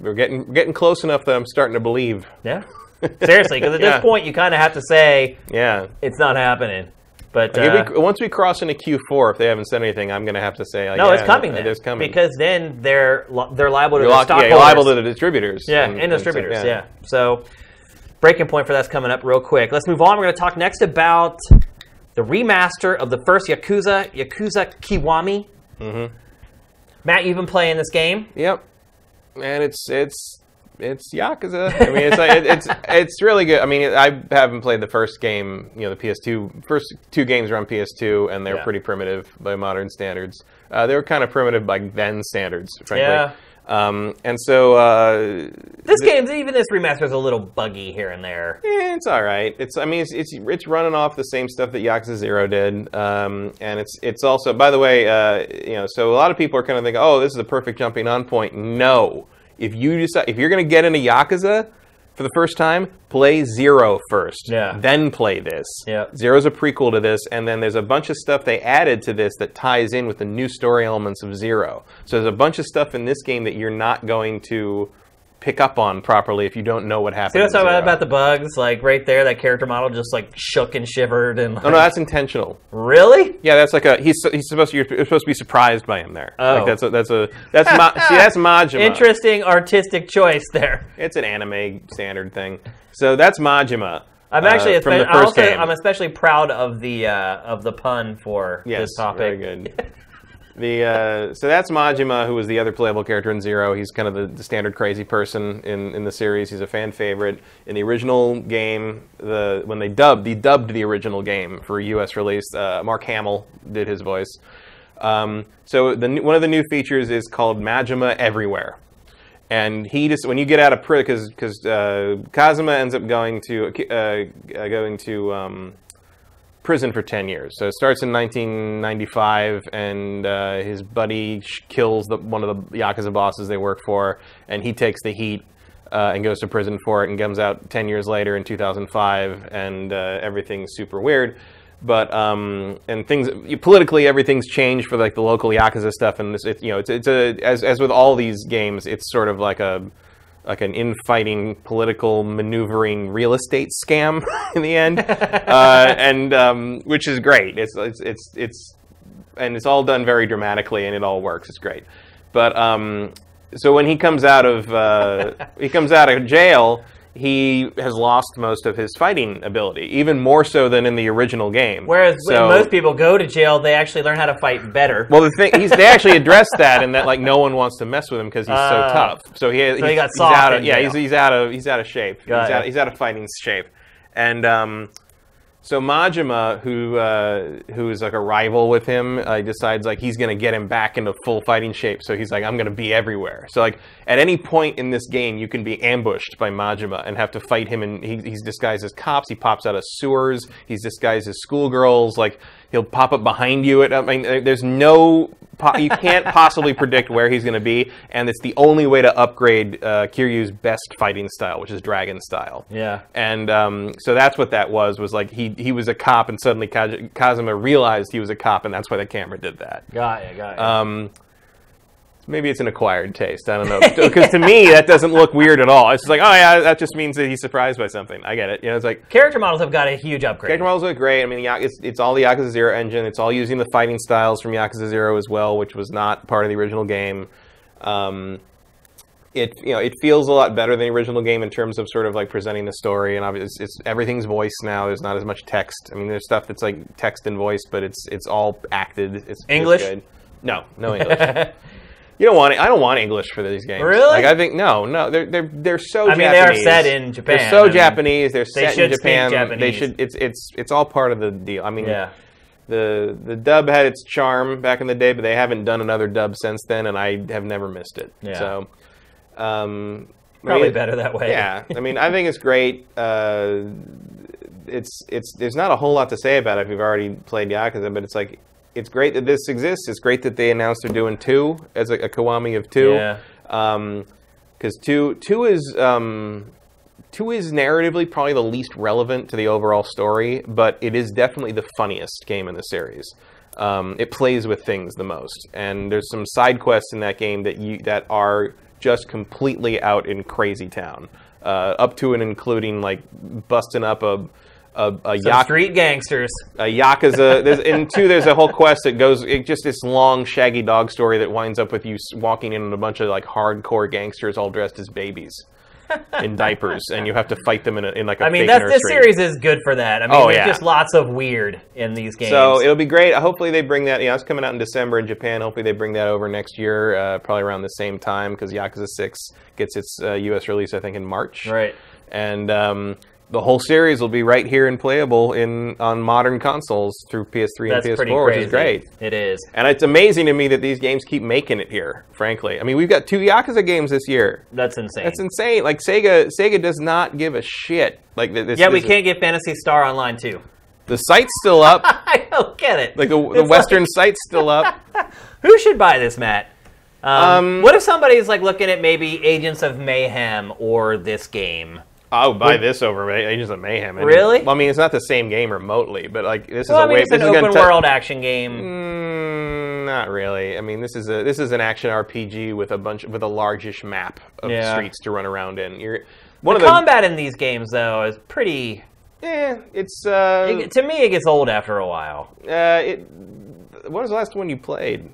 we're getting we're getting close enough that I'm starting to believe. Yeah, (laughs) seriously, because at Yeah. this point you kind of have to say Yeah. it's not happening. But uh, we, once we cross into Q4, if they haven't said anything, I'm going to have to say, like, no, yeah, it's coming then. It is coming. because then they're they're liable to you're, the lock- yeah, liable to the distributors. Yeah, and- and, and so- distributors. yeah. So, breaking point for that's coming up real quick. Let's move on. We're going to talk next about the remaster of the first Yakuza, Yakuza Kiwami. Mm-hmm. Matt, you've been playing this game. Yep. And it's it's it's Yakuza. I mean, it's like, it, it's (laughs) it's really good. I mean, I haven't played the first game. You know, the PS2 first two games are on PS2, and they're Yeah. pretty primitive by modern standards. Uh, they were kind of primitive by then standards, frankly. Yeah. Um, and so uh, This game's even this remaster is a little buggy here and there. Eh, it's all right. It's I mean it's, it's it's running off the same stuff that Yakuza Zero did, um, and it's it's also by the way, uh, you know, so a lot of people are kind of thinking, oh, this is a perfect jumping on point. No, if you decide if you're going to get into Yakuza for the first time, play Zero first. Yeah. Then play this. Yeah. Zero's a prequel to this, and then there's a bunch of stuff they added to this that ties in with the new story elements of Zero. So there's a bunch of stuff in this game that you're not going to pick up on properly if you don't know what happened. See what's Zero. about the bugs? Like right there, that character model just like shook and shivered and. Oh no, that's intentional. really? Yeah, that's like a he's he's supposed to you're supposed to be surprised by him there. Oh. Like that's a that's a that's ma- see that's (laughs) Majima. Interesting artistic choice there. It's an anime standard thing. So that's Majima. I'm uh, actually from the espe- also. I'm especially proud of the uh, of the pun for yes, this topic. very good. (laughs) The uh, so that's Majima, who was the other playable character in Zero. He's kind of the, the standard crazy person in, in the series. He's a fan favorite. In the original game, the when they dubbed, he dubbed the original game for U.S. release. Uh, Mark Hamill did his voice. Um, so the, one of the new features is called Majima Everywhere. And he just when you get out of prison because because uh, Kazuma ends up going to uh, uh, going to um, prison for 10 years. So it starts in 1995, and uh, his buddy kills the, one of the Yakuza bosses they work for, and he takes the heat uh, and goes to prison for it and comes out 10 years later in 2005, and uh, everything's super weird. But um, and things politically, everything's changed for like the local Yakuza stuff, and this, it, you know, it's it's a as as with all these games, it's sort of like a like an infighting, political maneuvering real estate scam (laughs) in the end, (laughs) uh, and um, which is great. It's, it's it's it's and it's all done very dramatically, and it all works. It's great. But um, so when he comes out of uh, he comes out of jail, he has lost most of his fighting ability, even more so than in the original game. Whereas So- when most people go to jail, they actually learn how to fight better. well, the thing he's they actually (laughs) addressed that, and that like no one wants to mess with him because he's Ah. so tough. So he, he's, he got he's soft out of yeah he's, he's out of he's out of shape. He's out, he's out of fighting shape, and um, So Majima, who uh, who is like a rival with him, uh, decides like he's gonna get him back into full fighting shape. So he's like, I'm gonna be everywhere. So like at any point in this game, you can be ambushed by Majima and have to fight him. And he, he's disguised as cops. He pops out of sewers. He's disguised as schoolgirls. Like he'll pop up behind you. At I mean, there's no you can't (laughs) possibly predict where he's gonna be, and it's the only way to upgrade uh, Kiryu's best fighting style, which is dragon style. Yeah. And um, so that's what that was. Was like he he was a cop, and suddenly Kaj- Kazuma realized he was a cop, and that's why the camera did that. Got ya, got ya. Um, maybe it's an acquired taste. I don't know. (laughs) Because to me, that doesn't look weird at all. It's just like, oh yeah, that just means that he's surprised by something. I get it. You know, it's like Character models have got a huge upgrade. character models look great. I mean, it's, it's all the Yakuza Zero engine. It's all using the fighting styles from Yakuza Zero as well, which was not part of the original game. Um, it you know it feels a lot better than the original game in terms of sort of like presenting the story and obviously it's, it's everything's voiced now. There's not as much text. I mean, there's stuff that's like text and voice, but it's it's all acted. It's it's English? good. No, no (laughs) English. You don't want it. I don't want English for these games. Really? Like I think no, no. They're they're they're so. I mean, they are Japanese. set in Japan. They're so I mean, Japanese. They're set should in Japan. They Japanese. should. It's it's it's all part of the deal. I mean, yeah. the the dub had its charm back in the day, but they haven't done another dub since then, and I have never missed it. Yeah. So, um, I Probably mean, better that way. Yeah, I mean, I think it's great. Uh, it's it's there's not a whole lot to say about it if you've already played Yakuza, but it's like it's great that this exists. It's great that they announced they're doing two as a, a Kiwami of two. Yeah. because two two is um, two is narratively probably the least relevant to the overall story, but it is definitely the funniest game in the series. Um, it plays with things the most, and there's some side quests in that game that you that are just completely out in crazy town, uh, up to and including like busting up a a, a yak- street gangsters. a yakuza. There's, in two, there's a whole quest that goes it, just this long shaggy dog story that winds up with you walking in on a bunch of like hardcore gangsters all dressed as babies (laughs) in diapers, and you have to fight them in, a, in like a I mean, that's, this series is good for that. I mean, Oh, there's yeah. just lots of weird in these games. So it'll be great. Hopefully they bring that. You know, it's coming out in December in Japan. Hopefully they bring that over next year, uh, probably around the same time because Yakuza Six gets its uh, U.S. release, I think, in March. right. And um, the whole series will be right here and playable in on modern consoles through PS3 That's and PS4, crazy. which is great. It is. And it's amazing to me that these games keep making it here. Frankly, I mean, we've got two Yakuza games this year. That's insane. That's insane. Like Sega, Sega does not give a shit. Like this. yeah, we this- can't get Phantasy Star Online 2. The site's still up. (laughs) I don't get it. like the, the Western site's still up. (laughs) Who should buy this, Matt? Um, Um, what if somebody's like looking at maybe Agents of Mayhem or this game? I'll buy this over Agents of Mayhem. And- Really? Well, I mean, it's not the same game remotely, but like this is Well, a I mean, way. it's an this is gonna open tou- world action game. Mm, not really. I mean, this is a this is an action RPG with a bunch with a largish map of Yeah. streets to run around in. You're one the of the combat in these games, though, is pretty. Eh, it's uh, it- to me, it gets old after a while. uh, it. What was the last one you played?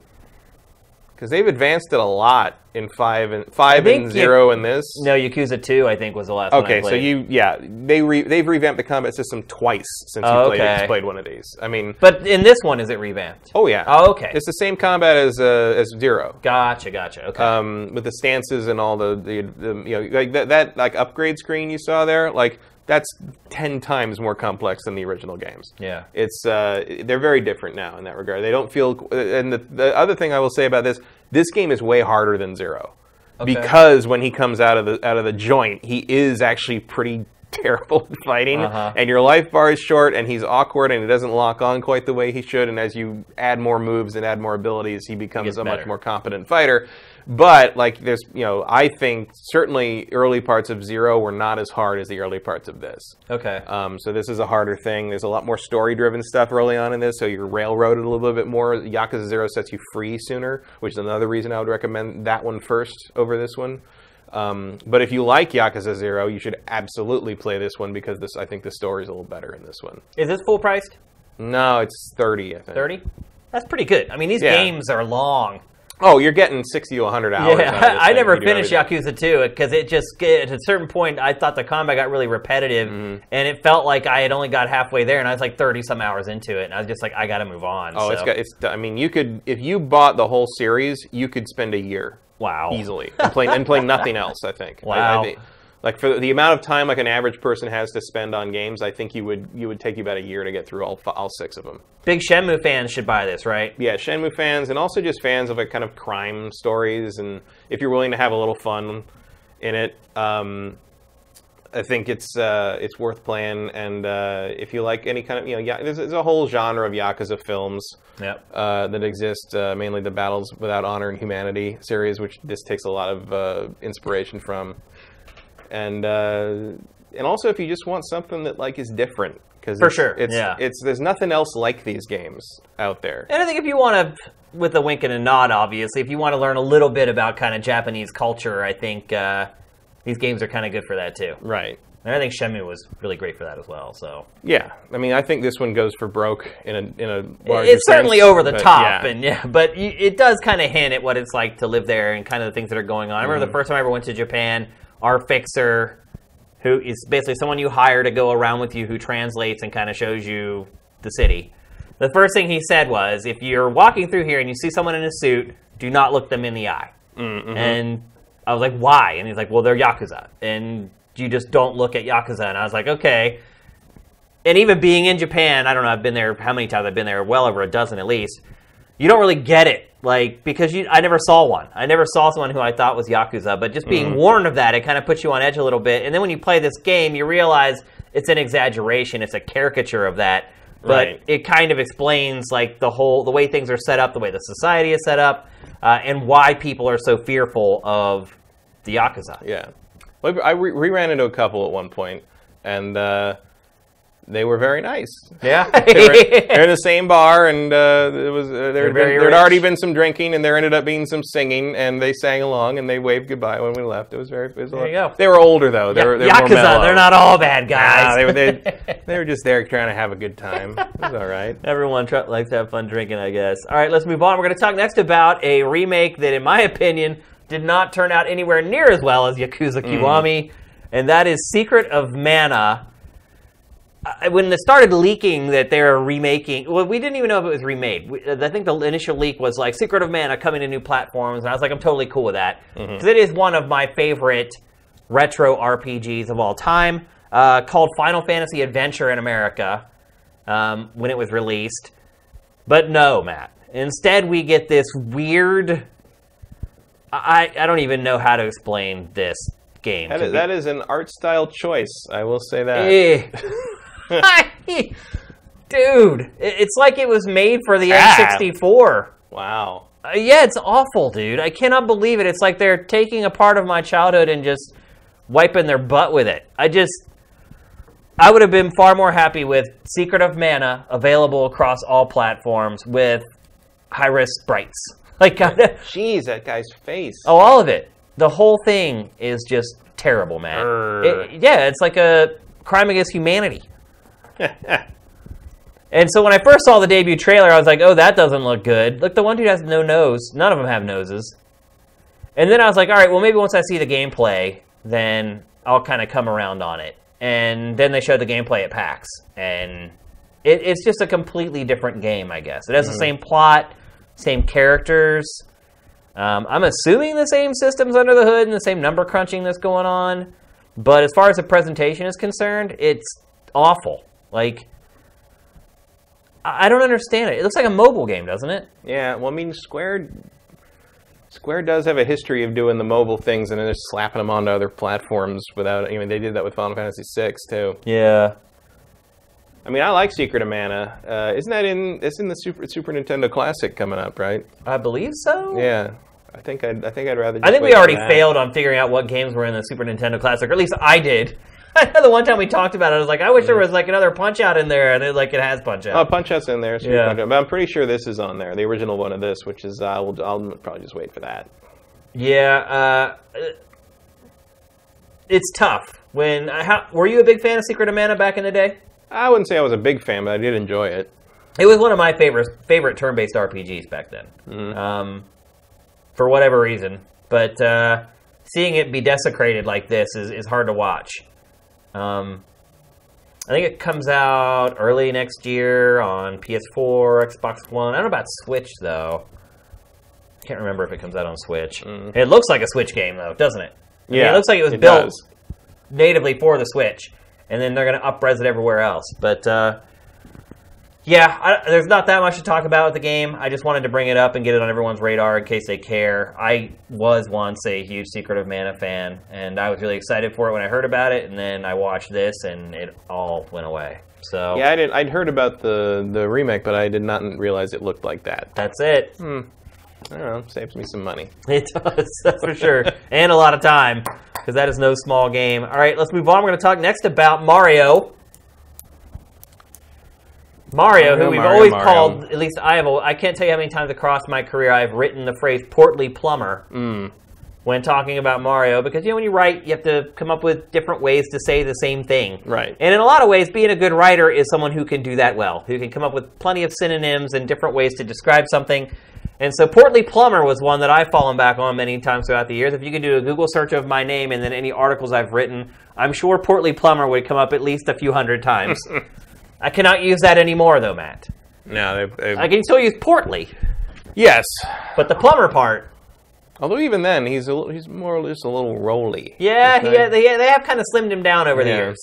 Because they've advanced it a lot in five and five and zero in this. No, Yakuza 2, I think, was the last one. I Okay, so you yeah they re, they've revamped the combat system twice since Oh, you played, okay. played one of these. I mean, But in this one, is it revamped? oh yeah, Oh, okay. it's the same combat as uh, as zero. Gotcha, gotcha. Okay. um, with the stances and all the, the, the you know like that, that like upgrade screen you saw there like that's 10 times more complex than the original games yeah. it's uh, they're very different now in that regard they don't feel and the, the other thing i will say about this this game is way harder than zero Okay. because when he comes out of the out of the joint he is actually pretty (laughs) terrible at fighting Uh-huh. and your life bar is short and he's awkward and he doesn't lock on quite the way he should and as you add more moves and add more abilities he becomes gets a much more competent fighter but like there's you know i think certainly early parts of zero were not as hard as the early parts of this Okay. um, so this is a harder thing there's a lot more story driven stuff early on in this so you're railroaded a little bit more yakuza zero sets you free sooner which is another reason i would recommend that one first over this one um, but if you like Yakuza Zero, you should absolutely play this one because this I think the story is a little better in this one. is this full priced? No, it's thirty. I think 30? That's pretty good. I mean, these Yeah. games are long. Oh, you're getting sixty to hundred hours. Yeah, out of this I never if you do finished. Yakuza 2 because it just at a certain point I thought the combat got really repetitive mm-hmm. and it felt like I had only got halfway there and I was like 30 some hours into it and I was just like I got to move on. Oh, so. it's got. It's. I mean, you could if you bought the whole series, you could spend a year wow. easily and play and play nothing else. I think. I- I Wow. think- like for the amount of time like an average person has to spend on games, I think you would you would take you about a year to get through all all six of them. Big Shenmue fans should buy this, right? Yeah, Shenmue fans and also just fans of like kind of crime stories, and if you're willing to have a little fun in it, um, I think it's uh, it's worth playing. And uh, if you like any kind of you know, yeah, there's, there's a whole genre of yakuza films Yep. uh, that exist, uh, mainly the Battles Without Honor and Humanity series, which this takes a lot of uh, inspiration from. And uh, and also, if you just want something that like is different, because For sure, it's, yeah. it's there's nothing else like these games out there. And I think if you want to, with a wink and a nod, obviously, if you want to learn a little bit about kind of Japanese culture, I think uh, these games are kind of good for that too. Right. And I think Shenmue was really great for that as well. So Yeah, I mean, I think this one goes for broke in a in a larger it's certainly sense, over the top, yeah. and yeah, but it does kind of hint at what it's like to live there and kind of the things that are going on. I remember the Mm-hmm. first time I ever went to Japan, our fixer, who is basically someone you hire to go around with you, who translates and kind of shows you the city. The first thing he said was, "If you're walking through here and you see someone in a suit, do not look them in the eye." Mm-hmm. And I was like, "Why?" And he's like, "Well, they're yakuza, and you just don't look at yakuza." And I was like, "Okay." and even being in Japan, I don't know, I've been there how many times I've been there, well over a dozen at least. You don't really get it, like because you, I never saw one. I never saw someone who I thought was yakuza, but just being warned of that, it kind of puts you on edge a little bit. And then when you play this game, you realize it's an exaggeration, it's a caricature of that. But Right. it kind of explains like the whole the way things are set up, the way the society is set up, uh, and why people are so fearful of the yakuza. Yeah. Well, I re- we ran into a couple at one point, and uh, they were very nice. (laughs) Yeah, they were, (laughs) they're in the same bar, and uh, it was uh, there had already been some drinking, and there ended up being some singing, and they sang along, and they waved goodbye when we left. It was very. It was There you go. They were older though. They were, they were more yakuza, mellow. they're not all bad guys. Nah, they were they, (laughs) they were just there trying to have a good time. It was all right. Everyone tr- likes to have fun drinking, I guess. All right, let's move on. We're going to talk next about a remake that, in my opinion, did not turn out anywhere near as well as Yakuza Kiwami, and that is Secret of Mana. When it started leaking that they're remaking, well, we didn't even know if it was remade. We- I think the initial leak was like Secret of Mana coming to new platforms, and I was like, I'm totally cool with that because is one of my favorite retro RPGs of all time, uh, called Final Fantasy Adventure in America um, when it was released. But no, Matt. Instead, we get this weird. I, I don't even know how to explain this game. That is, that is an art style choice. I will say that. Eh. (laughs) (laughs) Dude, it's like it was made for the Ah. N64. Wow. Uh, yeah, it's awful, dude. I cannot believe it. It's like they're taking a part of my childhood and just wiping their butt with it. I just. I would have been far more happy with Secret of Mana available across all platforms with high res sprites. (laughs) Like, kind of. Jeez, that guy's face. Oh, all of it. The whole thing is just terrible, man. Err. It- yeah, it's like a crime against humanity. (laughs) And so when I first saw the debut trailer, I was like, "Oh, that doesn't look good." Look, the one dude has no nose. None of them have noses. And then I was like, "All right, well, maybe once I see the gameplay, then I'll kind of come around on it." And then they showed the gameplay at PAX, and it, it's just a completely different game, I guess. It has the same plot, same characters. Um, I'm assuming the same systems under the hood and the same number crunching that's going on. But as far as the presentation is concerned, it's awful. Like, I don't understand it. It looks like a mobile game, doesn't it? Yeah, well, I mean, Square Square does have a history of doing the mobile things and then just slapping them onto other platforms without. I mean, they did that with Final Fantasy VI too. Yeah. I mean, I like Secret of Mana. Uh, isn't that in? It's in the Super Super Nintendo Classic coming up, right? I believe so. Yeah, I think I'd. I think I'd rather. I think we already failed on figuring out what games were in the Super Nintendo Classic, or at least I did. (laughs) the one time we talked about it, I was like, I wish there was like another Punch Out in there, and it like it has Punch Out. Oh, Punch Out's in there. Super Yeah. Punch Out. But I'm pretty sure this is on there, the original one of this, which is uh, we'll, I'll probably just wait for that. yeah, uh, it's tough. When uh, how, were you a big fan of Secret of Mana back in the day? I wouldn't say I was a big fan, but I did enjoy it. It was one of my favorite favorite turn based RPGs back then. Um, for whatever reason, but uh, seeing it be desecrated like this is, is hard to watch. Um, I think it comes out early next year on PS4, Xbox One. I don't know about Switch though. I can't remember if it comes out on Switch. It looks like a Switch game though, doesn't it? I mean, Yeah, it looks like it was it built does. natively for the Switch, and then they're going to upres it everywhere else. But uh, yeah, I, there's not that much to talk about with the game. I just wanted to bring it up and get it on everyone's radar in case they care. I was once a huge Secret of Mana fan, and I was really excited for it when I heard about it, and then I watched this, and it all went away. So Yeah, I didn't. I'd heard about the the remake, but I did not realize it looked like that. that's it. Hmm. I don't know. Saves me some money. (laughs) It does, that's for sure, and a lot of time because that is no small game. All right, let's move on. We're going to talk next about Mario. Mario, who we've Mario, always Mario. called, at least I have, a, I can't tell you how many times across my career I've written the phrase portly plumber Hmm. when talking about Mario because, you know, when you write, you have to come up with different ways to say the same thing. Right. And in a lot of ways, being a good writer is someone who can do that well, who can come up with plenty of synonyms and different ways to describe something. And so, Portly Plumber was one that I've fallen back on many times throughout the years. If you can do a Google search of my name and then any articles I've written, I'm sure Portly Plumber would come up at least a few hundred times. (laughs) I cannot use that anymore, though, Matt. No, they've, they've, I can still use Portly, yes. but the plumber part, Although even then, he's a, he's more or less a little roly. yeah, he, Okay. they, they have kind of slimmed him down over the Yeah. years.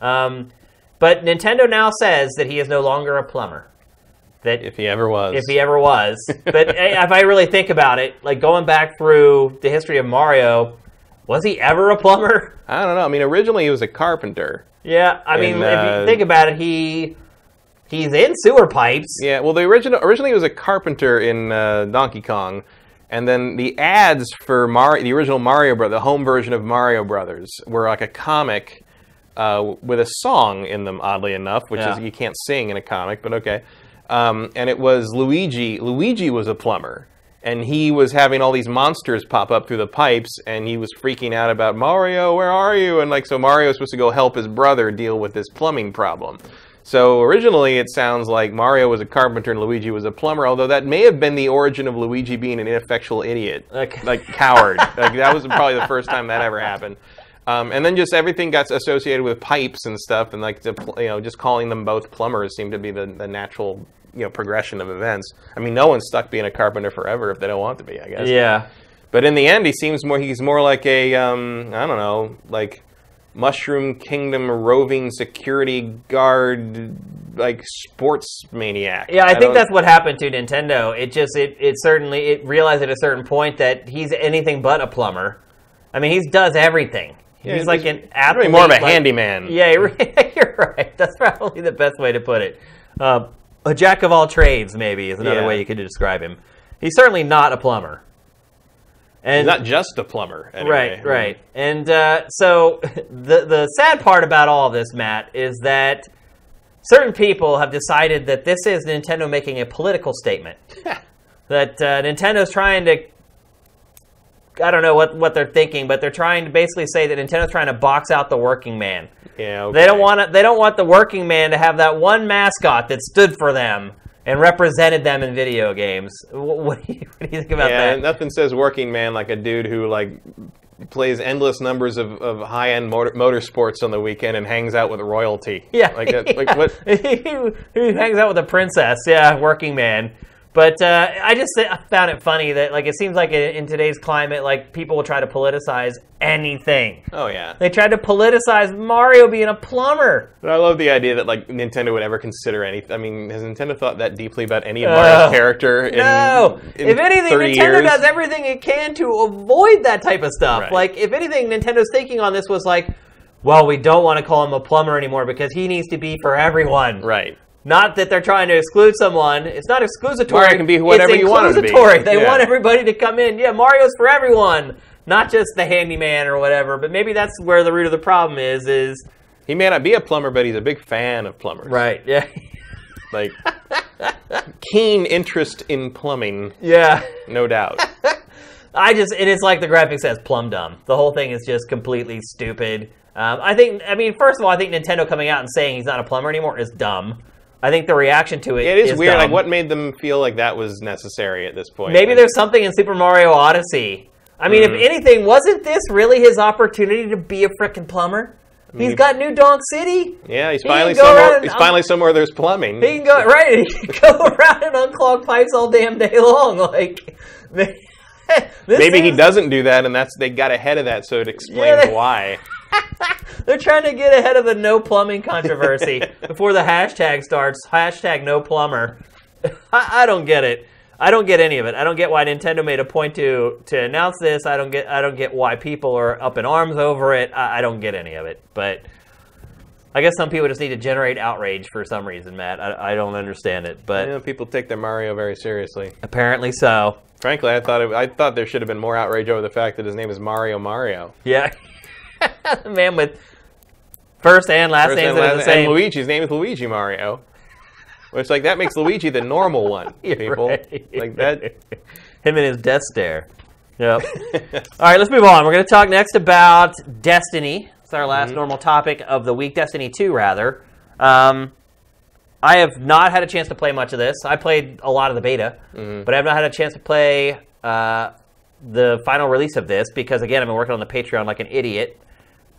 Um, but Nintendo now says that he is no longer a plumber. That If he ever was. if he ever was. But (laughs) eh, if I really think about it, like going back through the history of Mario, was he ever a plumber? I don't know. I mean, originally he was a carpenter. Yeah, I mean, And, if uh, you think about it, he he's in sewer pipes. Yeah, well, the original originally he was a carpenter in uh, Donkey Kong, and then the ads for Mario, the original Mario Bros., the home version of Mario Brothers, were like a comic uh, with a song in them. Oddly enough, which Yeah. is you can't sing in a comic, but okay. Um, and it was Luigi. Luigi was a plumber. And he was having all these monsters pop up through the pipes, and he was freaking out about Mario, where are you? And like, so Mario was supposed to go help his brother deal with this plumbing problem. So originally, it sounds like Mario was a carpenter and Luigi was a plumber. Although that may have been the origin of Luigi being an ineffectual idiot, Okay. (laughs) like coward. like that was probably the first time that ever happened. Um, and then just everything got associated with pipes and stuff, and like the, you know, just calling them both plumbers seemed to be the, the natural you know progression of events. I mean, no one's stuck being a carpenter forever if they don't want to be, I guess. Yeah. But in the end, he seems more. He's more like a um, I don't know, like Mushroom Kingdom roving security guard, like sports maniac. Yeah, I, think that's what happened to Nintendo. It just it, it certainly it realized at a certain point that he's anything but a plumber. I mean, he does everything. Yeah, he's like an really athlete, more of a like- handyman. Yeah, you're (laughs) you're right. That's probably the best way to put it. Uh, a jack of all trades, maybe, is another Yeah. way you could describe him. He's certainly not a plumber. And He's not just a plumber. Anyway. Right, right. And uh, so (laughs) the the sad part about all this, Matt, is that certain people have decided that this is Nintendo making a political statement. (laughs) that uh, Nintendo's trying to I don't know what, what they're thinking, but they're trying to basically say that Nintendo's trying to box out the working man. Yeah. They don't want to, they don't want the working man to have that one mascot that stood for them and represented them in video games. (laughs) What, what, do, you, what do you think about Yeah, that? nothing says working man like a dude who like plays endless numbers of, of high end motor, motorsports on the weekend and hangs out with royalty. Yeah, Like that, like what? (laughs) he, he hangs out with a princess. Yeah, working man. But uh, I just found it funny that like it seems like in, today's climate, like people will try to politicize anything. Oh yeah. They tried to politicize Mario being a plumber. But I love the idea that like Nintendo would ever consider anything. I mean, has Nintendo thought that deeply about any of Mario's Ugh. character? In, no, in if anything, Nintendo years? does everything it can to avoid that type of stuff. Right. Like, if anything, Nintendo's thinking on this was like, well, we don't want to call him a plumber anymore because he needs to be for everyone. Right. Not that they're trying to exclude someone. It's not exclusatory. Mario can be whatever it's you want him to be. They Yeah. want everybody to come in. Yeah, Mario's for everyone, not just the handyman or whatever. But maybe that's where the root of the problem is. Is He may not be a plumber, but he's a big fan of plumbers. right. Yeah. (laughs) Like keen interest in plumbing, yeah. no doubt. (laughs) I just it is like the graphic says plum dumb. The whole thing is just completely stupid. Um, I think I mean first of all I think Nintendo coming out and saying he's not a plumber anymore is dumb. I think the reaction to it It is, weird. dumb. Like, what made them feel like that was necessary at this point? Maybe Like, there's something in Super Mario Odyssey. I mean, Mm-hmm. if anything, wasn't this really his opportunity to be a frickin' plumber? He's got New Donk City. Yeah, he's He finally somewhere. around He's and- finally somewhere there's plumbing. He can go right. He can go (laughs) around and unclog pipes all damn day long. Like, (laughs) (laughs) Maybe he doesn't do that, and that's they got ahead of that, so it explains they- why. (laughs) They're trying to get ahead of the no plumbing controversy (laughs) before the hashtag starts. Hashtag no plumber. I, I don't get it. I don't get any of it. I don't get why Nintendo made a point to to announce this. I don't get. I don't get why people are up in arms over it. I, I don't get any of it. But I guess some people just need to generate outrage for some reason, Matt. I, I don't understand it, but You know, people take their Mario very seriously. apparently so. Frankly, I thought it, I thought there should have been more outrage over the fact that his name is Mario Mario. Yeah, (laughs) the man with first and last names that are the same. and Luigi's name is Luigi Mario. Which like that makes Luigi the normal one. (laughs) People right. like that. (laughs) Him and his death stare. Yep. All right, let's move on. We're going to talk next about Destiny. It's our Mm-hmm. last normal topic of the week. Destiny 2, rather. Um, I have not had a chance to play much of this. I played a lot of the beta, Mm-hmm. but I have not had a chance to play uh, the final release of this because, again, I've been working on the Patreon like an idiot.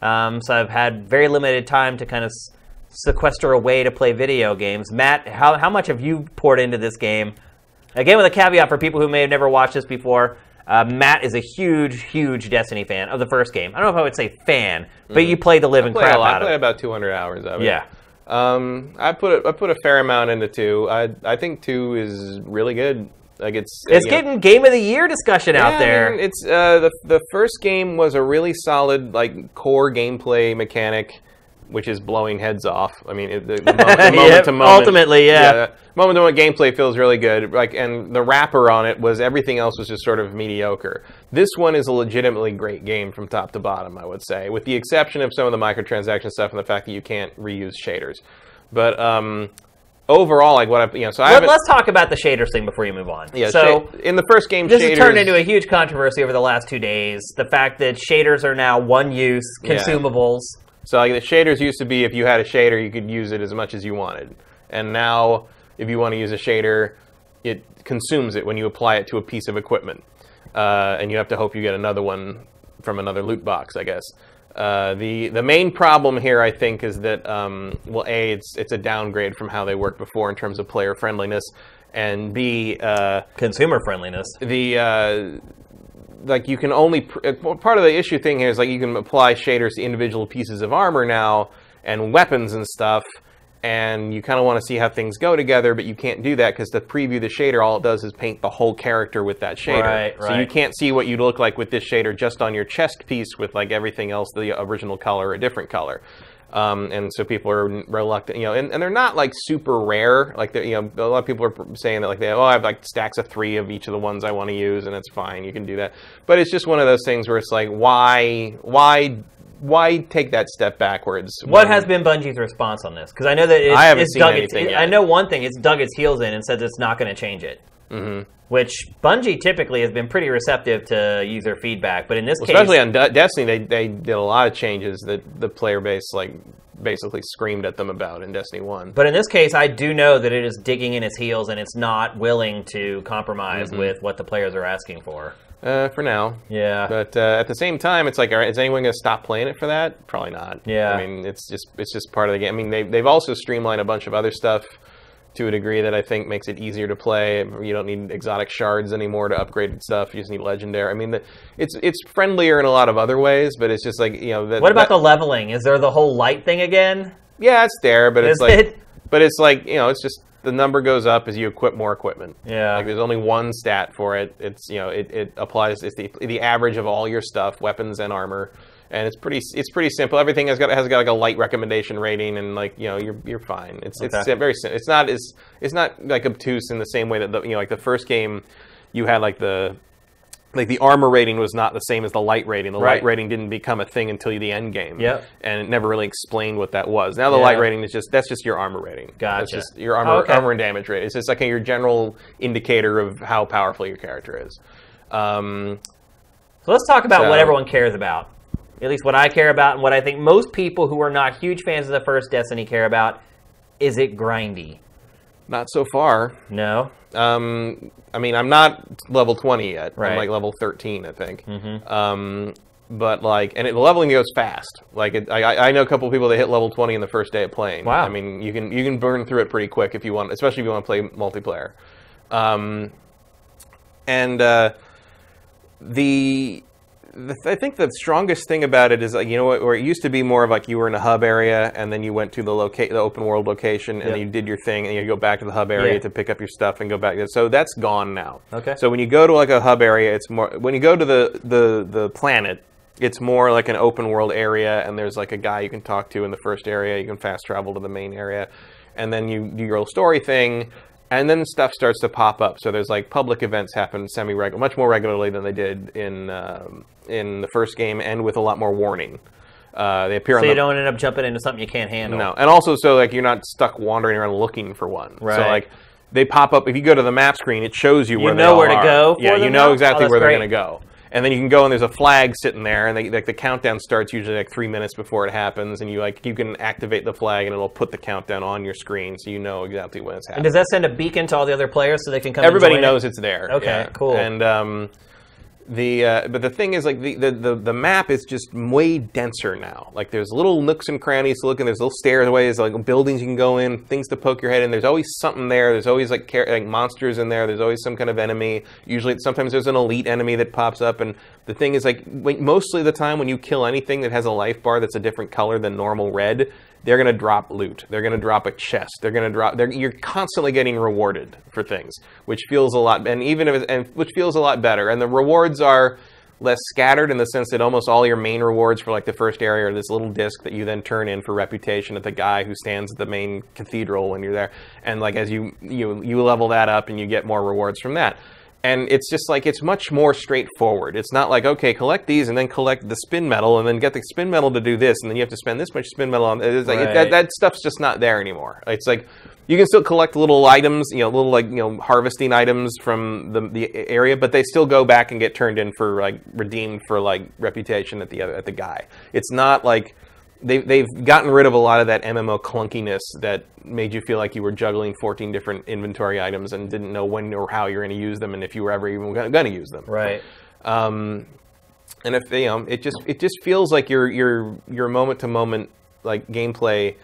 Um, so I've had very limited time to kind of s- sequester away to play video games. Matt, how, how much have you poured into this game? Again, with a caveat for people who may have never watched this before, uh, Matt is a huge, huge Destiny fan of the first game. I don't know if I would say fan, but you played the living Played crap a lot. I out of played it. about 200 hours of it. Yeah. Um, I put a, I put a fair amount into two. I I think two is really good. Like it's It's you know- getting game of the year discussion Yeah, out I there. mean, it's uh, the the first game was a really solid like core gameplay mechanic, which is blowing heads off. I mean, it, the, the (laughs) moment, the moment Yep, to moment, ultimately, yeah. moment to moment gameplay feels really good. Like, and the wrapper on it was everything else was just sort of mediocre. This one is a legitimately great game from top to bottom, I would say, with the exception of some of the microtransaction stuff and the fact that you can't reuse shaders. But um, overall, like what I you know, so I Let, us talk about the shaders thing before you move on. yeah, so in the first game, this has turned into a huge controversy over the last two days. The fact that shaders are now one-use Yeah. consumables. So like the shaders used to be if you had a shader, you could use it as much as you wanted. And now if you want to use a shader, it consumes it when you apply it to a piece of equipment. Uh, and you have to hope you get another one from another loot box, I guess. Uh, the the main problem here, I think, is that um, well, a it's it's a downgrade from how they worked before in terms of player friendliness, and b uh, Consumer friendliness. the uh, like you can only pr- uh, part of the issue thing here is like you can apply shaders to individual pieces of armor now and weapons and stuff and you kind of want to see how things go together but you can't do that because to preview the shader all it does is paint the whole character with that shader Right, right. so you can't see what you'd look like with this shader just on your chest piece with like everything else the original color or a different color um, and so people are reluctant, you know, and, and they're not like super rare. Like, you know, a lot of people are saying that like, they, oh, I have like stacks of three of each of the ones I want to use, and it's fine, you can do that. But it's just one of those things where it's like, why, why, why take that step backwards? What has been Bungie's response on this? Because I know that it's, I haven't it's seen dug its, anything I know one thing: it's dug its heels in and said it's not going to change it. Mm-hmm. Which Bungie typically has been pretty receptive to user feedback, but in this case, especially on De- Destiny, they, they did a lot of changes that the player base like basically screamed at them about in Destiny One. But in this case, I do know that it is digging in its heels and it's not willing to compromise Mm-hmm. with what the players are asking for. Uh, for now, Yeah. But uh, at the same time, it's like, all right, is anyone going to stop playing it for that? Probably not. Yeah. I mean, it's just it's just part of the game. I mean, they they've also streamlined a bunch of other stuff to a degree that I think makes it easier to play. You don't need exotic shards anymore to upgrade stuff. You just need legendary. I mean, the, it's it's friendlier in a lot of other ways, but it's just like you know. That, what about that- the leveling? Is there the whole light thing again? Yeah, it's there, but Is it's like, it? but it's like you know, it's just the number goes up as you equip more equipment. Yeah. Like there's only one stat for it. It's you know it, it applies. It's the the average of all your stuff, weapons and armor, and it's pretty it's pretty simple. Everything has got has got like a light recommendation rating, and like you know you're you're fine. It's it's very it's not as it's not like obtuse in the same way that the, you know like the first game, you had like the like the armor rating was not the same as the light rating. The Right. light rating didn't become a thing until the end game. Yep. And it never really explained what that was. Now the Yeah. light rating is just that's just your armor rating. That's Gotcha. just your armor Oh, okay. armor and damage rate. It's just like a, your general indicator of how powerful your character is. Um, So let's talk about what everyone cares about. At least what I care about and what I think most people who are not huge fans of the first Destiny care about. Is it grindy? not so far. No. Um, I mean, I'm not level 20 yet. Right. I'm like level 13, I think. Mm-hmm. Um, but like, and it, the leveling goes fast. Like, it, I, I- I know a couple of people that hit level 20 in the first day of playing. Wow. I mean, you can you can burn through it pretty quick if you want, especially if you want to play multiplayer. Um, and uh, the I think the strongest thing about it is like you know what, where it used to be more of like you were in a hub area and then you went to the loca- the open world location and Yeah. you did your thing and you go back to the hub area Yeah. to pick up your stuff and go back. So that's gone now. Okay. So when you go to like a hub area, it's more when you go to the the the planet. It's more like an open world area, and there's like a guy you can talk to in the first area. You can fast travel to the main area, and then you do your little story thing, and then stuff starts to pop up. So there's like public events happen semi regular, much more regularly than they did in um, in the first game, and with a lot more warning. Uh, they appear So on you the don't end up jumping into something you can't handle. no, and also so like you're not stuck wandering around looking for one. Right. So like they pop up if you go to the map screen, it shows you where they all are. You know all where to are. go for yeah, you know now? exactly Oh, where they're going to go. And then you can go and there's a flag sitting there, and they, like the countdown starts usually like three minutes before it happens, and you like you can activate the flag and it'll put the countdown on your screen, so you know exactly when it's happening. And does that send a beacon to all the other players so they can come? Everybody join it? knows it's there. Okay, yeah. cool. And um, the uh, but the thing is like the, the, the, map is just way denser now. Like there's little nooks and crannies to look in. There's little stairways, like buildings you can go in, things to poke your head in. There's always something there. There's always like like monsters in there. There's always some kind of enemy. Usually, sometimes there's an elite enemy that pops up. And the thing is like mostly the time when you kill anything that has a life bar that's a different color than normal red, they're going to drop loot. They're going to drop a chest. They're going to drop. You're constantly getting rewarded for things, which feels a lot, and even if and which feels a lot better. And the rewards are less scattered in the sense that almost all your main rewards for like the first area are this little disc that you then turn in for reputation at the guy who stands at the main cathedral when you're there. And like as you you you level that up and you get more rewards from that. And it's just like it's much more straightforward. It's not like okay, collect these and then collect the spin metal and then get the spin metal to do this and then you have to spend this much spin metal on. It's like it- that, that stuff's just not there anymore. It's like you can still collect little items, you know, little like you know harvesting items from the the area, but they still go back and get turned in for like redeemed for like reputation at the other at the guy. It's not like they they've gotten rid of a lot of that MMO clunkiness that made you feel like you were juggling 14 different inventory items and didn't know when or how you're going to use them and if you were ever even going to use them. Right. Um, and if you know, it just it just feels like your your your moment to moment like gameplay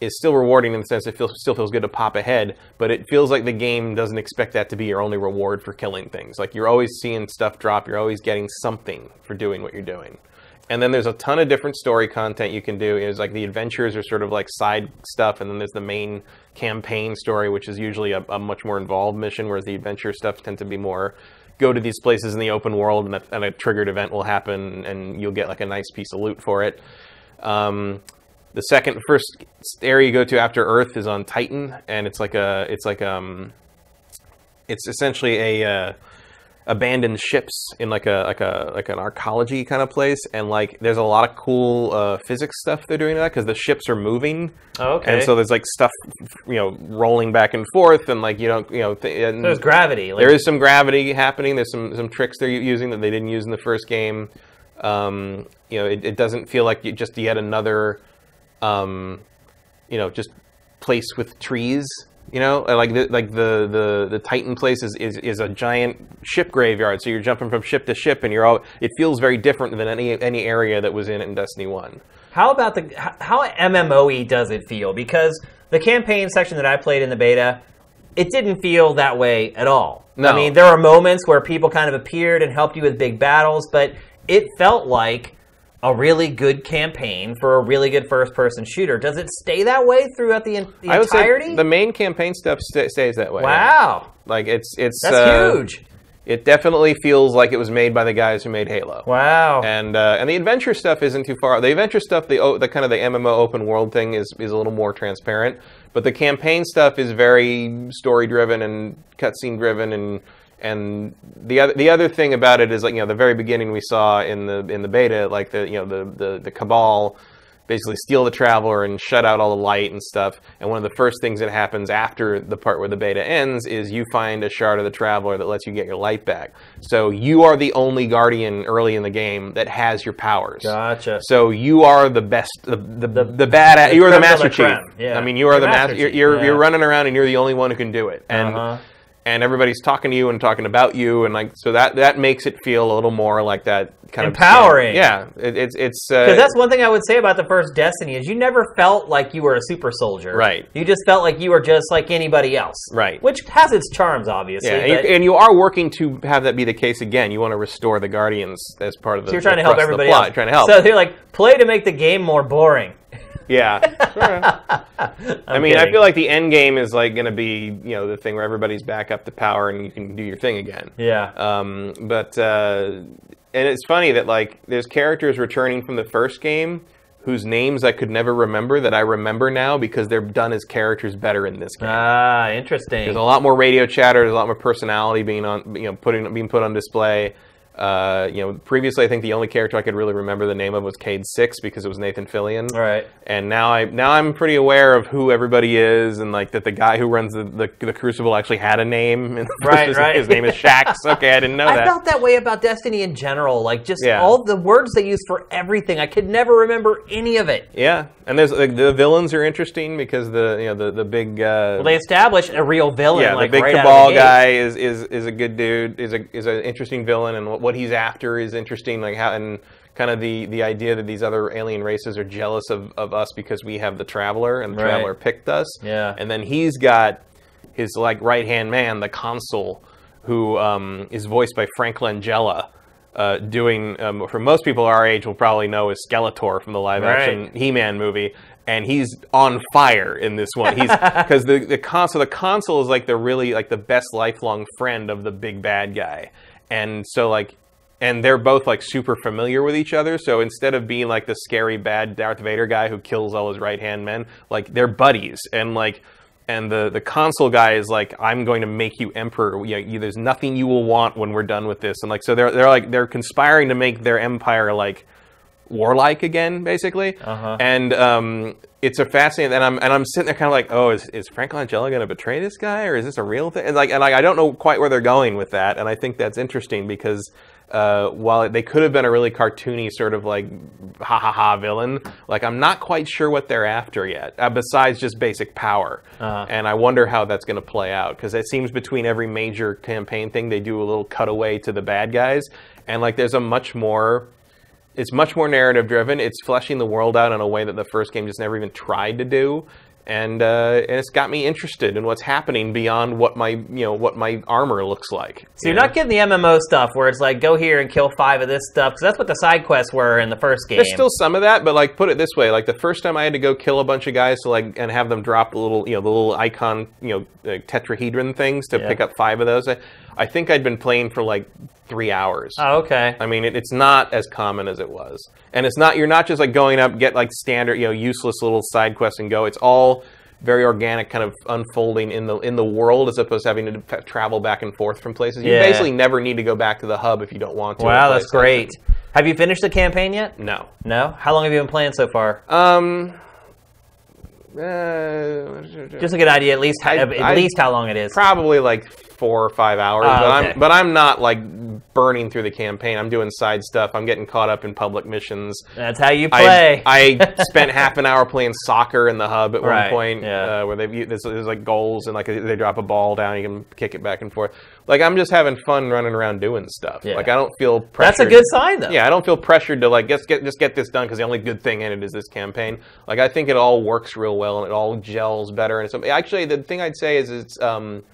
is still rewarding in the sense it feels still feels good to pop ahead, but it feels like the game doesn't expect that to be your only reward for killing things. Like you're always seeing stuff drop, you're always getting something for doing what you're doing. And then there's a ton of different story content you can do. It's like the adventures are sort of like side stuff, and then there's the main campaign story, which is usually a, a much more involved mission, whereas the adventure stuff tend to be more go to these places in the open world, and a, and a triggered event will happen, and you'll get like a nice piece of loot for it. Um, the second, first area you go to after Earth is on Titan, and it's like a, it's like um, it's essentially a uh, abandoned ships in like a like a like an arcology kind of place, and like there's a lot of cool uh, physics stuff they're doing that because the ships are moving, Oh, okay. and so there's like stuff, you know, rolling back and forth, and like you don't, you know, th- and There's gravity. Like, there is some gravity happening. There's some some tricks they're using that they didn't use in the first game. Um, you know, it, it doesn't feel like you, just yet another, um, you know, just place with trees. You know, uh, like the, like the, the, the Titan place is, is, is a giant ship graveyard. So you're jumping from ship to ship, and you're all. It feels very different than any any area that was in in Destiny One. How about the how MMOE does it feel? Because the campaign section that I played in the beta, it didn't feel that way at all. No. I mean, there were moments where people kind of appeared and helped you with big battles, but it felt like a really good campaign for a really good first-person shooter. Does it stay that way throughout the, the I would entirety? say the main campaign stuff sta stays that way. wow, Like it's it's that's uh, huge. It definitely feels like it was made by the guys who made Halo. Wow. And uh, and the adventure stuff isn't too far. The adventure stuff, the o- the kind of the MMO open world thing is is a little more transparent. But the campaign stuff is very story driven and cutscene driven. And and the other the other thing about it is like you know the very beginning we saw in the in the beta like the you know the the, the cabal basically steal the traveler and shut out all the light and stuff. And one of the first things that happens after the part where the beta ends is you find a shard of the traveler that lets you get your light back. So you are the only guardian early in the game that has your powers. Gotcha. So you are the best, the the, the, bad. you are the master chief. yeah. I mean, you are You're the master master. You're chief, you're, yeah. you're running around and you're the only one who can do it. And Uh-huh. And everybody's talking to you and talking about you, and like so that that makes it feel a little more like that kind Empowering. of empowering. yeah. It, it's it's uh, Because that's one thing I would say about the first Destiny is you never felt like you were a super soldier. Right. You just felt like you were just like anybody else. Right. Which has its charms, obviously. yeah, and, but you, and you are working to have that be the case again. You want to restore the Guardians as part of the. you're trying to help thrust of the everybody plot. Trying to help. So they're like, play to make the game more boring. Yeah. (laughs) I mean, I feel like the end game is like going to be you know the thing where everybody's back up to power and you can do your thing again. Yeah. Um, but uh, and it's funny that like there's characters returning from the first game whose names I could never remember that I remember now because they're done as characters better in this game. Ah, interesting. there's a lot more radio chatter. There's a lot more personality being on, you know, putting being put on display. Uh, you know, previously I think the only character I could really remember the name of was Cayde-6 because it was Nathan Fillion. All right. And now I now I'm pretty aware of who everybody is and like that the guy who runs the, the, the Crucible actually had a name. And Right, (laughs) his, right. His name is Shaxx. (laughs) Okay, I didn't know I that. felt that way about Destiny in general. Like, just Yeah. all the words they use for everything. I could never remember any of it. Yeah, and there's like, the villains are interesting because the you know the the big uh, Well, they established a real villain. yeah like, the big right cabal the guy is, is is a good dude is a is an interesting villain and what, what he's after is interesting like how and kind of the the idea that these other alien races are jealous of, of us because we have the traveler and the Right. traveler picked us Yeah. and then he's got his like right hand man the consul who um, is voiced by Frank Langella. Uh, doing um, for most people our age will probably know as Skeletor from the live action Right. he-Man movie, and he's on fire in this one. He's (laughs) because the the console the console is like the really like the best lifelong friend of the big bad guy, and so like. And they're both like super familiar with each other. So instead of being like the scary bad Darth Vader guy who kills all his right hand men, like they're buddies. And like, and the the console guy is like, I'm going to make you emperor. You know, there's nothing you will want when we're done with this. And like, so they're they're like they're conspiring to make their empire like warlike again, basically. Uh-huh. And um, it's a fascinating. And I'm and I'm sitting there kind of like, oh, is, is Frank Langella going to betray this guy, or is this a real thing? And like, and like, I don't know quite where they're going with that. And I think that's interesting because. Uh, while they could have been a really cartoony sort of like ha ha ha villain, like I'm not quite sure what they're after yet. Uh, besides just basic power, Uh-huh. and I wonder how that's going to play out because it seems between every major campaign thing they do a little cutaway to the bad guys, and like there's a much more it's much more narrative driven. It's fleshing the world out in a way that the first game just never even tried to do, and uh, and it's got me interested in what's happening beyond what my you know what my armor looks like. So you're not getting the MMO stuff where it's like go here and kill five of this stuff because that's what the side quests were in the first game. There's still some of that, but like put it this way: like the first time I had to go kill a bunch of guys to like and have them drop the little you know the little icon you know like tetrahedron things to Yeah. pick up five of those. I, I think I'd been playing for like three hours. oh, okay. I mean, it, it's not as common as it was, and it's not. You're not just like going up get like standard, you know, useless little side quests and go. It's all very organic, kind of unfolding in the in the world, as opposed to having to f- travel back and forth from places. You Yeah. basically never need to go back to the hub if you don't want to. Wow, that's great. Have you finished the campaign yet? No. No. How long have you been playing so far? Um. Uh, Just to get an idea, at least I- at I- least how long it is. probably like four or five hours, Ah, but okay. I'm but I'm not like burning through the campaign. I'm doing side stuff. I'm getting caught up in public missions. That's how you play. (laughs) I, I (laughs) spent half an hour playing soccer in the hub at Right, one point, yeah. uh, where they've there's, there's like goals and like they drop a ball down, you can kick it back and forth. Like I'm just having fun running around doing stuff. Yeah. Like I don't feel pressured. That's a good sign, though. Yeah, I don't feel pressured to like just get just get this done because the only good thing in it is this campaign. Like I think it all works real well and it all gels better. And it's actually the thing I'd say is it's um,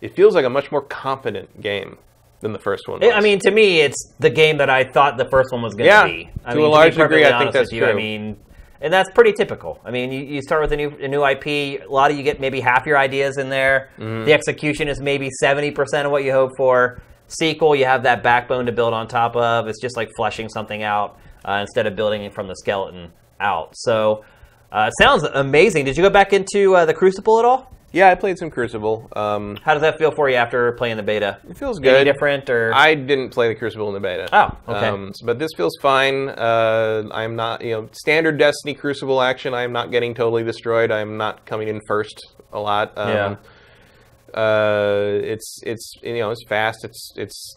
it feels like a much more competent game than the first one. Was. I mean, to me, it's the game that I thought the first one was going Yeah, to be. I to mean, a be large degree, I think that's you, I true. mean, and that's pretty typical. I mean, you, you start with a new a new IP. A lot of you get maybe half your ideas in there. Mm-hmm. The execution is maybe seventy percent of what you hope for. Sequel, you have that backbone to build on top of. It's just like fleshing something out uh, instead of building it from the skeleton out. So. Uh, sounds amazing. Did you go back into uh, the Crucible at all? Yeah, I played some Crucible. Um, How does that feel for you after playing the beta? it feels Any good. different or? I didn't play the Crucible in the beta. Oh, okay. Um, but this feels fine. Uh, I'm not, you know, standard Destiny Crucible action. I'm not getting totally destroyed. I'm not coming in first a lot. Um, Yeah. Uh, it's it's you know it's fast. It's it's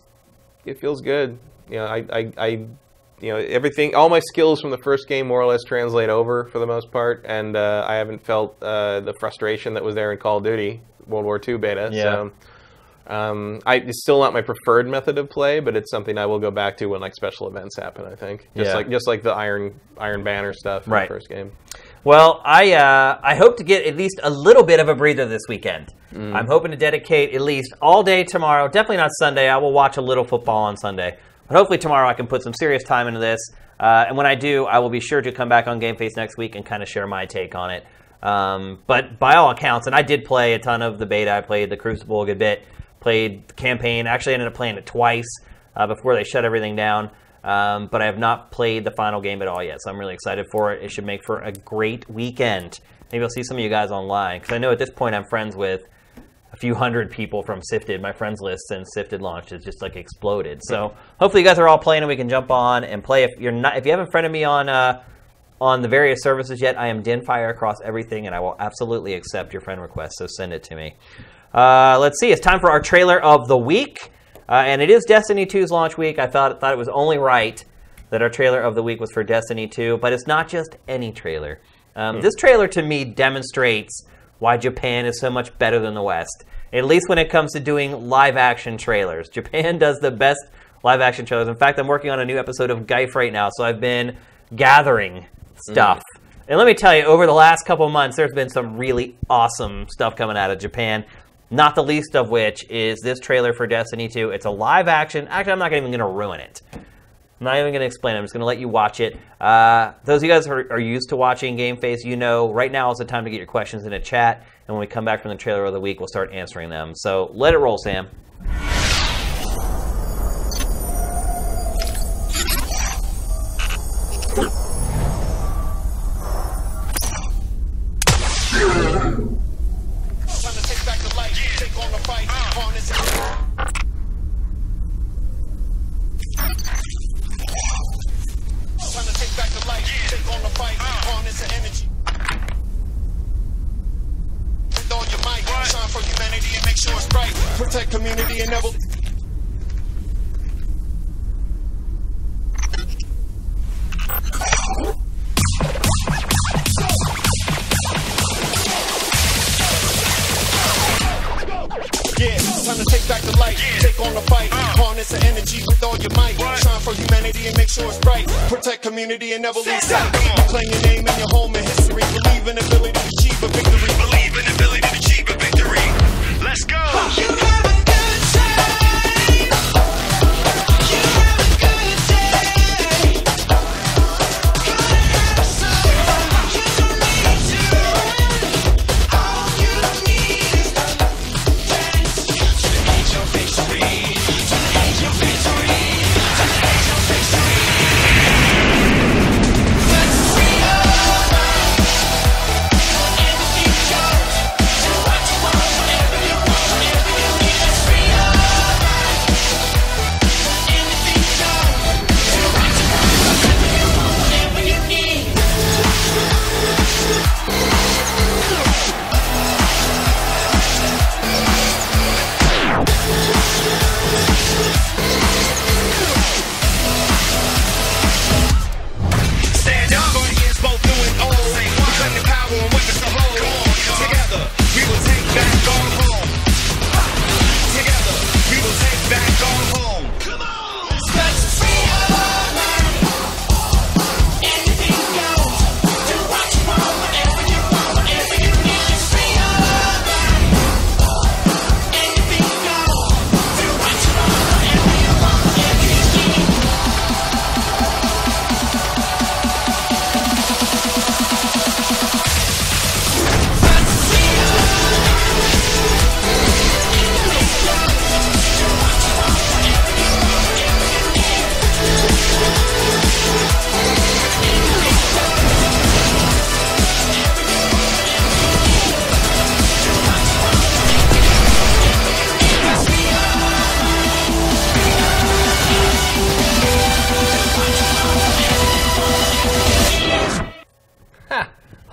it feels good. You know, I I. I you know everything all my skills from the first game more or less translate over for the most part and uh, i haven't felt uh, the frustration that was there in call of duty world war ii beta Yeah. so Um, I, it's still not my preferred method of play, but it's something I will go back to when like special events happen. I think just Yeah. like just like the Iron Iron Banner stuff in Right. the first game. Well, I uh, I hope to get at least a little bit of a breather this weekend. I'm hoping to dedicate at least all day tomorrow. Definitely not Sunday. I will watch a little football on Sunday, but hopefully tomorrow I can put some serious time into this. Uh, and when I do, I will be sure to come back on Game Face next week and kind of share my take on it. Um, but by all accounts, and I did play a ton of the beta. I played the Crucible a good bit. Played the campaign. Actually, ended up playing it twice uh, before they shut everything down. Um, but I have not played the final game at all yet, so I'm really excited for it. It should make for a great weekend. Maybe I'll see some of you guys online because I know at this point I'm friends with few hundred people from Sifted. My friends list since Sifted launched has just like exploded. So hopefully you guys are all playing and we can jump on and play. If you're not, if you haven't friended me on uh, on the various services yet, I am Dinfire across everything, and I will absolutely accept your friend request. So send it to me. Uh, let's see. It's time for our trailer of the week, uh, and it is Destiny 2's launch week. I thought thought it was only right that our trailer of the week was for Destiny 2, but it's not just any trailer. Um, This trailer to me demonstrates why Japan is so much better than the West, at least when it comes to doing live action trailers. (laughs) Japan does the best live action trailers. In fact, I'm working on a new episode of Geif right now, so I've been gathering mm. stuff. And let me tell you, over the last couple months, there's been some really awesome stuff coming out of Japan. Not the least of which is this trailer for Destiny 2. It's a live action. Actually, I'm not even going to ruin it. I'm not even going to explain. I'm just going to let you watch it. Uh, those of you guys who are, are used to watching Game Face, you know right now is the time to get your questions in a chat. And when we come back from the trailer of the week, we'll start answering them. So let it roll, Sam. On the fight, harness the energy. With all your might, shine for humanity and make sure it's bright. Protect community and never. Yeah, time to take back the light, take on the fight, harness the energy with all your might. Shine for humanity and make sure it's bright. Protect community and never lose sight. Claim your name and your home and history. Believe in ability to achieve a victory. Believe in ability to achieve a victory. Let's go.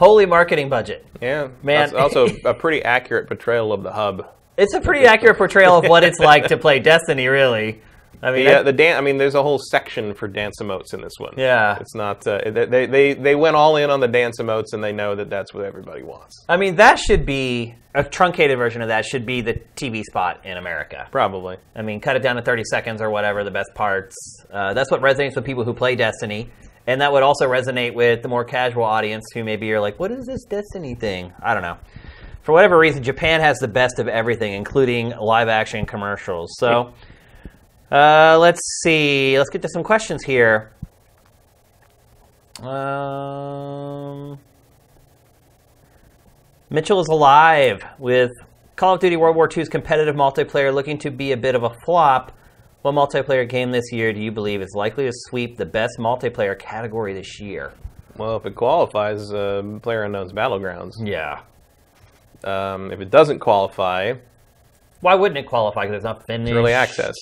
Holy marketing budget. Yeah, Man. That's also a pretty accurate portrayal of the hub. (laughs) It's a pretty accurate portrayal of what it's like to play (laughs) Destiny, really. I mean, yeah, the dan- I mean, there's a whole section for dance emotes in this one. Yeah. it's not. Uh, they, they they went all in on the dance emotes, and they know that that's what everybody wants. I mean, that should be a truncated version of that. Should be the TV spot in America. Probably. I mean, cut it down to 30 seconds or whatever, the best parts. Uh, that's what resonates with people who play Destiny. And that would also resonate with the more casual audience who maybe are like, what is this Destiny thing? I don't know. For whatever reason, Japan has the best of everything, including live action commercials. So uh, let's see. Let's get to some questions here. Um, Mitchell is alive with Call of Duty World War II's competitive multiplayer looking to be a bit of a flop. What multiplayer game this year do you believe is likely to sweep the best multiplayer category this year? Well, if it qualifies, uh, PlayerUnknown's Battlegrounds. Yeah. Um, if it doesn't qualify, Why wouldn't it qualify? Because it's not finished. early access.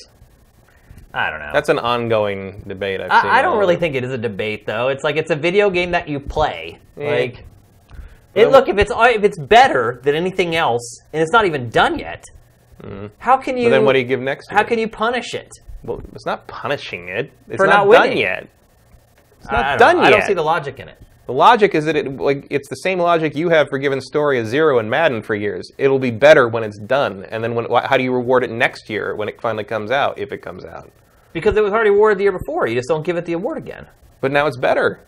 I don't know. That's an ongoing debate. I've seen I, I don't really think it is a debate, though. It's like it's a video game that you play. Yeah. Like, it, look if it's if it's better than anything else, and it's not even done yet. Mm. How can you? But then what do you give next? How can you punish it? Well, it's not punishing it. It's For not, not done yet. It's not done know. yet. I don't see the logic in it. The logic is that it like it's the same logic you have for giving story a zero in Madden for years. It'll be better when it's done, and then when how do you reward it next year when it finally comes out if it comes out? Because it was already awarded the year before. You just don't give it the award again. But now it's better.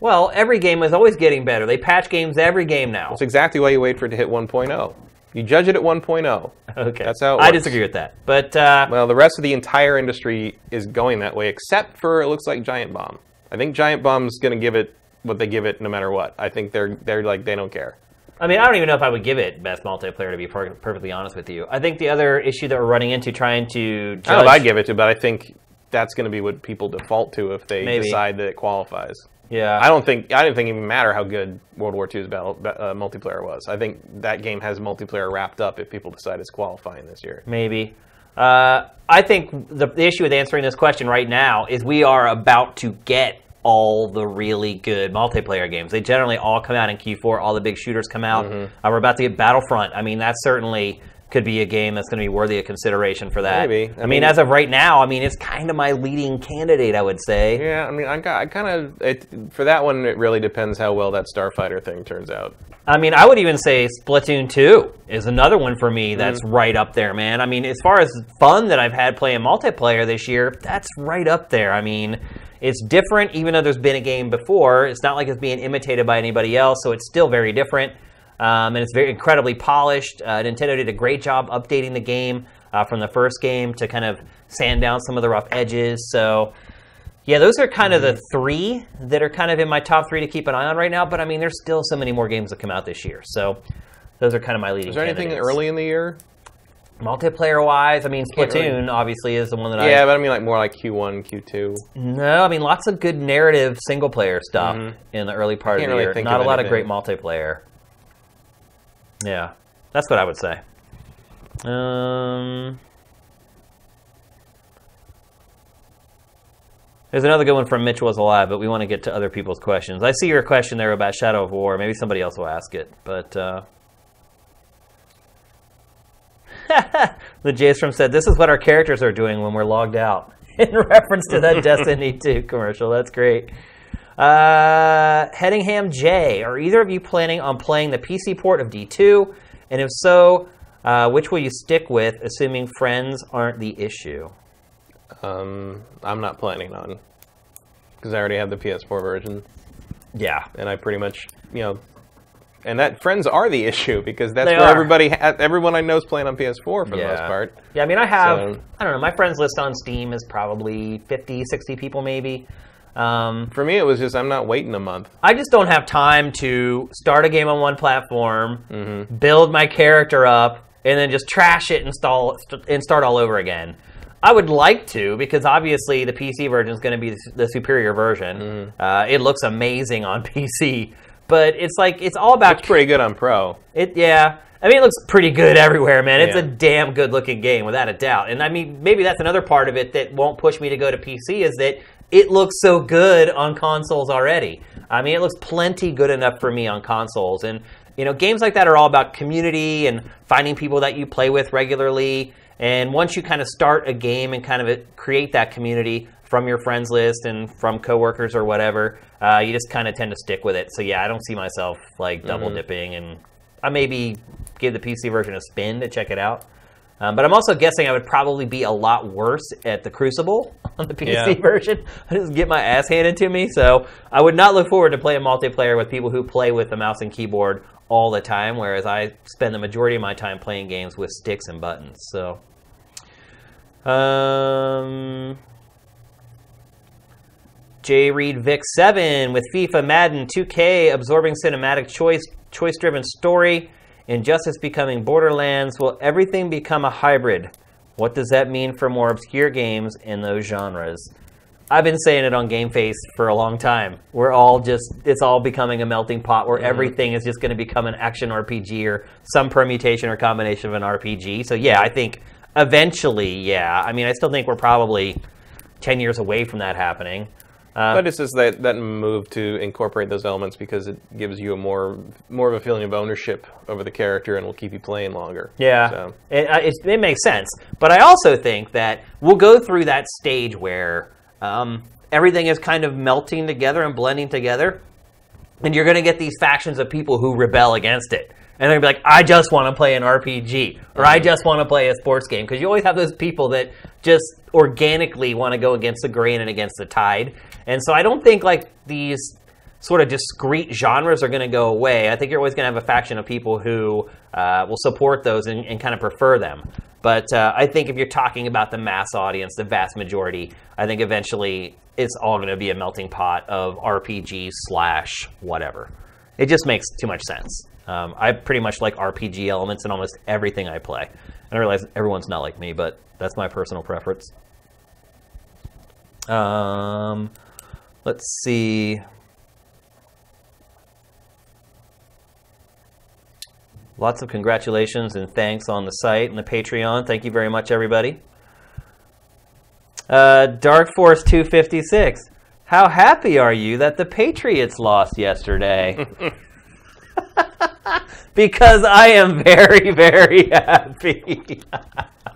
Well, every game is always getting better. They patch games every game now. That's exactly why you wait for it to hit 1.0. You judge it at 1.0. Okay. That's how I disagree with that. But uh, Well, the rest of the entire industry is going that way, except for it looks like Giant Bomb. I think Giant Bomb's going to give it what they give it no matter what. I think they're they're like they don't care. I mean, I don't even know if I would give it best multiplayer to be per- perfectly honest with you. I think the other issue that we're running into trying to judge, I don't know if I'd give it to, but I think that's going to be what people default to if they Maybe. decide that it qualifies. Yeah, I don't think I didn't think it even matter how good World War II's battle uh, multiplayer was. I think that game has multiplayer wrapped up if people decide it's qualifying this year. maybe. Uh, I think the, the issue with answering this question right now is we are about to get all the really good multiplayer games. They generally all come out in Q4. All the big shooters come out. Mm-hmm. Uh, we're about to get Battlefront. I mean, that's certainly could be a game that's going to be worthy of consideration for that. Maybe. I, I mean, mean- as of right now, I mean, it's kind of my leading candidate. I would say. Yeah, I mean, I, got, I kind of it, for that one. It really depends how well that Starfighter thing turns out. I mean, I would even say Splatoon 2 is another one for me that's Mm-hmm. right up there, man. I mean, as far as fun that I've had playing multiplayer this year, that's right up there. I mean, it's different, even though there's been a game before. It's not like it's being imitated by anybody else, so it's still very different. Um, and it's very incredibly polished. Uh, Nintendo did a great job updating the game uh, from the first game to kind of sand down some of the rough edges. So, yeah, those are kind of the three that are kind of in my top three to keep an eye on right now. But I mean, there's still so many more games that come out this year. So those are kind of my leading. Is there anything candidates. early in the year? multiplayer wise? I mean, Can't really- Splatoon obviously is the one that Yeah, I. but I mean like more like Q1, Q2. No, I mean lots of good narrative single player stuff in the early part of the really year. Not a lot of great multiplayer. Yeah, that's what I would say. Um. There's another good one from Mitch was alive, but we want to get to other people's questions. I see your question there about Shadow of War. Maybe somebody else will ask it, but uh... (laughs) the Jstrom said, "This is what our characters are doing when we're logged out." (laughs) In reference to that (laughs) Destiny 2 commercial, that's great. Uh, Headingham J, are either of you planning on playing the PC port of D2? And if so, uh, which will you stick with, assuming friends aren't the issue? Um, I'm not planning on because I already have the PS4 version, Yeah, and I pretty much you know. And that friends are the issue because that's They where are. everybody, ha- everyone I know is playing on PS4 for the most part. Yeah, I mean, I have, So- I don't know, my friends list on Steam is probably 50, 60 people maybe. Um, For me, it was just I'm not waiting a month. I just don't have time to start a game on one platform, Mm-hmm. build my character up, and then just trash it, install st- and start all over again. I would like to because obviously the PC version is going to be the superior version. Mm-hmm. Uh, it looks amazing on (laughs) PC, but it's like it's all about It's pretty good on Pro. it. Yeah, I mean it looks pretty good (laughs) everywhere, man. It's a Yeah. damn good looking game without a doubt. And I mean maybe that's another part of it that won't push me to go to PC is that it looks so good on consoles already. I mean it looks plenty good enough for me on consoles and. You know, games like that are all about community and finding people that you play with regularly. And once you kind of start a game and kind of create that community from your friends list and from coworkers or whatever, uh, you just kind of tend to stick with it. So yeah, I don't see myself like double dipping, and I maybe give the PC version a spin to check it out. Um, but I'm also guessing I would probably be a lot worse at the Crucible on the (laughs) PC Yeah. version. I (laughs) just get my ass handed to me. So I would not look forward to playing multiplayer with people who play with the mouse and keyboard all the time, whereas I spend the majority of my time playing games with sticks and buttons. So, um, J Reed Vic Seven with FIFA, Madden, 2K, absorbing cinematic choice, choice-driven story, Injustice becoming Borderlands. Will everything become a hybrid? What does that mean for more obscure games in those genres? I've been saying it on GameFace for a long time. We're all just, it's all becoming a melting pot where mm-hmm. everything is just going to become an action RPG or some permutation or combination of an RPG. So, yeah, I think eventually, yeah. I mean, I still think we're probably 10 years away from that happening. Uh, But it's just that, that move to incorporate those elements because it gives you a more more of a feeling of ownership over the character and will keep you playing longer. Yeah, So, it, uh, it's- it makes sense. But I also think that we'll go through that stage where um, everything is kind of melting together and blending together, and you're going to get these factions of people who rebel against it. And they're gonna be like, I just want to play an RPG, or I just want to play a sports game. Because you always have those people that just organically want to go against the grain and against the tide. And so I don't think like these sort of discrete genres are going to go away. I think you're always going to have a faction of people who uh, will support those and, and kind of prefer them. But uh, I think if you're talking about the mass audience, the vast majority, I think eventually it's all going to be a melting pot of RPG slash whatever. It just makes too much sense. Um, I pretty much like RPG elements in almost everything I play. And I realize everyone's not like me, but that's my personal preference. Um, let's see. Lots of congratulations and thanks on the site and the Patreon. Thank you very much, everybody. Uh, Dark Force 256. How happy are you that the Patriots lost yesterday? (laughs) (laughs) because I am very, very (laughs) happy.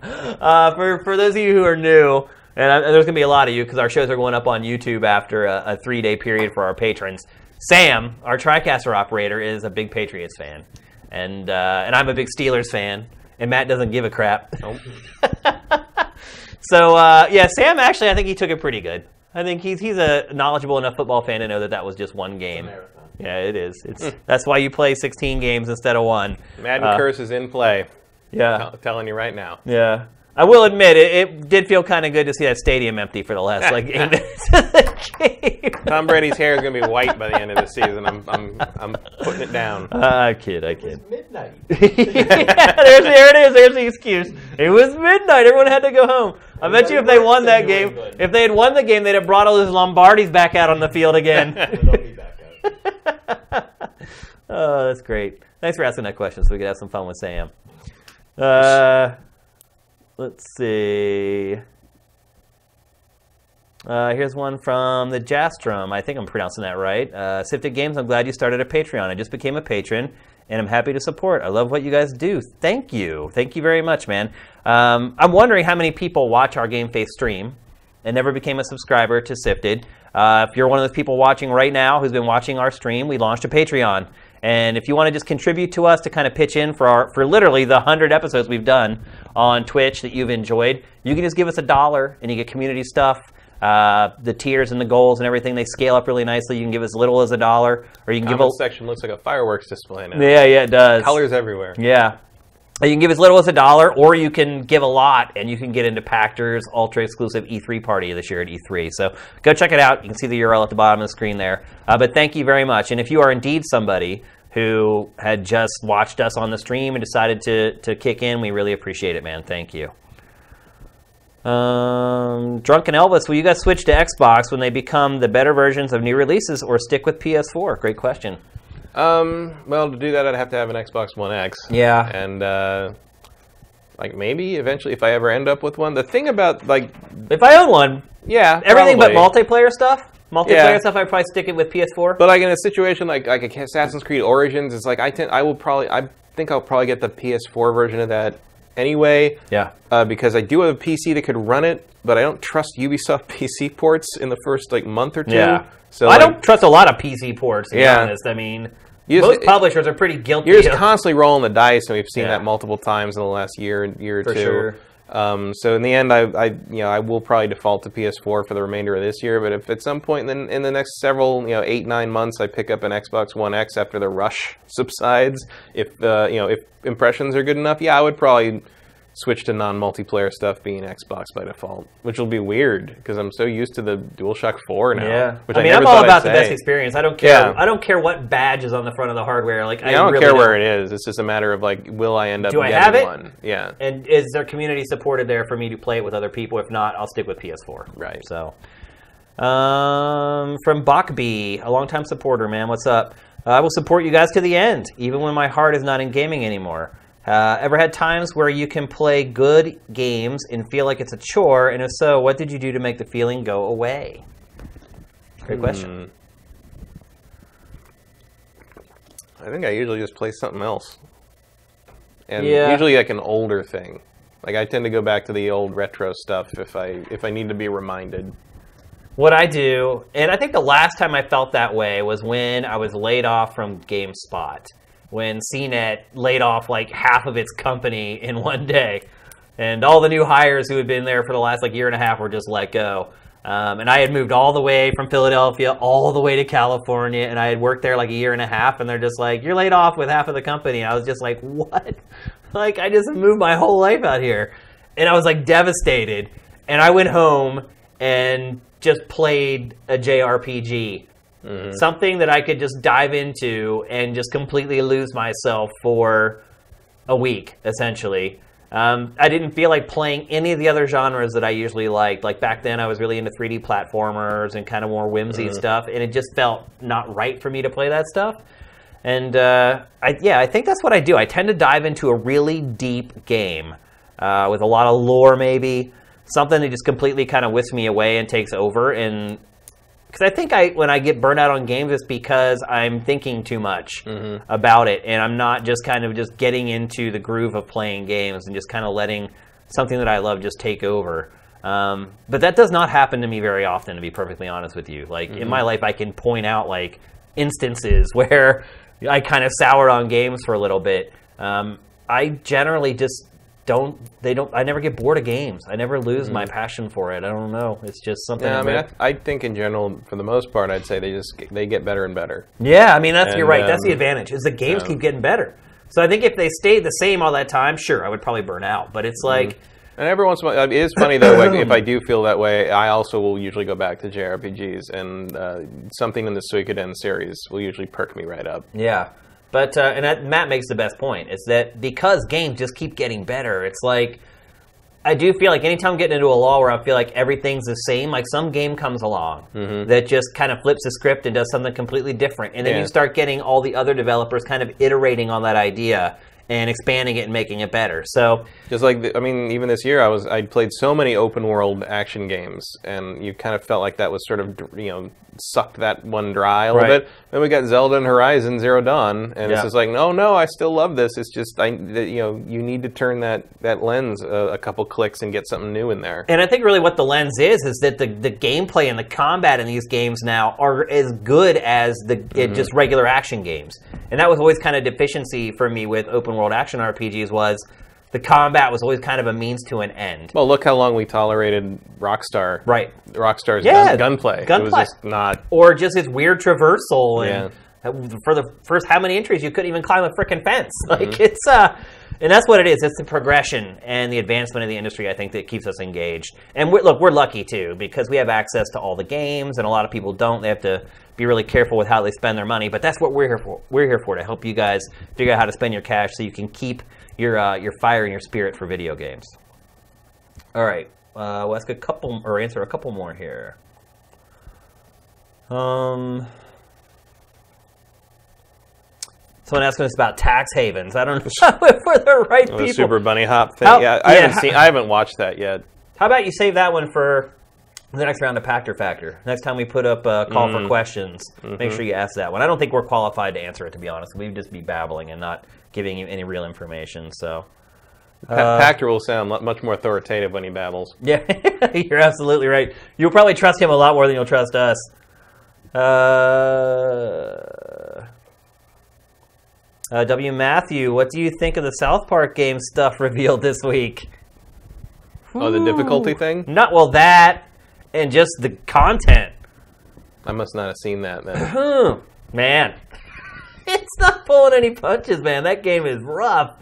uh, for, for those of you who are new, and I, there's going to be a lot of you because our shows are going up on YouTube after a, a three day period for our patrons. Sam, our TriCaster operator, is a big Patriots fan. And, uh, and I'm a big Steelers fan. And Matt doesn't give a crap. (laughs) So uh, yeah, Sam actually, I think he took it pretty good. I think he's he's a knowledgeable enough football fan to know that that was just one game. Yeah, it is. It's that's why you play 16 games instead of one. Madden Uh, Curse is in play. Yeah, I'm telling you right now. yeah. I will admit it, it did feel kind of good to see that stadium empty for the last like eight (laughs) minutes of the game. Tom Brady's hair is going to be white by the end of the season. I'm, I'm, I'm putting it down. Uh, (laughs) I kid, I kid. Midnight. (laughs) yeah, there's, there it is. There's the excuse. It was midnight. Everyone had to go home. I bet you if they won that game, England. if they had won the game, they'd have brought all those Lombardis back out on the field again. They'll be back out. oh, that's great. Thanks for asking that question so we could have some fun with Sam. Uh, let's see. Uh, here's one from the Jastrum. I think I'm pronouncing that right. Uh, Sifted Games, I'm glad you started a Patreon. I just became a patron, and I'm happy to support. I love what you guys do. Thank you. Thank you very much, man. Um, I'm wondering how many people watch our GameFace stream and never became a subscriber to Sifted. Uh, if you're one of those people watching right now who's been watching our stream, we launched a Patreon. And if you want to just contribute to us to kind of pitch in for our for literally the hundred episodes we've done on Twitch that you've enjoyed, you can just give us a dollar and you get community stuff. Uh, the tiers and the goals and everything they scale up really nicely. You can give as little as a dollar, or you can give Comment a section looks like a fireworks display now. yeah yeah it does Colors everywhere. yeah. You can give as little as a dollar, or you can give a lot, and you can get into Pachter's ultra exclusive E3 party this year at E3. So go check it out. You can see the URL at the bottom of the screen there. Uh, but thank you very much. And if you are indeed somebody who had just watched us on the stream and decided to, to kick in, we really appreciate it, man. Thank you. Um, Drunken Elvis, will you guys switch to Xbox when they become the better versions of new releases, or stick with PS4? Great question. Um, well, to do that, I'd have to have an Xbox One X. Yeah. And uh, like maybe eventually, if I ever end up with one, the thing about like If I own one, yeah, Everything probably. but multiplayer stuff. Multiplayer Yeah. stuff, I'd probably stick it with PS4. But like in a situation like like Assassin's Creed Origins, it's like I tend I will probably I think I'll probably get the PS4 version of that anyway. Yeah. Uh, because I do have a PC that could run it, but I don't trust Ubisoft (laughs) PC ports in the first like month or two. Yeah. So I like, don't trust a lot of PC ports, to be Yeah. honest. I mean, just- most publishers are pretty guilty. You're just of- constantly rolling the dice, and we've seen Yeah. that multiple times in the last year, year or For two. sure. Um, so in the end, I, I, you know, I will probably default to PS4 for the remainder of this year. But if at some point in, the, in the next several, you know, eight nine months, I pick up an Xbox One X after the rush (laughs) subsides, if uh, you know, if impressions are good enough, yeah, I would probably switch to non-multiplayer stuff being Xbox by default, which will be weird because I'm so used to the DualShock 4 now. Yeah, which I mean, never I'm all about the best experience. I don't care. Yeah. I don't care what badge is on the front of the hardware. Like, I don't really care where it is. It's just a matter of like, will I end up Do I getting have it? one? Yeah. And is there community supported there for me to play it with other people? If not, I'll stick with PS4. Right. So, um, from Bachby, a longtime supporter, man, what's up? I will support you guys to the end, even when my heart is not in gaming anymore. Uh, ever had times where you can play good games and feel like it's a chore? And if so, what did you do to make the feeling go away? Great question. I think I usually just play something else. And Yeah. usually like an older thing. Like I tend to go back to the old retro stuff if I if I need to be reminded. What I do, and I think the last time I felt that way was when I was laid off from GameSpot. When CNET laid off like half of its company in (laughs) one day. And all the new hires who had been there for the last like year and a half were just let go. Um, and I had moved all the way from Philadelphia all the way to California, and I had worked there like a year and a half, and they're just like, "You're laid off with half of the company." I was just like, (laughs) "What?" like I just moved my whole life out here, and I was like devastated. And I went home and just played a JRPG, something that I could just dive into and just completely lose myself for a week, essentially. Um, I didn't feel like playing any of the other genres that I usually liked. Like back then, I was really into 3D platformers and kind of more whimsy stuff, and it just felt not right for me to play that stuff. And uh, I, yeah, I think that's what I do. I tend to dive into a really deep game uh, with a lot of lore, maybe something that just completely kind of whisks me away and takes over. And because I think I when I get burnt out on games, it's because I'm thinking too much about it, and I'm not just kind of just getting into the groove of playing games and just kind of letting something that I love just take over. Um, but that does not happen to me very often, to be perfectly honest with you. Like in my life, I can point out like instances (laughs) where I kind of soured on games for a little bit. Um, I generally just don't. They don't. I never get bored of games. I never lose my passion for it. I don't know. It's just something. Yeah, I mean, I, I think in general, for the most part, I'd say they just get- they get better and better. Yeah, I mean that's you're And, right. That's the um, advantage is the games um, keep getting better. So I think if they stayed the same all that time, sure, I would probably burn out. But it's like, And every once in a while, it is funny though. Like if I do feel that way, I also will usually go back to JRPGs, and uh, something in the Suikoden series will usually perk me right up. yeah. But uh, and that, Matt makes the best point. It's that because games just keep getting better. It's like I do feel like anytime I'm getting into a law where I feel like everything's the same, like some game comes along that just kind of flips the script and does something completely different, and then Yeah. you start getting all the other developers kind of iterating on that idea and expanding it and making it better. So Just like the, I mean, even this year, I was I played so many open world action games, and you kind of felt like that was sort of you know sucked that one dry a little Right. bit. Then we got Zelda and Horizon Zero Dawn, and Yeah. it's just like, no, no, I still love this. It's just I, you know, you need to turn that that lens a, a couple clicks and get something new in there. And I think really what the lens is is that the, the gameplay and the combat in these games now are as good as the it, just regular action games. And that was always kind of deficiency for me with open world action RPGs was the combat was always kind of a means to an end. Well, look how long we tolerated Rockstar. Right. Rockstar's Yeah, gun, gunplay. It was gunplay. just not. Or just its weird traversal and for the first how many entries you couldn't even climb a freaking fence. Like it's uh and that's what it is. It's the progression and the advancement of the industry, I think, that keeps us engaged. And we're, look, we're lucky too because we have access to all the games, and a lot of people don't. They have to be really careful with how they spend their money. But that's what we're here for. We're here for to help you guys figure out how to spend your cash so you can keep your uh, your fire and your spirit for video games. All right, uh, we'll ask a couple or answer a couple more here. Um. Someone asking us about tax havens. I don't (laughs) know if we're the right The people. Super Bunny Hop thing. How- yeah, I yeah, haven't seen. I haven't watched that yet. How about you save that one for the next round of Pachter Factor? Next time we put up a call for questions, make sure you ask that one. I don't think we're qualified to answer it, to be honest. We'd just be babbling and not giving you any real information. So, Pa- Pachter will sound much more authoritative when he babbles. (laughs) Yeah, you're absolutely right. You'll probably trust him a lot more than you'll trust us. Uh, uh, w. Matthew, what do you think of the South Park game stuff (laughs) revealed this week? Oh, the difficulty thing? Not well that, and just the content. I must not have seen that then. (laughs) Man, (laughs) it's not pulling any punches, man. That game is rough.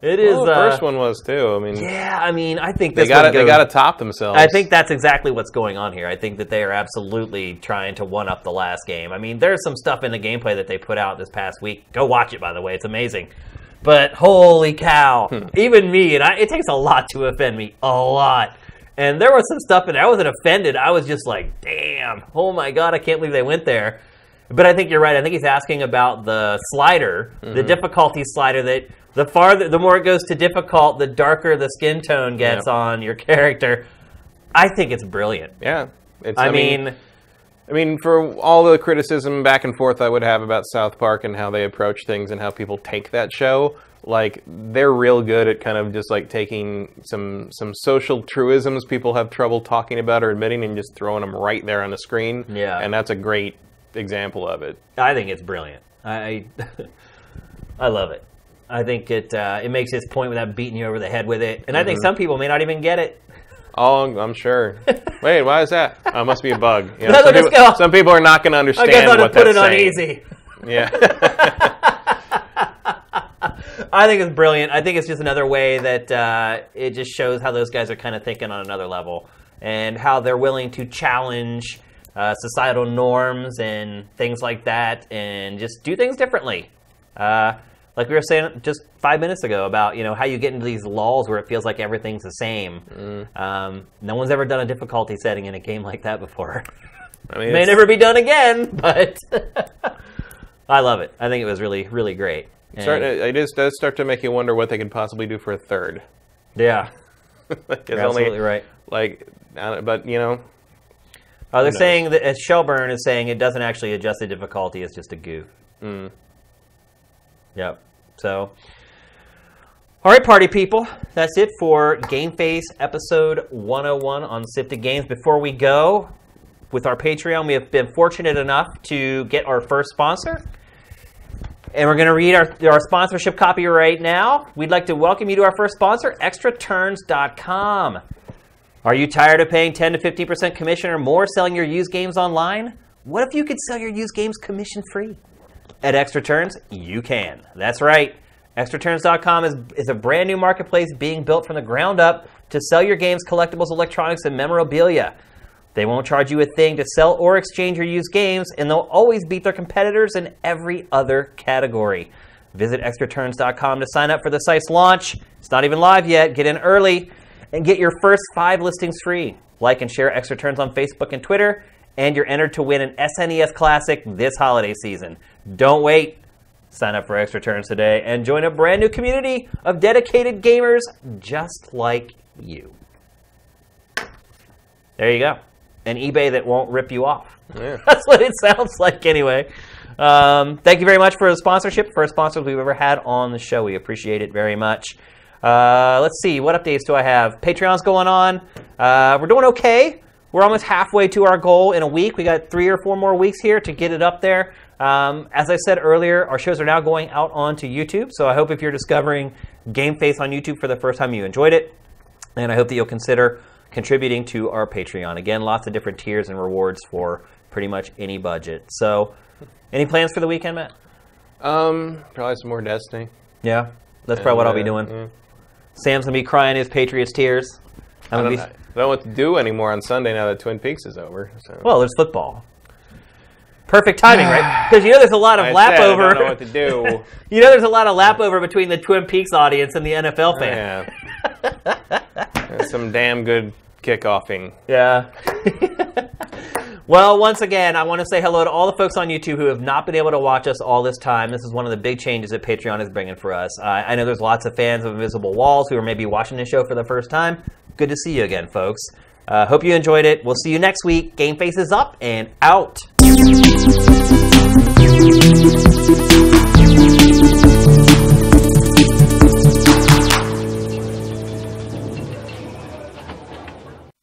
It is. Well, the uh, first one was too. I mean, Yeah, I mean, I think they got to they got to top themselves. I think that's exactly what's going on here. I think that they are absolutely trying to one up the last game. I mean, there's some stuff in the gameplay that they put out this past week. Go watch it, by the way. It's amazing. But holy cow, Hmm. even me, and I, it takes a lot to offend me, a lot. And there was some stuff, and I wasn't offended. I was just like, damn, oh my god, I can't believe they went there. But I think you're right. I think he's asking about the slider, Mm-hmm. the difficulty slider. That the farther, the more it goes to difficult, the darker the skin tone gets Yeah. on your (laughs) character. I think it's brilliant. yeah. It's, I, mean, I mean, for all the criticism back and forth I would have about South Park and how they approach things and how people take that show, like they're real good at kind of just like taking some some social truisms people have trouble talking about or admitting and just throwing them right there on the screen. Yeah. and that's a great example of it. I think it's brilliant. I I (laughs) love it. I think it uh, it makes its point without beating you over the head with it, and I think Mm-hmm. some people may not even get it. Oh, I'm sure. (laughs) Wait, why is that? Oh, it must be a bug. (laughs) You know, some, people, some people are not going to understand I guess I'll what put it that's on saying. easy. Yeah. I think it's brilliant. I think it's just another way that uh, it just shows how those guys are kind of thinking on another level and how they're willing to challenge uh, societal norms and things like that and just do things differently. Uh, like we were saying just five minutes ago about you know how you get into these lulls where it feels like everything's the same. Um, no one's ever done a difficulty setting in a game like that before. I mean, It May never be done again, (laughs) but (laughs) I love it. I think it was really, really great. And- start, it is, does start to make you wonder what they could possibly do for a third. yeah, (laughs) Like, you're only, absolutely right. Like, but you know, Oh, they're saying that Shelburne is saying it doesn't actually adjust the difficulty; it's just a goof. Hmm. Yep. So, all right, party people, that's it for GameFace episode 101 on Sifted Games. Before we go, with our Patreon, we have been fortunate enough to get our first sponsor. And we're going to read our, our sponsorship copy right now. We'd like to welcome you to our first sponsor, extraturns.com. Are you tired of paying 10 to 15% commission or more selling your used games online? What if you could sell your used games commission free? At Extraturns, you can. That's right. ExtraTurns.com is, is a brand new marketplace being built from the ground up to sell your games, collectibles, electronics, and memorabilia. They won't charge you a thing to sell or exchange your used games, and they'll always beat their competitors in every other category. Visit extraturns.com to sign up for the site's launch. It's not even live yet. Get in early and get your first five listings free. Like and share Extra Turns on Facebook and Twitter, and you're entered to win an SNES Classic this holiday season. Don't wait. Sign up for Extra Turns today and join a brand new community of dedicated gamers just like you. There you go. An eBay that won't rip you off. Yeah. (laughs) That's what it sounds like, anyway. Um, thank you very much for the sponsorship. First sponsors we've ever had on the show. We appreciate it very much. Uh, let's see, what updates do I have? Patreon's going on. Uh, we're doing okay. We're almost halfway to our goal in a week. We got three or four more weeks here to get it up there. Um, as I said earlier, our shows are now going out onto YouTube. So I hope if you're discovering GameFace on YouTube for the first time, you enjoyed it. And I hope that you'll consider contributing to our Patreon. Again, lots of different tiers and rewards for pretty much any budget. So, any plans for the weekend, Matt? um, probably some more Destiny. Yeah, that's probably what I'll be doing. yeah. Sam's gonna be crying his Patriots tears. I I'm I don't know what to do anymore on Sunday now that Twin Peaks is over. So. well, there's football. Perfect timing, right? (sighs) Because you know there's a lot of I lap said, over. I don't know what to do. (laughs) you know there's a lot of lap over between the Twin Peaks audience and the NFL fan. yeah. (laughs) Some damn good kickoffing. Yeah. (laughs) well, once again, I want to say hello to all the folks on YouTube who have not been able to watch us all this time. This is one of the big changes that Patreon is bringing for us. I I know there's lots of fans of Invisible Walls who are maybe watching this show for the first time. Good to see you again, folks. Uh, hope you enjoyed it. We'll see you next week. Game faces up and out.